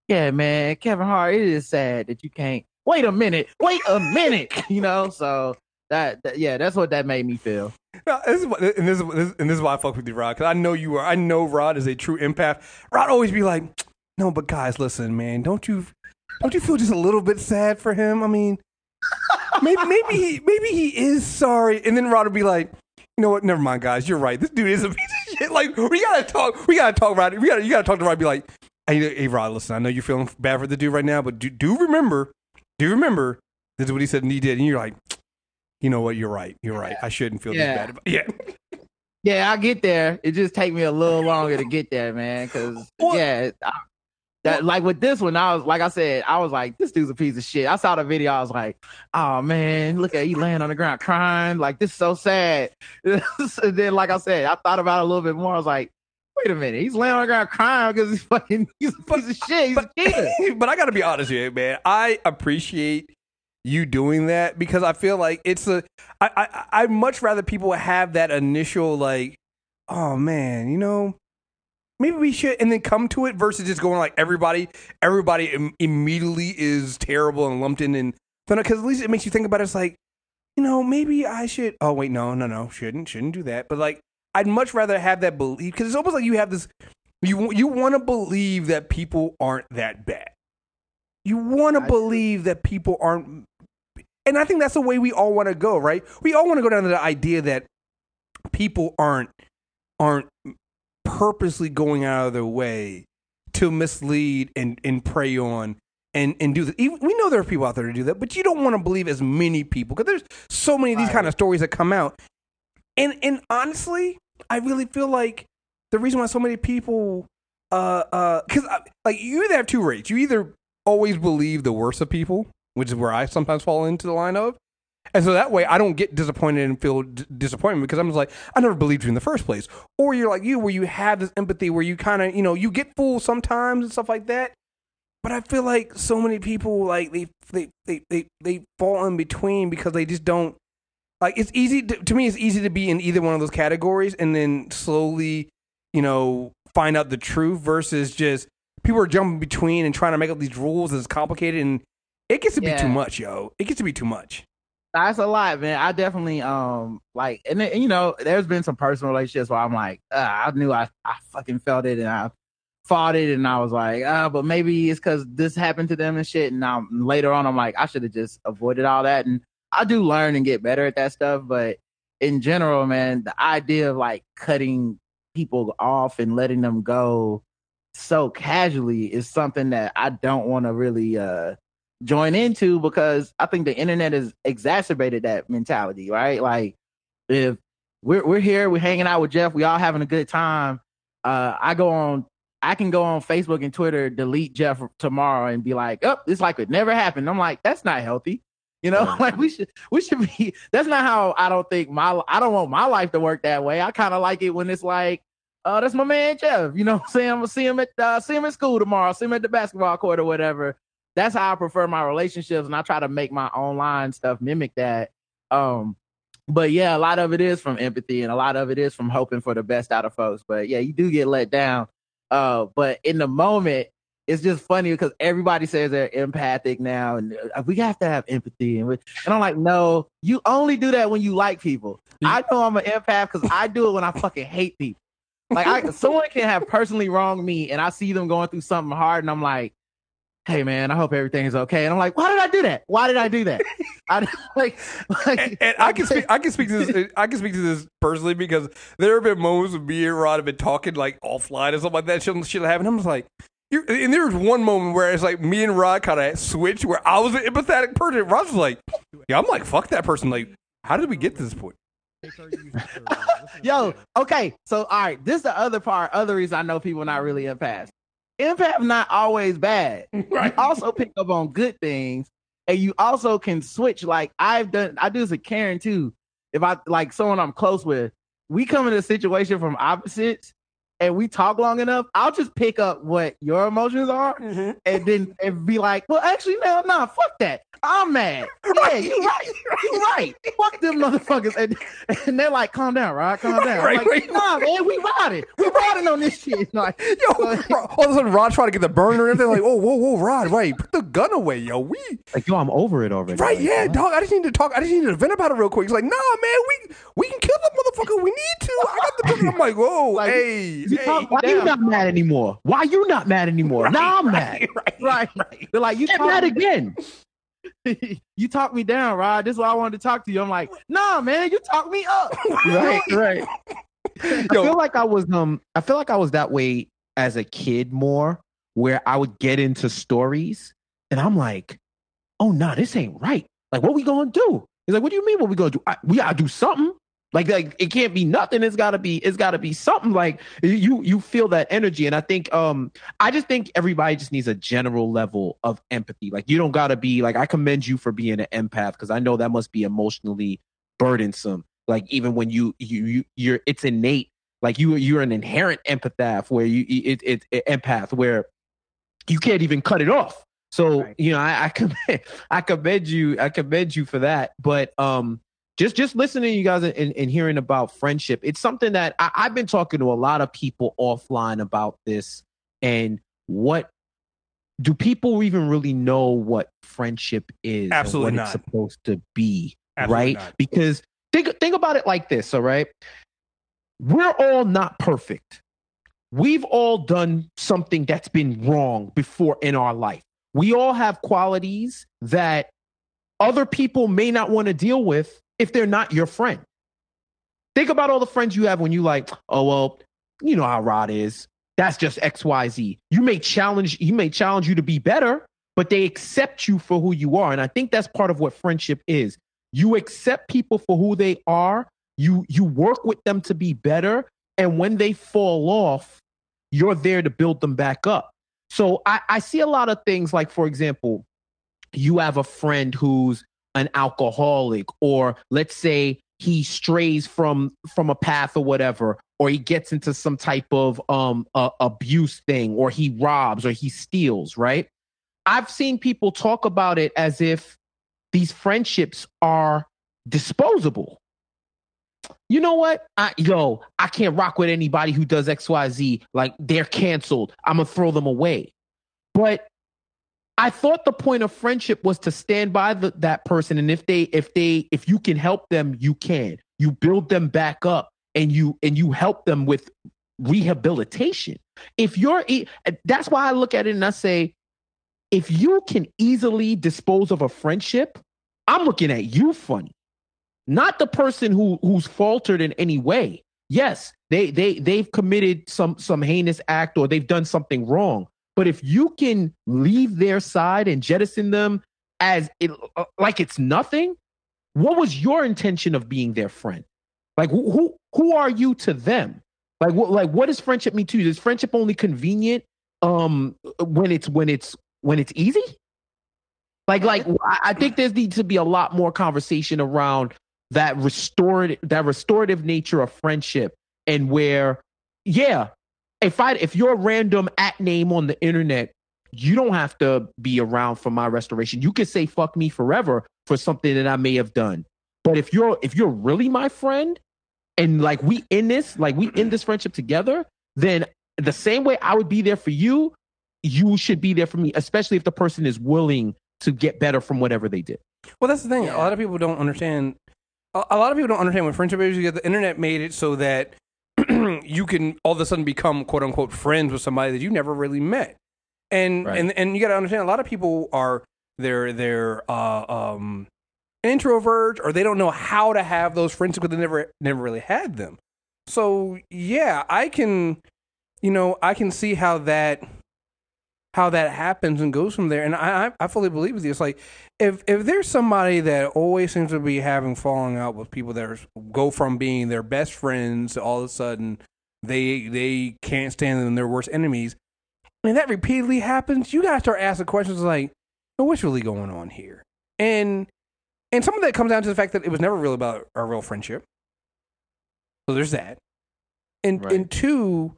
yeah, man, Kevin Hart, it is sad that you can't wait a minute, wait a minute, you know. So that, that yeah, that's what that made me feel. No, this is what, and this is this, and this is why I fuck with you, Rod. Because I know you are. I know Rod is a true empath. Rod always be like, "No, but guys, listen, man. Don't you don't you feel just a little bit sad for him? I mean, maybe maybe he maybe he is sorry." And then Rod would be like, "You know what? Never mind, guys. You're right. This dude is a piece of shit. Like we gotta talk. We gotta talk, Rod. We gotta you gotta talk to Rod. Be like, hey, hey, Rod, listen. I know you're feeling bad for the dude right now, but do, do remember, do remember this is what he said and he did, and you're like." You know what? You're right. You're right. I shouldn't feel Yeah. this bad about. Yeah. Yeah, I get there. It just take me a little longer to get there, man. Because Well- yeah, I, that like with this one, I was like I said, I was like, this dude's a piece of shit. I saw the video, I was like, oh man, look at he laying on the ground crying, like this is so sad. and then, like I said, I thought about it a little bit more. I was like, wait a minute, he's laying on the ground crying because he's fucking he's a piece of shit. He's a kid. but I got to be honest with you, man. I appreciate you doing that because I feel like it's a. I I I much rather people have that initial like, oh man, you know, maybe we should, and then come to it versus just going like everybody, everybody Im- immediately is terrible and lumped in and because at least it makes you think about it. It's like, you know, maybe I should. Oh wait, no, no, no, shouldn't shouldn't do that. But like, I'd much rather have that belief because it's almost like you have this. You you want to believe that people aren't that bad. You want to believe that people aren't, and I think that's the way we all want to go, right? We all want to go down to the idea that people aren't aren't purposely going out of their way to mislead and and prey on and and do that. Even- We know there are people out there to do that, but you don't want to believe as many people because there's so many of these kind of stories that come out. And and honestly, I really feel like the reason why so many people, uh, uh, because like you either have two rates. You either always believe the worst of people, which is where I sometimes fall into the line of. And so that way, I don't get disappointed and feel d- disappointment because I'm just like, I never believed you in the first place. Or you're like you, where you have this empathy, where you kind of, you know, you get fooled sometimes and stuff like that. But I feel like so many people, like they, they, they, they, they fall in between because they just don't. Like it's easy to, to me. It's easy to be in either one of those categories and then slowly, you know, find out the truth versus just people are jumping between and trying to make up these rules. It's complicated and it gets to be Yeah. too much, yo. It gets to be too much. That's a lot, man. I definitely um like, and then, you know, there's been some personal relationships where I'm like, uh, I knew I I fucking felt it and I fought it, and I was like, uh, but maybe it's because this happened to them and shit. And now later on, I'm like, I should have just avoided all that. And I do learn and get better at that stuff, but in general, man, the idea of like cutting people off and letting them go so casually is something that I don't want to really uh join into because I think the internet has exacerbated that mentality, right? Like if we're we're here, we're hanging out with Jeff, we all having a good time. Uh I go on I can go on Facebook and Twitter, delete Jeff tomorrow and be like, oh, it's like it never happened. I'm like, that's not healthy. You know, like we should we should be that's not how I don't think my I don't want my life to work that way. I kind of like it when it's like, uh, that's my man Jeff. You know I'm saying? I'm gonna see him at uh, see him at school tomorrow, see him at the basketball court or whatever. That's how I prefer my relationships, and I try to make my online stuff mimic that. Um, but yeah, a lot of it is from empathy, and a lot of it is from hoping for the best out of folks. But yeah, you do get let down. Uh, but in the moment, it's just funny because everybody says they're empathic now, and uh, we have to have empathy. And, we, and I'm like, no, you only do that when you like people. I know I'm an empath because I do it when I fucking hate people. Like, I, someone can have personally wronged me, and I see them going through something hard, and I'm like, hey man, I hope everything is okay. And I'm like, why did I do that? Why did I do that? I like, like and, and I can speak. I can speak to this. I can speak to this personally because there have been moments when me and Rod have been talking like offline and something like that. Shit, shit happened. I'm just like, you're, and there was one moment where it's like me and Rod kind of switched, where I was an empathetic person. Rod was like, yeah, I'm like, fuck that person. Like, how did we get to this point? Yo, okay. So all right, this is the other part, other reason I know people not really empaths. Empath not always bad. Right. You also pick up on good things, and you also can switch. Like I've done, I do this with Karen too. If I like someone I'm close with, we come in a situation from opposites, and we talk long enough, I'll just pick up what your emotions are, mm-hmm. and then and be like, well, actually, no, no, fuck that. I'm mad. Yeah, you right. You right. Fuck them motherfuckers. And, and they're like, calm down, right? Calm down. I'm Right, like, right. nah, man, we riding. We riding on this shit. Like, Yo, Rod- all of a sudden, Rod trying to get the burner and everything. Like, oh, whoa, whoa, Rod, right? Put the gun away, yo. We Like, yo, I'm over it already. right, Like, yeah, what? dog. I just need to talk. I just need to vent about it real quick. He's like, nah, man, we we can kill that motherfucker. We need to. I got the. I'm like, whoa, Like, hey, you hey. talk- Why you not mad anymore? Why you not mad anymore? now I'm mad. right. right. They're like, you Get talk, mad again. you talk me down, Rod. This is why I wanted to talk to you. I'm like, nah, man, you talk me up. right, right. I Yo. feel like I was um I feel like I was that way as a kid more, where I would get into stories and I'm like, oh no, this ain't right. Like, what we gonna do? He's like, what do you mean? What we gonna do? I, we gotta do something. Like, like it can't be nothing. It's gotta be. It's gotta be something. Like you, you feel that energy, and I think, um, I just think everybody just needs a general level of empathy. Like, you don't gotta be like. I commend you for being an empath because I know that must be emotionally burdensome. Like, even when you, you, you, you're, it's innate Like you you're an inherent empath where you it, it, it empath where you can't even cut it off. So Right. you know, I, I commend I commend you I commend you for that. But um, just just listening to you guys and, and hearing about friendship, it's something that I, I've been talking to a lot of people offline about this. And what do people even really know what friendship is Absolutely what not. it's supposed to be Absolutely right? not. because think think about it like this all right? We're all not perfect. We've all done something that's been wrong before in our life. We all have qualities that other people may not want to deal with if they're not your friend. Think about all the friends you have when you like oh well you know how rod is. That's just xyz you may challenge you may challenge you to be better but they accept you for who you are. And i think that's part of what friendship is. You accept people for who they are. You you work with them to be better. And when they fall off you're there to build them back up. So i i see a lot of things like for example you have a friend who's an alcoholic or let's say he strays from from a path or whatever or he gets into some type of um abuse thing or he robs or he steals right? I've seen people talk about it as if these friendships are disposable. You know what? I, yo i can't rock with anybody who does xyz like they're canceled. I'm gonna throw them away. But I thought the point of friendship was to stand by the, that person, and if they, if they, if you can help them, you can. You build them back up, and you and you help them with rehabilitation. If you're, that's why I look at it and I say, if you can easily dispose of a friendship, I'm looking at you funny, not the person who who's faltered in any way. Yes, they they they've committed some some heinous act or they've done something wrong. But if you can leave their side and jettison them as it, uh, like it's nothing, what was your intention of being their friend? Like who who, who are you to them? Like what like what does friendship mean to you? Is friendship only convenient um when it's when it's when it's easy? Like like I think there needs to be a lot more conversation around that restorative that restorative nature of friendship and where yeah if I if you're a random at name on the internet, you don't have to be around for my restoration. You can say fuck me forever for something that I may have done. But if you're if you're really my friend and like we in this, like we in this friendship together, then the same way I would be there for you, you should be there for me, especially if the person is willing to get better from whatever they did. Well, that's the thing. A lot of people don't understand. A a lot of people don't understand what friendship is because the internet made it so that you can all of a sudden become quote unquote friends with somebody that you never really met. And Right. and and you got to understand a lot of people are they're they're uh, um, introverts or they don't know how to have those friendships because they never never really had them. So yeah, I can, you know, I can see how that how that happens and goes from there. And I I, fully believe with you. It's like if if there's somebody that always seems to be having falling out with people that are, go from being their best friends to all of a sudden they they can't stand them they're worst enemies, and that repeatedly happens, you gotta start asking questions like, "Well, what's really going on here? And and some of that comes down to the fact that it was never really about a real friendship. So there's that. And Right. and two,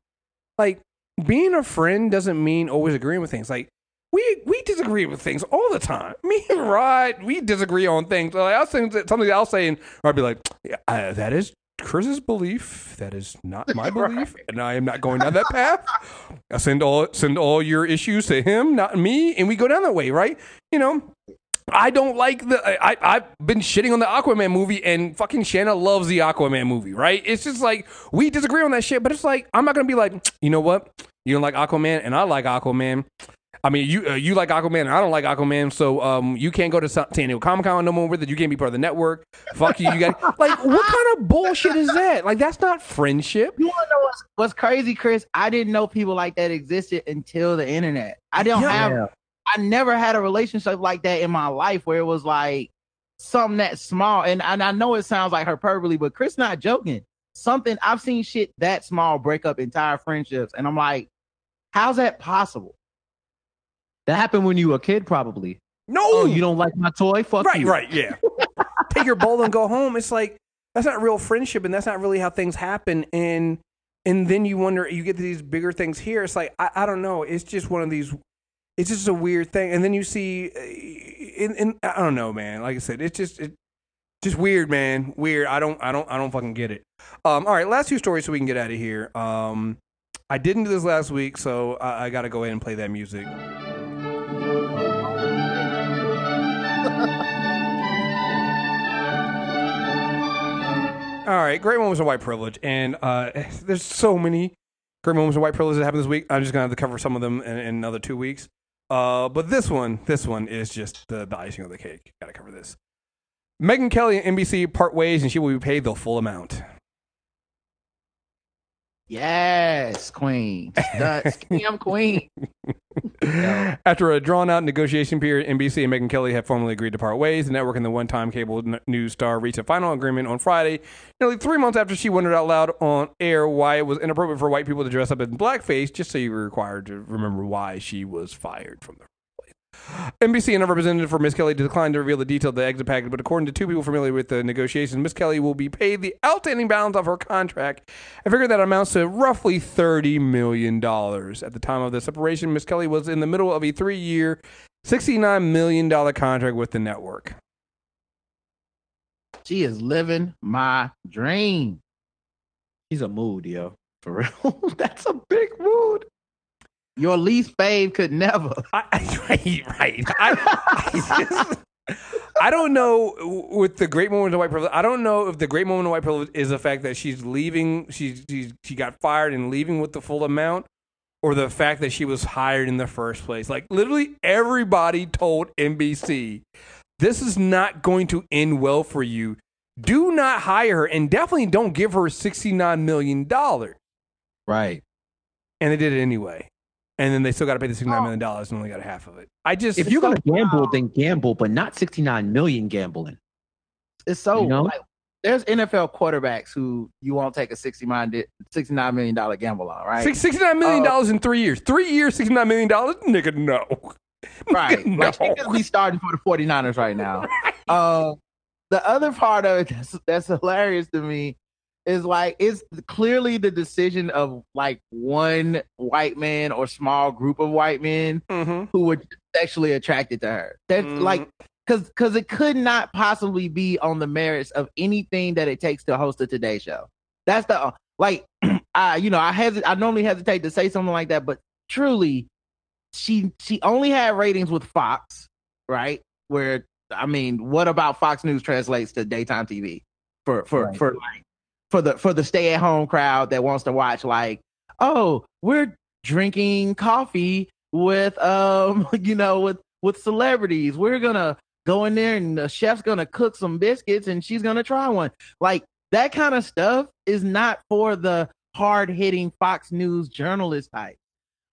like being a friend doesn't mean always agreeing with things. Like we we disagree with things all the time. Me and Rod, we disagree on things. Like I'll say something I'll say, and I'll be like, yeah, uh, "That is Chris's belief. That is not my belief, and I am not going down that path." I send all send all your issues to him, not me, and we go down that way, right? You know. I don't like the. I I've been shitting on the Aquaman movie, and fucking Shanna loves the Aquaman movie, right? It's just like we disagree on that shit, but it's like I'm not gonna be like, you know what? You don't like Aquaman, and I like Aquaman. I mean, you uh, you like Aquaman, and I don't like Aquaman, so um, you can't go to San San Diego Comic Con no more with it. You can't be part of the network. Fuck you, you got like what kind of bullshit is that? Like that's not friendship. You want to know what's, what's crazy, Chris? I didn't know people like that existed until the internet. I don't Yeah. have, I never had a relationship like that in my life where it was like something that small. And, and I know it sounds like hyperbole, but Chris not joking. Something I've seen shit that small break up entire friendships, and I'm like, how's that possible? That happened when you were a kid, probably. No, Oh, you don't like my toy? Fuck right, you. right, yeah. Take your bowl and go home. It's like that's not real friendship, and that's not really how things happen. And and then you wonder you get to these bigger things here. It's like I, I don't know. It's just one of these. It's just a weird thing, and then you see, uh, in, in I don't know, man. Like I said, it's just it, just weird, man. Weird. I don't I don't I don't fucking get it. Um, all right, last two stories so we can get out of here. Um, I didn't do this last week, so I, I got to go ahead and play that music. All right, great moments of white privilege, and uh, there's so many great moments of white privilege that happened this week. I'm just gonna have to cover some of them in, in another two weeks. Uh, but this one, this one is just the, the icing on the cake. Got to cover this. Megyn Kelly and NBC part ways, and she will be paid the full amount. Yes, Queen. That's Scam Queen. After a drawn out negotiation period, NBC and Megyn Kelly have formally agreed to part ways. The network and the one time cable news star reached a final agreement on Friday, nearly three months after she wondered out loud on air why it was inappropriate for white people to dress up in blackface, just so you were required to remember why she was fired from the NBC and a representative for Miss Kelly declined to reveal the detail of the exit package, but according to two people familiar with the negotiations, Miss Kelly will be paid the outstanding balance of her contract. I figure that amounts to roughly $30 million. At the time of the separation, Miss Kelly was in the middle of a three year, $69 million contract with the network. She is living my dream. He's a mood, yo. For real. That's a big mood. Your least fave could never. I, right, right. I, I, I don't know with the great moment of white privilege. I don't know if the great moment of white privilege is the fact that she's leaving. She's, she's she got fired and leaving with the full amount, or the fact that she was hired in the first place. Like literally everybody told NBC, this is not going to end well for you. Do not hire her, and definitely don't give her sixty nine million dollars. Right. And they did it anyway and then they still got to pay the sixty nine million dollars and only got half of it. I just If you're gonna gamble, then gamble, but not 69 million gambling. It's so You know? like there's NFL quarterbacks who you won't take a 60 69 million dollar gamble on, right? six, sixty nine million dollars in three years. Three years, sixty nine million dollars, nigga. No, right. No. Like she could be starting for the 49ers right now. Um, the other part of it that's, that's hilarious to me is like it's clearly the decision of like one white man or small group of white men Mm-hmm. who were sexually attracted to her. That's Mhm. like because because it could not possibly be on the merits of anything that it takes to host a Today Show. That's the like I you know I hesit I normally hesitate to say something like that, but truly, she she only had ratings with Fox, right? Where I mean, what about Fox News translates to daytime TV for for Right. for like for the for the stay at home crowd that wants to watch like oh we're drinking coffee with um you know with with celebrities. We're gonna go in there and the chef's gonna cook some biscuits and she's gonna try one. Like that kind of stuff is not for the hard hitting fox news journalist type.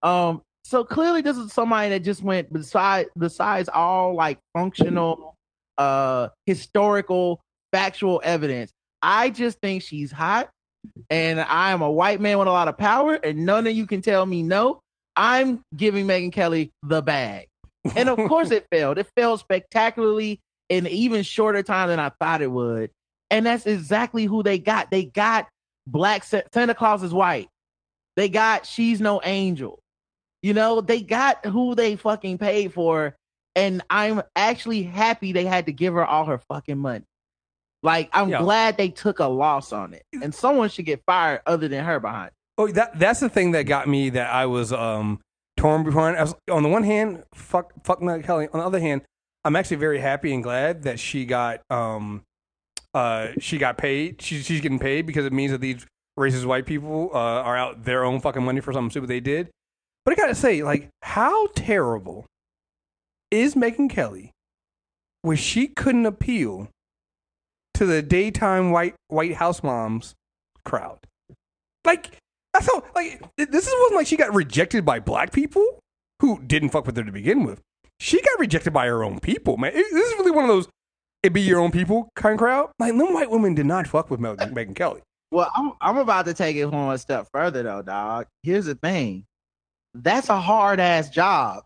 Um so clearly this is somebody that just went beside besides all like functional uh historical factual evidence i just think she's hot and I am a white man with a lot of power, and none of you can tell me no. I'm giving Megyn Kelly the bag. And of course it failed. It failed spectacularly in even shorter time than I thought it would. And that's exactly who they got. They got Black Santa Claus is white. They got She's No Angel. You know, they got who they fucking paid for. And I'm actually happy they had to give her all her fucking money. Like, I'm glad they took a loss on it. And someone should get fired other than her behind. it. Oh, that that's the thing that got me that I was um torn behind. I was, on the one hand, fuck fuck Meg Kelly. On the other hand, I'm actually very happy and glad that she got um uh she got paid. She, she's getting paid because it means that these racist white people uh, are out their own fucking money for something stupid they did. But I gotta say, like, how terrible is Megyn Kelly where she couldn't appeal to the daytime white white house moms crowd? Like that's how like this is wasn't like she got rejected by black people who didn't fuck with her to begin with. She got rejected by her own people, man. This is really one of those it be your own people kind of crowd. Like them white women did not fuck with Megyn, Megyn Kelly. Well, I'm I'm about to take it one step further though, dog. Here's the thing. That's a hard ass job.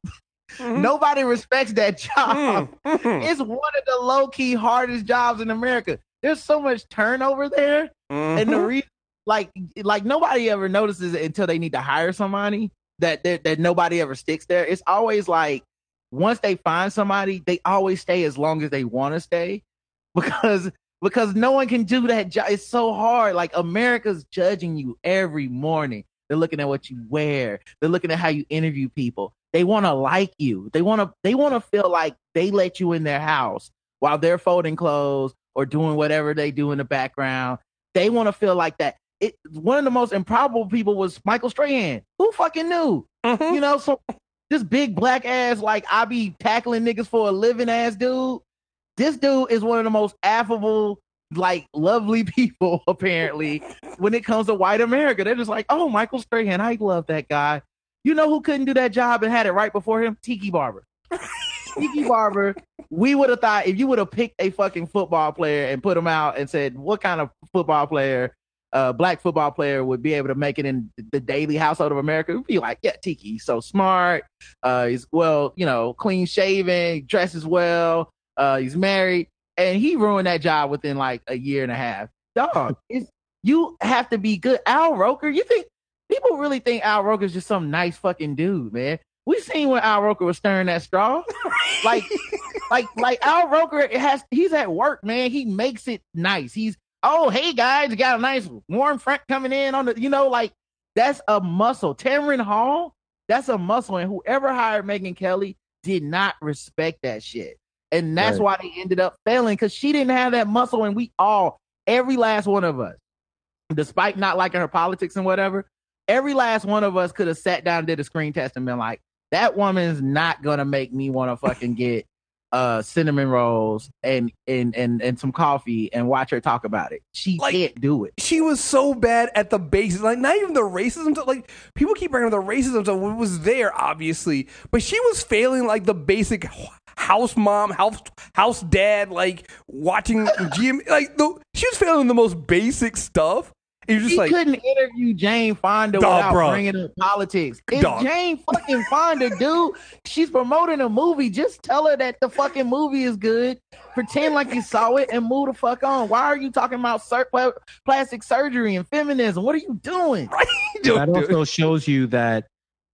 Nobody respects that job. Mhm. It's one of the low key hardest jobs in America. There's so much turnover there, and the Mhm. reason like like nobody ever notices it until they need to hire somebody that that, that nobody ever sticks there. It's always like once they find somebody, they always stay as long as they want to stay because because no one can do that job. It's so hard. Like America's judging you every morning. They're looking at what you wear. They're looking at how you interview people. They want to like you. They want to they want to feel like they let you in their house while they're folding clothes or doing whatever they do in the background. They want to feel like that. It one of the most improbable people was Michael Strahan. Who fucking knew? Mhm. You know, so this big black ass, like I be tackling niggas for a living ass dude. This dude is one of the most affable, like lovely people, apparently, when it comes to white America. They're just like, oh, Michael Strahan, I love that guy. You know who couldn't do that job and had it right before him? Tiki Barber. Tiki Barber, we would have thought if you would have picked a fucking football player and put him out and said, what kind of football player, uh, black football player would be able to make it in the daily household of America? We'd be like, yeah, Tiki, he's so smart. Uh, he's well, you know, clean shaven, dresses well. Uh, he's married, and he ruined that job within like a year and a half. Dog, you have to be good. Al Roker, you think people really think Al Roker is just some nice fucking dude, man? We seen when Al Roker was stirring that straw. like, like, like Al Roker has. He's at work, man. He makes it nice. He's oh, hey guys, got a nice warm front coming in on the. You know, like that's a muscle. Tamron Hall, that's a muscle, and whoever hired Megyn Kelly did not respect that shit, and that's Right. why they ended up failing because she didn't have that muscle, and we all, every last one of us, despite not liking her politics and whatever, every last one of us could have sat down and did a screen test and been like, that woman's not gonna make me want to fucking get uh cinnamon rolls and and and and some coffee and watch her talk about it. She Like- can't do it. she was so bad at the basics, like not even the racism. stuff, Like people keep bringing up the racism stuff. It was there, obviously, but she was failing like the basic house mom, house house dad, like watching GM. Like the, she was failing the most basic stuff. And you're just She like, couldn't interview Jane Fonda Dog, without bro. bringing up politics. It's Dog. Jane fucking Fonda, dude. She's promoting a movie. Just tell her that the fucking movie is good. Pretend like you saw it and move the fuck on. Why are you talking about sur- plastic surgery and feminism? What are you doing? dude, that dude. also shows you that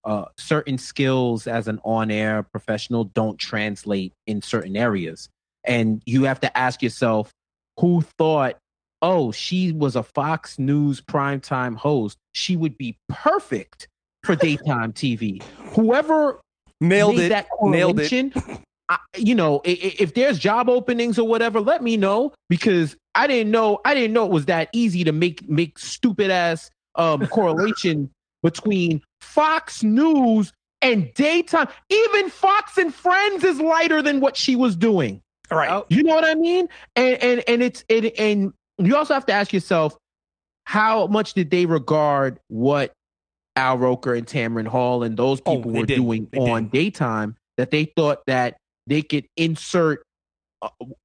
uh, certain skills as an on-air professional don't translate in certain areas, and you have to ask yourself, who thought, oh, she was a Fox News primetime host, she would be perfect for daytime TV. Whoever nailed made it, that nailed it. I, you know, i- i- if there's job openings or whatever, let me know because I didn't know I didn't know it was that easy to make make stupid ass um correlation between Fox News and daytime. Even Fox and Friends is lighter than what she was doing. Right. Oh. You know what I mean? And and and it's it and you also have to ask yourself how much did they regard what Al Roker and Tamron Hall and those Oh, people they were did. doing They on did. daytime that they thought that they could insert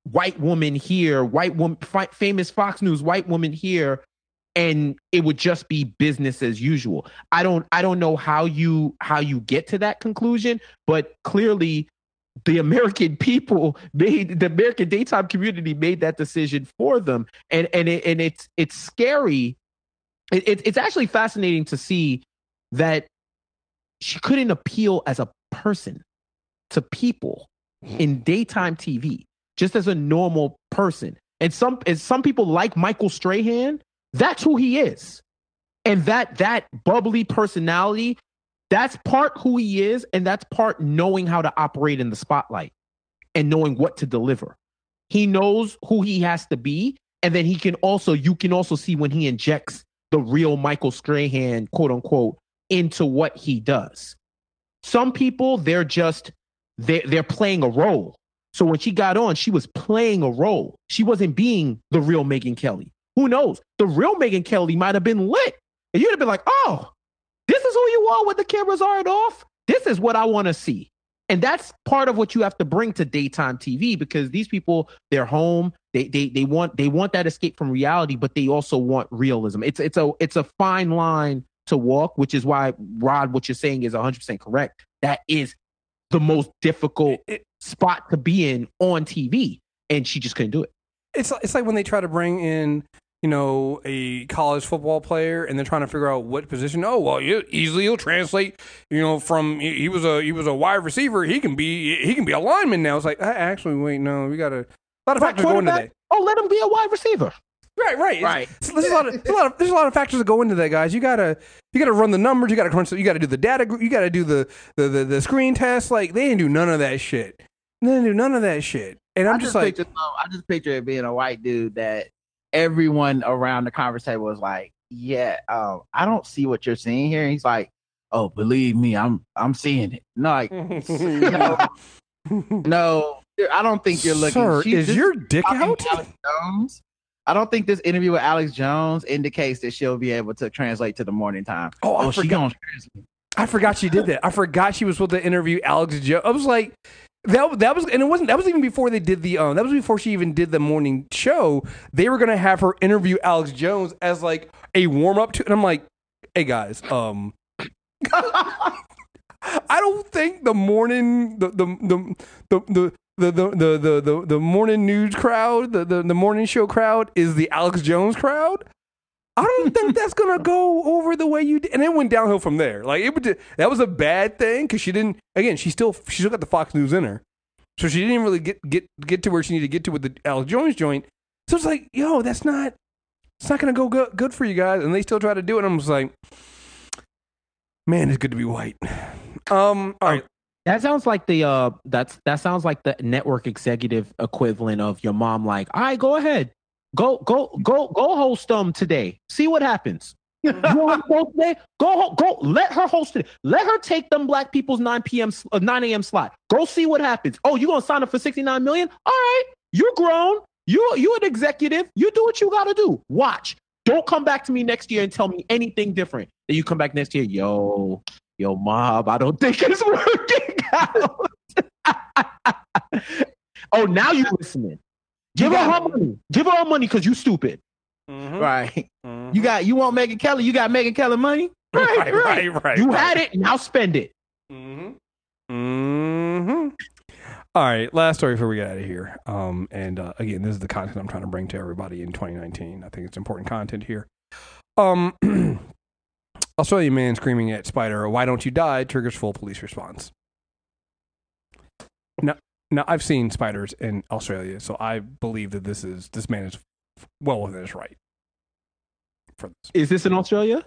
white woman here, white woman, famous Fox News white woman here, and it would just be business as usual. I don't, I don't know how you how you get to that conclusion, but clearly the American people made the American daytime community made that decision for them, and and it, and it's it's scary. It, it, it's actually fascinating to see that she couldn't appeal as a person to people hmm. in daytime TV, just as a normal person. And some and some people like Michael Strahan, that's who he is. And that that bubbly personality, that's part who he is, and that's part knowing how to operate in the spotlight and knowing what to deliver. He knows who he has to be, and then he can also you can also see when he injects the real Michael Strahan, quote unquote, into what he does. Some people they're just they they're playing a role. So when she got on, she was playing a role. She wasn't being the real Megyn Kelly. Who knows? The real Megyn Kelly might have been lit. And you'd have been like, oh, is who you are when the cameras aren't off. This is what I want to see. And that's part of what you have to bring to daytime TV because these people, they're home. They they they want they want that escape from reality, but they also want realism. It's it's a it's a fine line to walk, which is why Rod, what you're saying is 100 percent correct. That is the most difficult It- spot to be in on TV, and she just couldn't do it. it's it's like when they try to bring in you know, a college football player, and they're trying to figure out what position. Oh, well, you, easily he'll translate. You know, from he, he was a he was a wide receiver. He can be he can be a lineman now. It's like uh, actually, wait, no, we got to. A lot of factors go into that. Oh, let him be a wide receiver. Right, right, Right. it's- there's, a lot of, there's a lot of there's a lot of factors that go into that, guys. You gotta you gotta run the numbers. You gotta crunch. the- You gotta do the data. gr- You gotta do the the the, the screen test. Like they didn't do none of that shit. They didn't do none of that shit. And I'm I just, just like, picture, I just picture it being a white dude that everyone around the conference table was like, "Yeah, um, I don't see what you're seeing here." And he's like, "Oh, believe me, I'm I'm seeing it." No, like, no, no, I don't think you're looking. Sir, She's is your dick out? Jones. I don't think this interview with Alex Jones indicates that she'll be able to translate to the morning time. Oh, I she forgot. gonna. I forgot she did that. I forgot she was supposed to interview Alex Jones. I was like, that that was and it wasn't that was even before they did the um that was before she even did the morning show. They were gonna have her interview Alex Jones as like a warm up to, and I'm like, hey guys, um, I don't think the morning the the the the, the the, the, the, the, the, morning news crowd, the, the, the morning show crowd is the Alex Jones crowd. I don't think that's gonna go over the way you did, and it went downhill from there. Like it would, that was a bad thing because she didn't. Again, she still she still got the Fox News in her, so she didn't really get get get to where she needed to get to with the Alex Jones joint. So it's like, yo, that's not, it's not gonna go good, good for you guys, and they still try to do it. I'm just like, man, it's good to be white. Um, all right, That sounds like the uh that's that sounds like the network executive equivalent of your mom like, all right, go ahead. Go go go go host them today. See what happens. Go go let her host it. Let her take them black people's 9 p.m. uh, 9 a.m. slot. Go see what happens. Oh, you gonna sign up for 69 million? All right, you're grown. You you an executive. You do what you gotta do. Watch. Don't come back to me next year and tell me anything different. Then you come back next year, yo, yo, mob. I don't think it's working out. oh, now you're listening. Give her her money. Give her her money because you stupid. Right. You got you want Megyn Kelly? You got Megyn Kelly money? right, right, right. You right. had it. Now spend it. Mm-hmm. Mm-hmm. All right, last story before we get out of here. Um, and uh, again, this is the content I'm trying to bring to everybody in 2019. I think it's important content here. Um, Australian man screaming at spider, "Why don't you die?" triggers full police response. Now, now I've seen spiders in Australia, so I believe that this is this man is well within his right for this. Is this in Australia?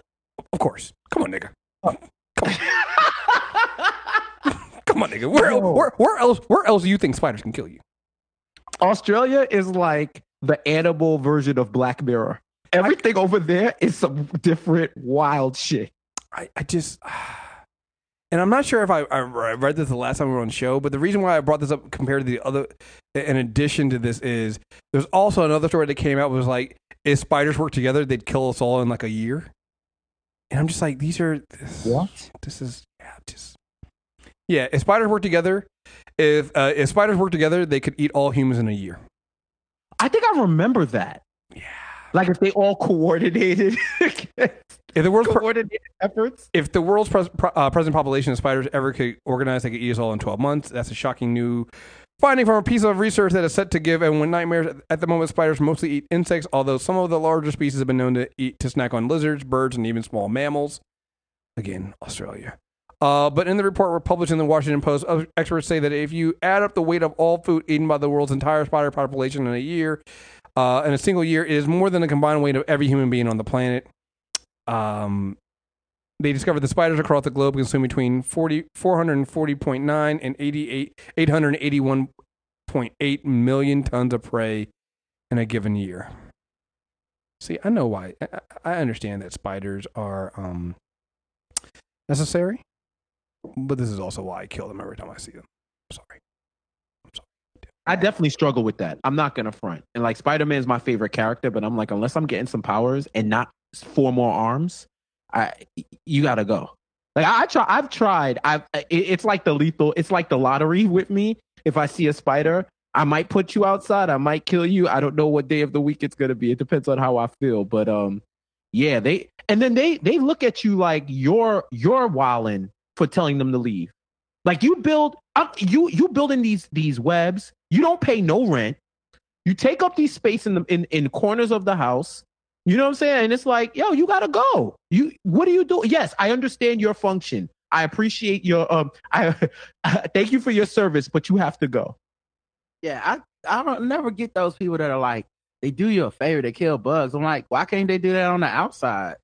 Of course, come on, nigga. Oh. Come on. Come on, nigga. Where, where, where else? Where else do you think spiders can kill you? Australia is like the animal version of Black Mirror. Everything over there is some different wild shit. I, I just, and I'm not sure if I, I read this the last time we were on the show, but the reason why I brought this up compared to the other, in addition to this, is there's also another story that came out was like, if spiders work together, they'd kill us all in like a year. And I'm just like, these are this, What? This is yeah, just yeah. If spiders work together, if uh, if spiders work together, they could eat all humans in a year. I think I remember that. Like if they all coordinated, If the world's coordinated efforts. if the world's pres- pro- uh, present population of spiders ever could organize, they could eat us all in 12 months. That's a shocking new finding from a piece of research that is set to give everyone nightmares. At the moment, spiders mostly eat insects, although some of the larger species have been known to eat to snack on lizards, birds, and even small mammals. Again, Australia. Uh, but in the report published in the Washington Post, uh, experts say that if you add up the weight of all food eaten by the world's entire spider population in a year, uh, in a single year, it is more than the combined weight of every human being on the planet. Um, they discovered the spiders across the globe consume between 40, 440.9 and 88, 881.8 million tons of prey in a given year. See, I know why. I, I understand that spiders are um, necessary, but this is also why I kill them every time I see them. I'm sorry. I definitely struggle with that. I'm not gonna front. And like Spider Man is my favorite character, but I'm like, unless I'm getting some powers and not four more arms, I you gotta go. Like I try, I've tried. I've it, it's like the lethal. It's like the lottery with me. If I see a spider, I might put you outside. I might kill you. I don't know what day of the week it's gonna be. It depends on how I feel. But um, yeah, they and then they they look at you like you're you're wilding for telling them to leave. Like you build up you you building these these webs. You don't pay no rent. You take up these space in the in, in corners of the house. You know what I'm saying? And it's like, yo, you gotta go. You what do you do? Yes, I understand your function. I appreciate your um I thank you for your service, but you have to go. Yeah, I I don't never get those people that are like they do you a favor, to kill bugs. I'm like, why can't they do that on the outside?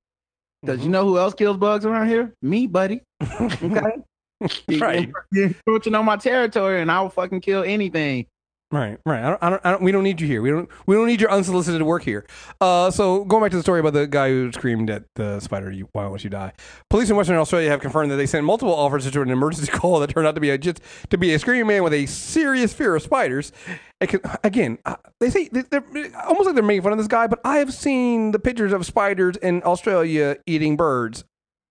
Because you know who else kills bugs around here? Me, buddy. Okay. Right. You're encroaching on my territory, and I will fucking kill anything. Right, right. I don't, I don't, I don't, we don't need you here. We don't, we don't need your unsolicited work here. Uh, so going back to the story about the guy who screamed at the spider, you, "Why won't you die?" Police in Western Australia have confirmed that they sent multiple officers to an emergency call that turned out to be a just to be a screaming man with a serious fear of spiders. Can, again, uh, they say they- they're almost like they're making fun of this guy, but I have seen the pictures of spiders in Australia eating birds.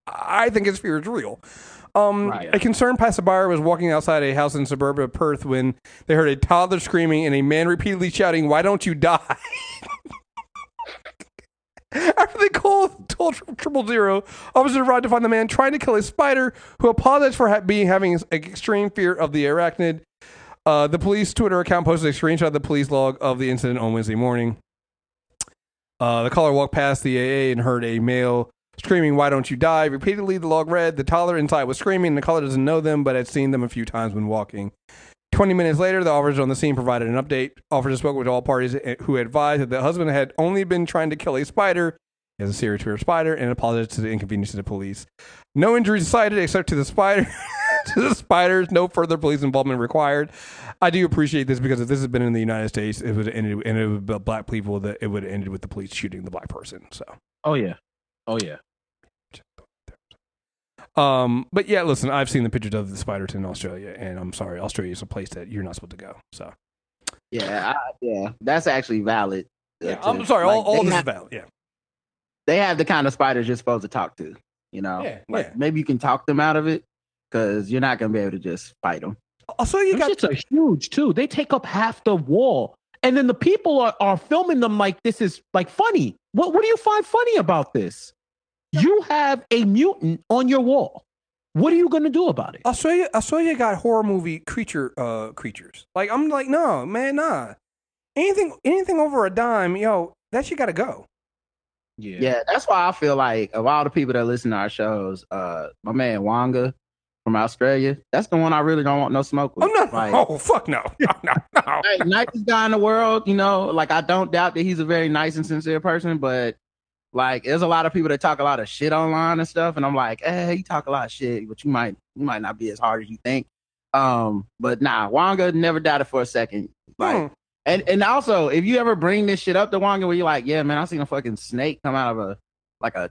I think his fear is real. Um, Right. A concerned passerby was walking outside a house in suburban Perth when they heard a toddler screaming and a man repeatedly shouting, "Why don't you die?" After they called told triple zero, officers arrived to find the man trying to kill a spider, who apologized for ha- being having an extreme fear of the arachnid. Uh, the police Twitter account posted a screenshot of the police log of the incident on Wednesday morning. Uh, the caller walked past the AA and heard a male screaming, Why don't you die? Repeatedly, the log read, The toddler inside was screaming. The caller doesn't know them, but had seen them a few times when walking. 20 minutes later, the officers on the scene provided an update. Officers spoke with all parties who advised that the husband had only been trying to kill a spider. Has a serious fear of spider and apologized to the inconvenience to the police. No injuries cited except to the spider. to the spiders, no further police involvement required. I do appreciate this because if this had been in the United States, it would have ended and it would black people that it would have ended with the police shooting the black person. So Oh yeah. Oh yeah. Um, but yeah, listen, I've seen the pictures of the spiders in Australia, and I'm sorry, Australia is a place that you're not supposed to go. So Yeah, I, yeah, that's actually valid. uh, yeah, to- I'm sorry, all, like, all they this have, is valid. Yeah, They have the kind of spiders you're supposed to talk to. You know, Yeah, Like, yeah. maybe you can talk them out of it because you're not gonna be able to just fight them. Australia Them got shits are huge too. They take up half the wall. And then the people are, are filming them like this is like funny. What what do you find funny about this? You have a mutant on your wall. What are you gonna do about it? Australia. Australia got horror movie creature uh creatures. Like I'm like, no, man, nah. Anything anything over a dime, yo, that shit gotta go. Yeah. yeah, that's why I feel like of all the people that listen to our shows, uh, my man Wanga from Australia, that's the one I really don't want no smoke with. Oh no, Like, oh fuck no, no, no, no. hey, nicest guy in the world, you know. Like I don't doubt that he's a very nice and sincere person, but like there's a lot of people that talk a lot of shit online and stuff, and I'm like, eh, you talk a lot of shit, but you might you might not be as hard as you think. Um, but nah, Wanga never doubted for a second. Like Hmm. and and also if you ever bring this shit up to Wanga where you're like, yeah, man, I seen a fucking snake come out of a like a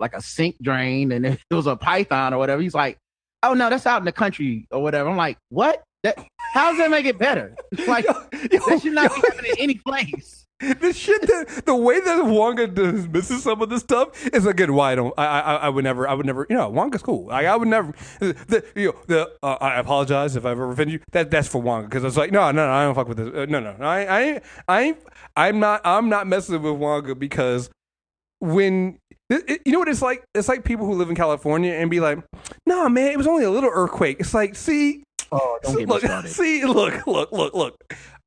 like a sink drain and it was a python or whatever. He's like, oh no, that's out in the country or whatever. I'm like, what? That how does that make it better? Like Yo, that should not be happening in any place. the shit that the way that Wonga dismisses some of this stuff is again why I don't I I, I would never I would never you know Wonga's cool like I would never the you know the uh, I apologize if I've ever offended you that that's for Wonga because it's like no no no I don't fuck with this uh, no no I I I I'm not I'm not messing with Wonga because when it, it- you know what it's like it's like people who live in California and be like nah man it was only a little earthquake it's like see Oh, don't get me look, started. See, look, look, look, look.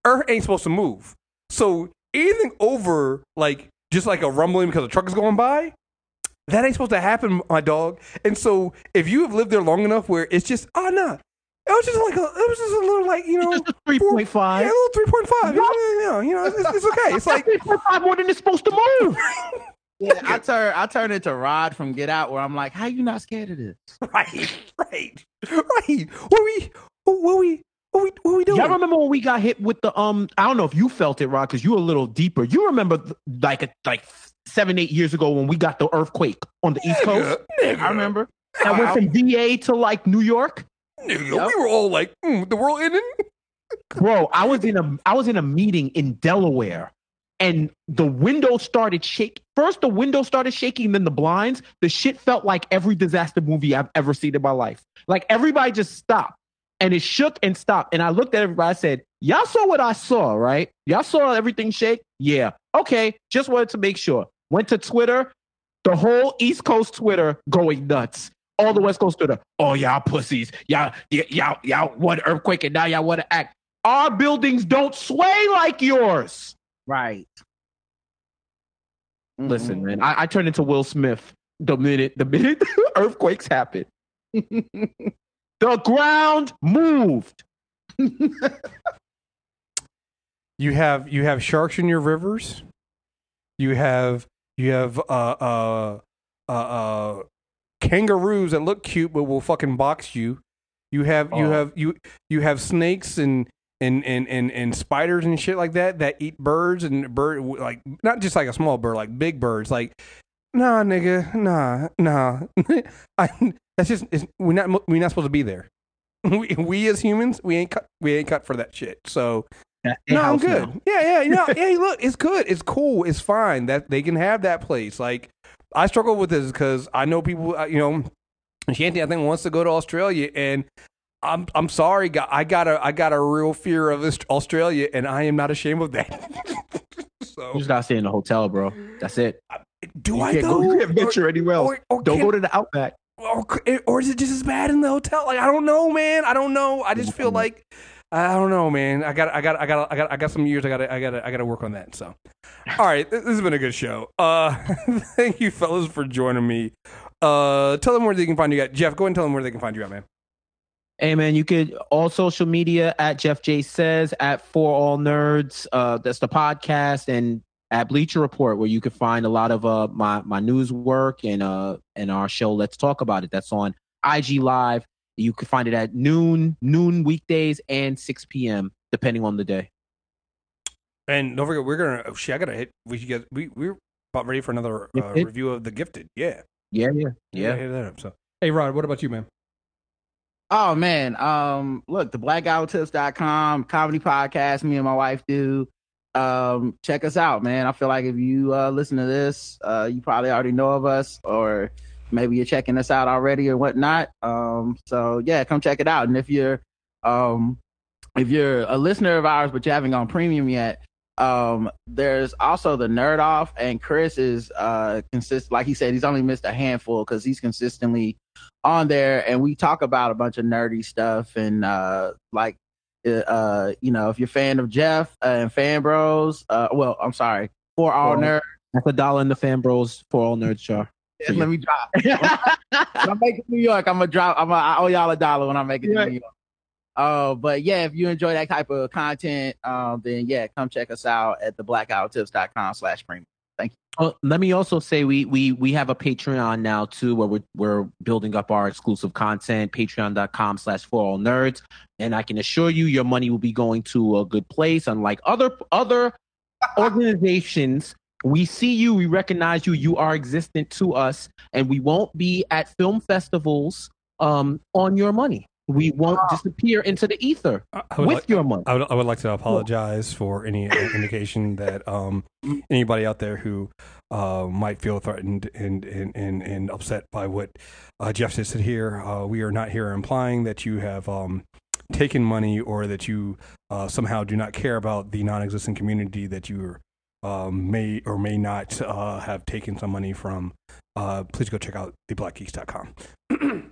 Earth ain't supposed to move. So anything over like just like a rumbling because a truck is going by, that ain't supposed to happen, my dog. And so if you have lived there long enough where it's just ah, oh no, it was just like a, it was just a little like you know Just a three yeah, a little three point five. You know, you know, it's, it's okay. It's like three point five more than it's supposed to move. Yeah, I turn I turn into Rod from Get Out where I'm like, how you not scared of this? right, right, right. What we, what we, what we, what we doing? Y'all remember when we got hit with the um? I don't know if you felt it, Rod, because you were a little deeper. You remember like a, like seven, eight years ago when we got the earthquake on the East Coast Nigga, I remember. that went from VA to like New York. nigga, Yep. we were all like, mm, the world ending. Bro, I was in a I was in a meeting in Delaware, and the window started shaking. First, the window started shaking, then the blinds. The shit felt like every disaster movie I've ever seen in my life. Like everybody just stopped, and it shook and stopped. And I looked at everybody. I said, "Y'all saw what I saw, right? Y'all saw everything shake. Yeah, okay. Just wanted to make sure." Went to Twitter. The whole East Coast Twitter going nuts. All the West Coast Twitter. Oh, y'all pussies. Y'all, y- y'all, y'all want earthquake and now y'all want to act. Our buildings don't sway like yours. Right. Listen, man, I, I turned into Will Smith the minute the minute earthquakes happen. the ground moved. You have you have sharks in your rivers. You have you have uh uh uh, uh kangaroos that look cute but will fucking box you. You have you Oh. have you you have snakes and and, and, and, and spiders and shit like that that eat birds and bird like not just like a small bird like big birds like nah nigga nah nah I, that's just it's, we're not we're not supposed to be there we, we as humans we ain't cut we ain't cut for that shit so no, I'm good. Yeah, yeah, no, yeah. Look, it's good. It's cool. It's fine that they can have that place. Like, I struggle with this because I know people. uh, You know, Shanty, I think wants to go to Australia, and I'm I'm sorry, guy- I got a I got a real fear of Australia, and I am not ashamed of that. You so, just gotta stay in the hotel, bro. That's it. do You I go, you can't venture anywhere else. or- or Don't can- go to the Outback. or, or is it just as bad in the hotel? Like I don't know, man. I don't know. I just feel like I don't know, man. I got I got I got I got I got some years. I got I got I got to work on that. So, all right, this has been a good show. Uh, thank you, fellas, for joining me. Uh, tell them where they can find you at. Jeff, go ahead and tell them where they can find you at, man. Hey man, you could all social media at Jeff J says at For All Nerds. Uh, that's the podcast and at Bleacher Report where you can find a lot of uh my my news work and uh and our show. Let's talk about it. That's on IG Live. You can find it at noon noon weekdays and six p.m. depending on the day. And don't forget, we're gonna. Oh, shit, I gotta hit. We should get. We we're about ready for another uh, review of the Gifted. Yeah, Yeah, yeah, yeah. Hit that up. So, hey, Rod, what about you, man? Oh man, um, look, the blackguywhotips.com comedy podcast me and my wife do. Um, check us out, man. I feel like if you uh listen to this, uh you probably already know of us or maybe you're checking us out already or whatnot. Um, so yeah, come check it out. And if you're um if you're a listener of ours but you haven't gone premium yet, um, there's also the nerd off and Chris is uh consist like he said, he's only missed a handful because he's consistently on there and we talk about a bunch of nerdy stuff and uh like uh, uh you know if you're a fan of jeff uh, and fan bros uh well i'm sorry for all For- nerds That's a dollar in the fan bros For All Nerds jar. let me drop i'm making new york i'm gonna drop i'm gonna I owe y'all a dollar when i make it Yeah. new york uh but yeah if you enjoy that type of content um then yeah come check us out at the blackguywhotips.com slash premium Oh, let me also say we we we have a Patreon now too, where we're we're building up our exclusive content. Patreon.com slash for all nerds, and I can assure you, your money will be going to a good place. Unlike other other organizations, we see you, we recognize you, you are existent to us, and we won't be at film festivals um on your money. We won't disappear into the ether I with like- your money. I would, I would like to apologize for any indication that um, anybody out there who uh, might feel threatened and, and, and, and upset by what uh, Jeff just said here. Uh, we are not here implying that you have um, taken money or that you uh, somehow do not care about the non existent community that you um, may or may not uh, have taken some money from. Uh, please go check out theblackgeeks.com.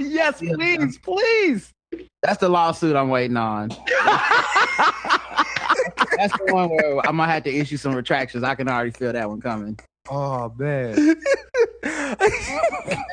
yes, please, please. that's the lawsuit i'm waiting on. That's the one where i'm gonna have to issue some retractions. I can already feel that one coming. Oh man.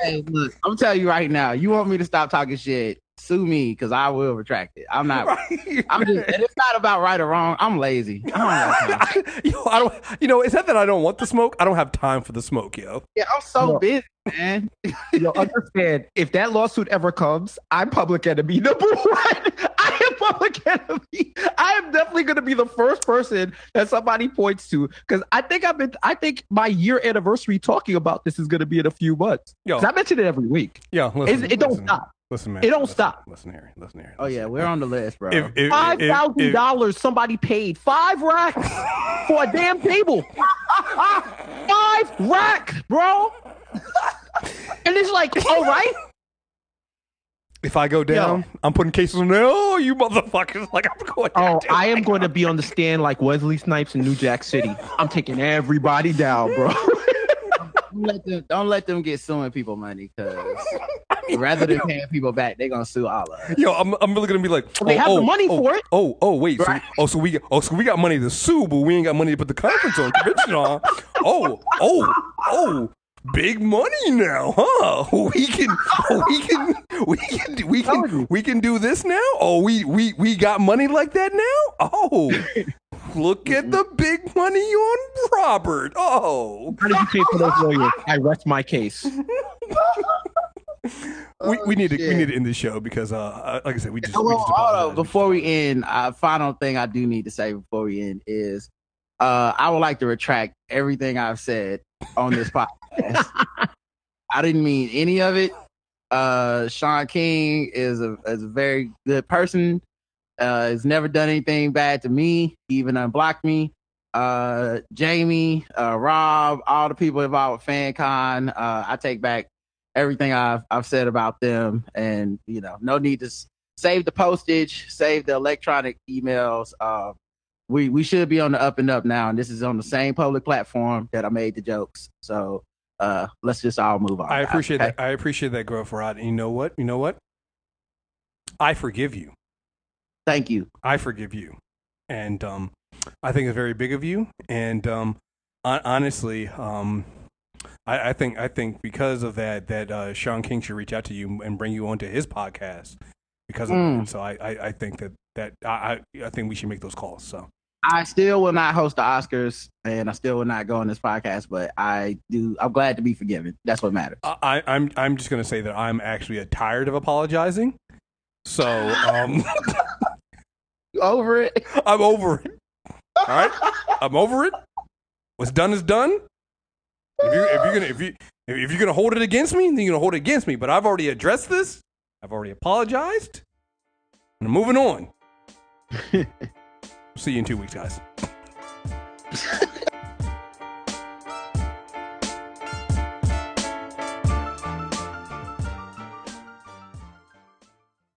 Hey, look, I'm telling you right now, you want me to stop talking shit, sue me because I will retract it. I'm not. Right. I'm just. And it's not about right or wrong. I'm lazy. I don't have time. yo, I don't, you know, it's not that I don't want the smoke. I don't have time for the smoke, yo. Yeah, I'm so No. busy, man. Yo, understand if that lawsuit ever comes, I'm public enemy number one. I am public enemy. I am definitely going to be the first person that somebody points to because I think I've been. I think my year anniversary talking about this is going to be in a few months. Yo, 'Cause I mention it every week. Yeah, listen, It, it don't stop. Listen, man. It don't listen, stop. Listen here. Listen here. Oh yeah, we're on the list, bro. If, if, Five if- thousand if- dollars somebody paid five racks for a damn table. five racks, bro. and it's like, all right. If I go down, I'm putting cases on there. Oh, you motherfuckers! Like I'm going. Oh, down, dude. I am going to be on the stand like Wesley Snipes in New Jack City. I'm taking everybody down, bro. don't let them don't let them get suing people money because Rather than paying people back, they're gonna sue all of us. Yo, I'm, I'm really gonna be like, They oh, have the oh, money oh, for it. Oh, oh, wait, Right. so, oh, so we, oh, so we got money to sue, but we ain't got money to put the conference on, convention on. Oh, oh, oh, big money now, huh? We can, we can, we can, we can, we can do this now. Oh, we, we, we got money like that now. Oh, look at the big money on Robert. Oh, How did you pay for those lawyers? I rest my case. We, we need to, we need to end this show because, uh, like I said, we just, we just Before we end, uh, final thing I do need to say before we end is, uh, I would like to retract everything I've said on this podcast. I didn't mean any of it. Uh, Shaun King is a is a very good person. Uh, has never done anything bad to me. He even unblocked me. Uh, Jamie, uh, Rob, all the people involved with FanCon. Uh, I take back everything I've I've said about them, and you know, no need to save the postage, save the electronic emails. Uh, we we should be on the up and up now, and this is on the same public platform that I made the jokes. So uh, let's just all move on. I appreciate okay? that. I appreciate that growth, Rod. And you know what? You know what? I forgive you. Thank you. I forgive you, and um, I think it's very big of you. And um, honestly, um, I, I think I think because of that, that uh, Shaun King should reach out to you and bring you onto his podcast because of Mm. that. So I, I, I think that that I, I I think we should make those calls. So I still will not host the Oscars, and I still will not go on this podcast. But I do. I'm glad to be forgiven. That's what matters. I, I'm I'm just gonna say that I'm actually uh, tired of apologizing. So um, You over it? I'm over it. All right, I'm over it. What's done is done. If you if you're gonna if you if you're gonna hold it against me, then you're gonna hold it against me. But I've already addressed this. I've already apologized. And I'm moving on. See you in two weeks, guys.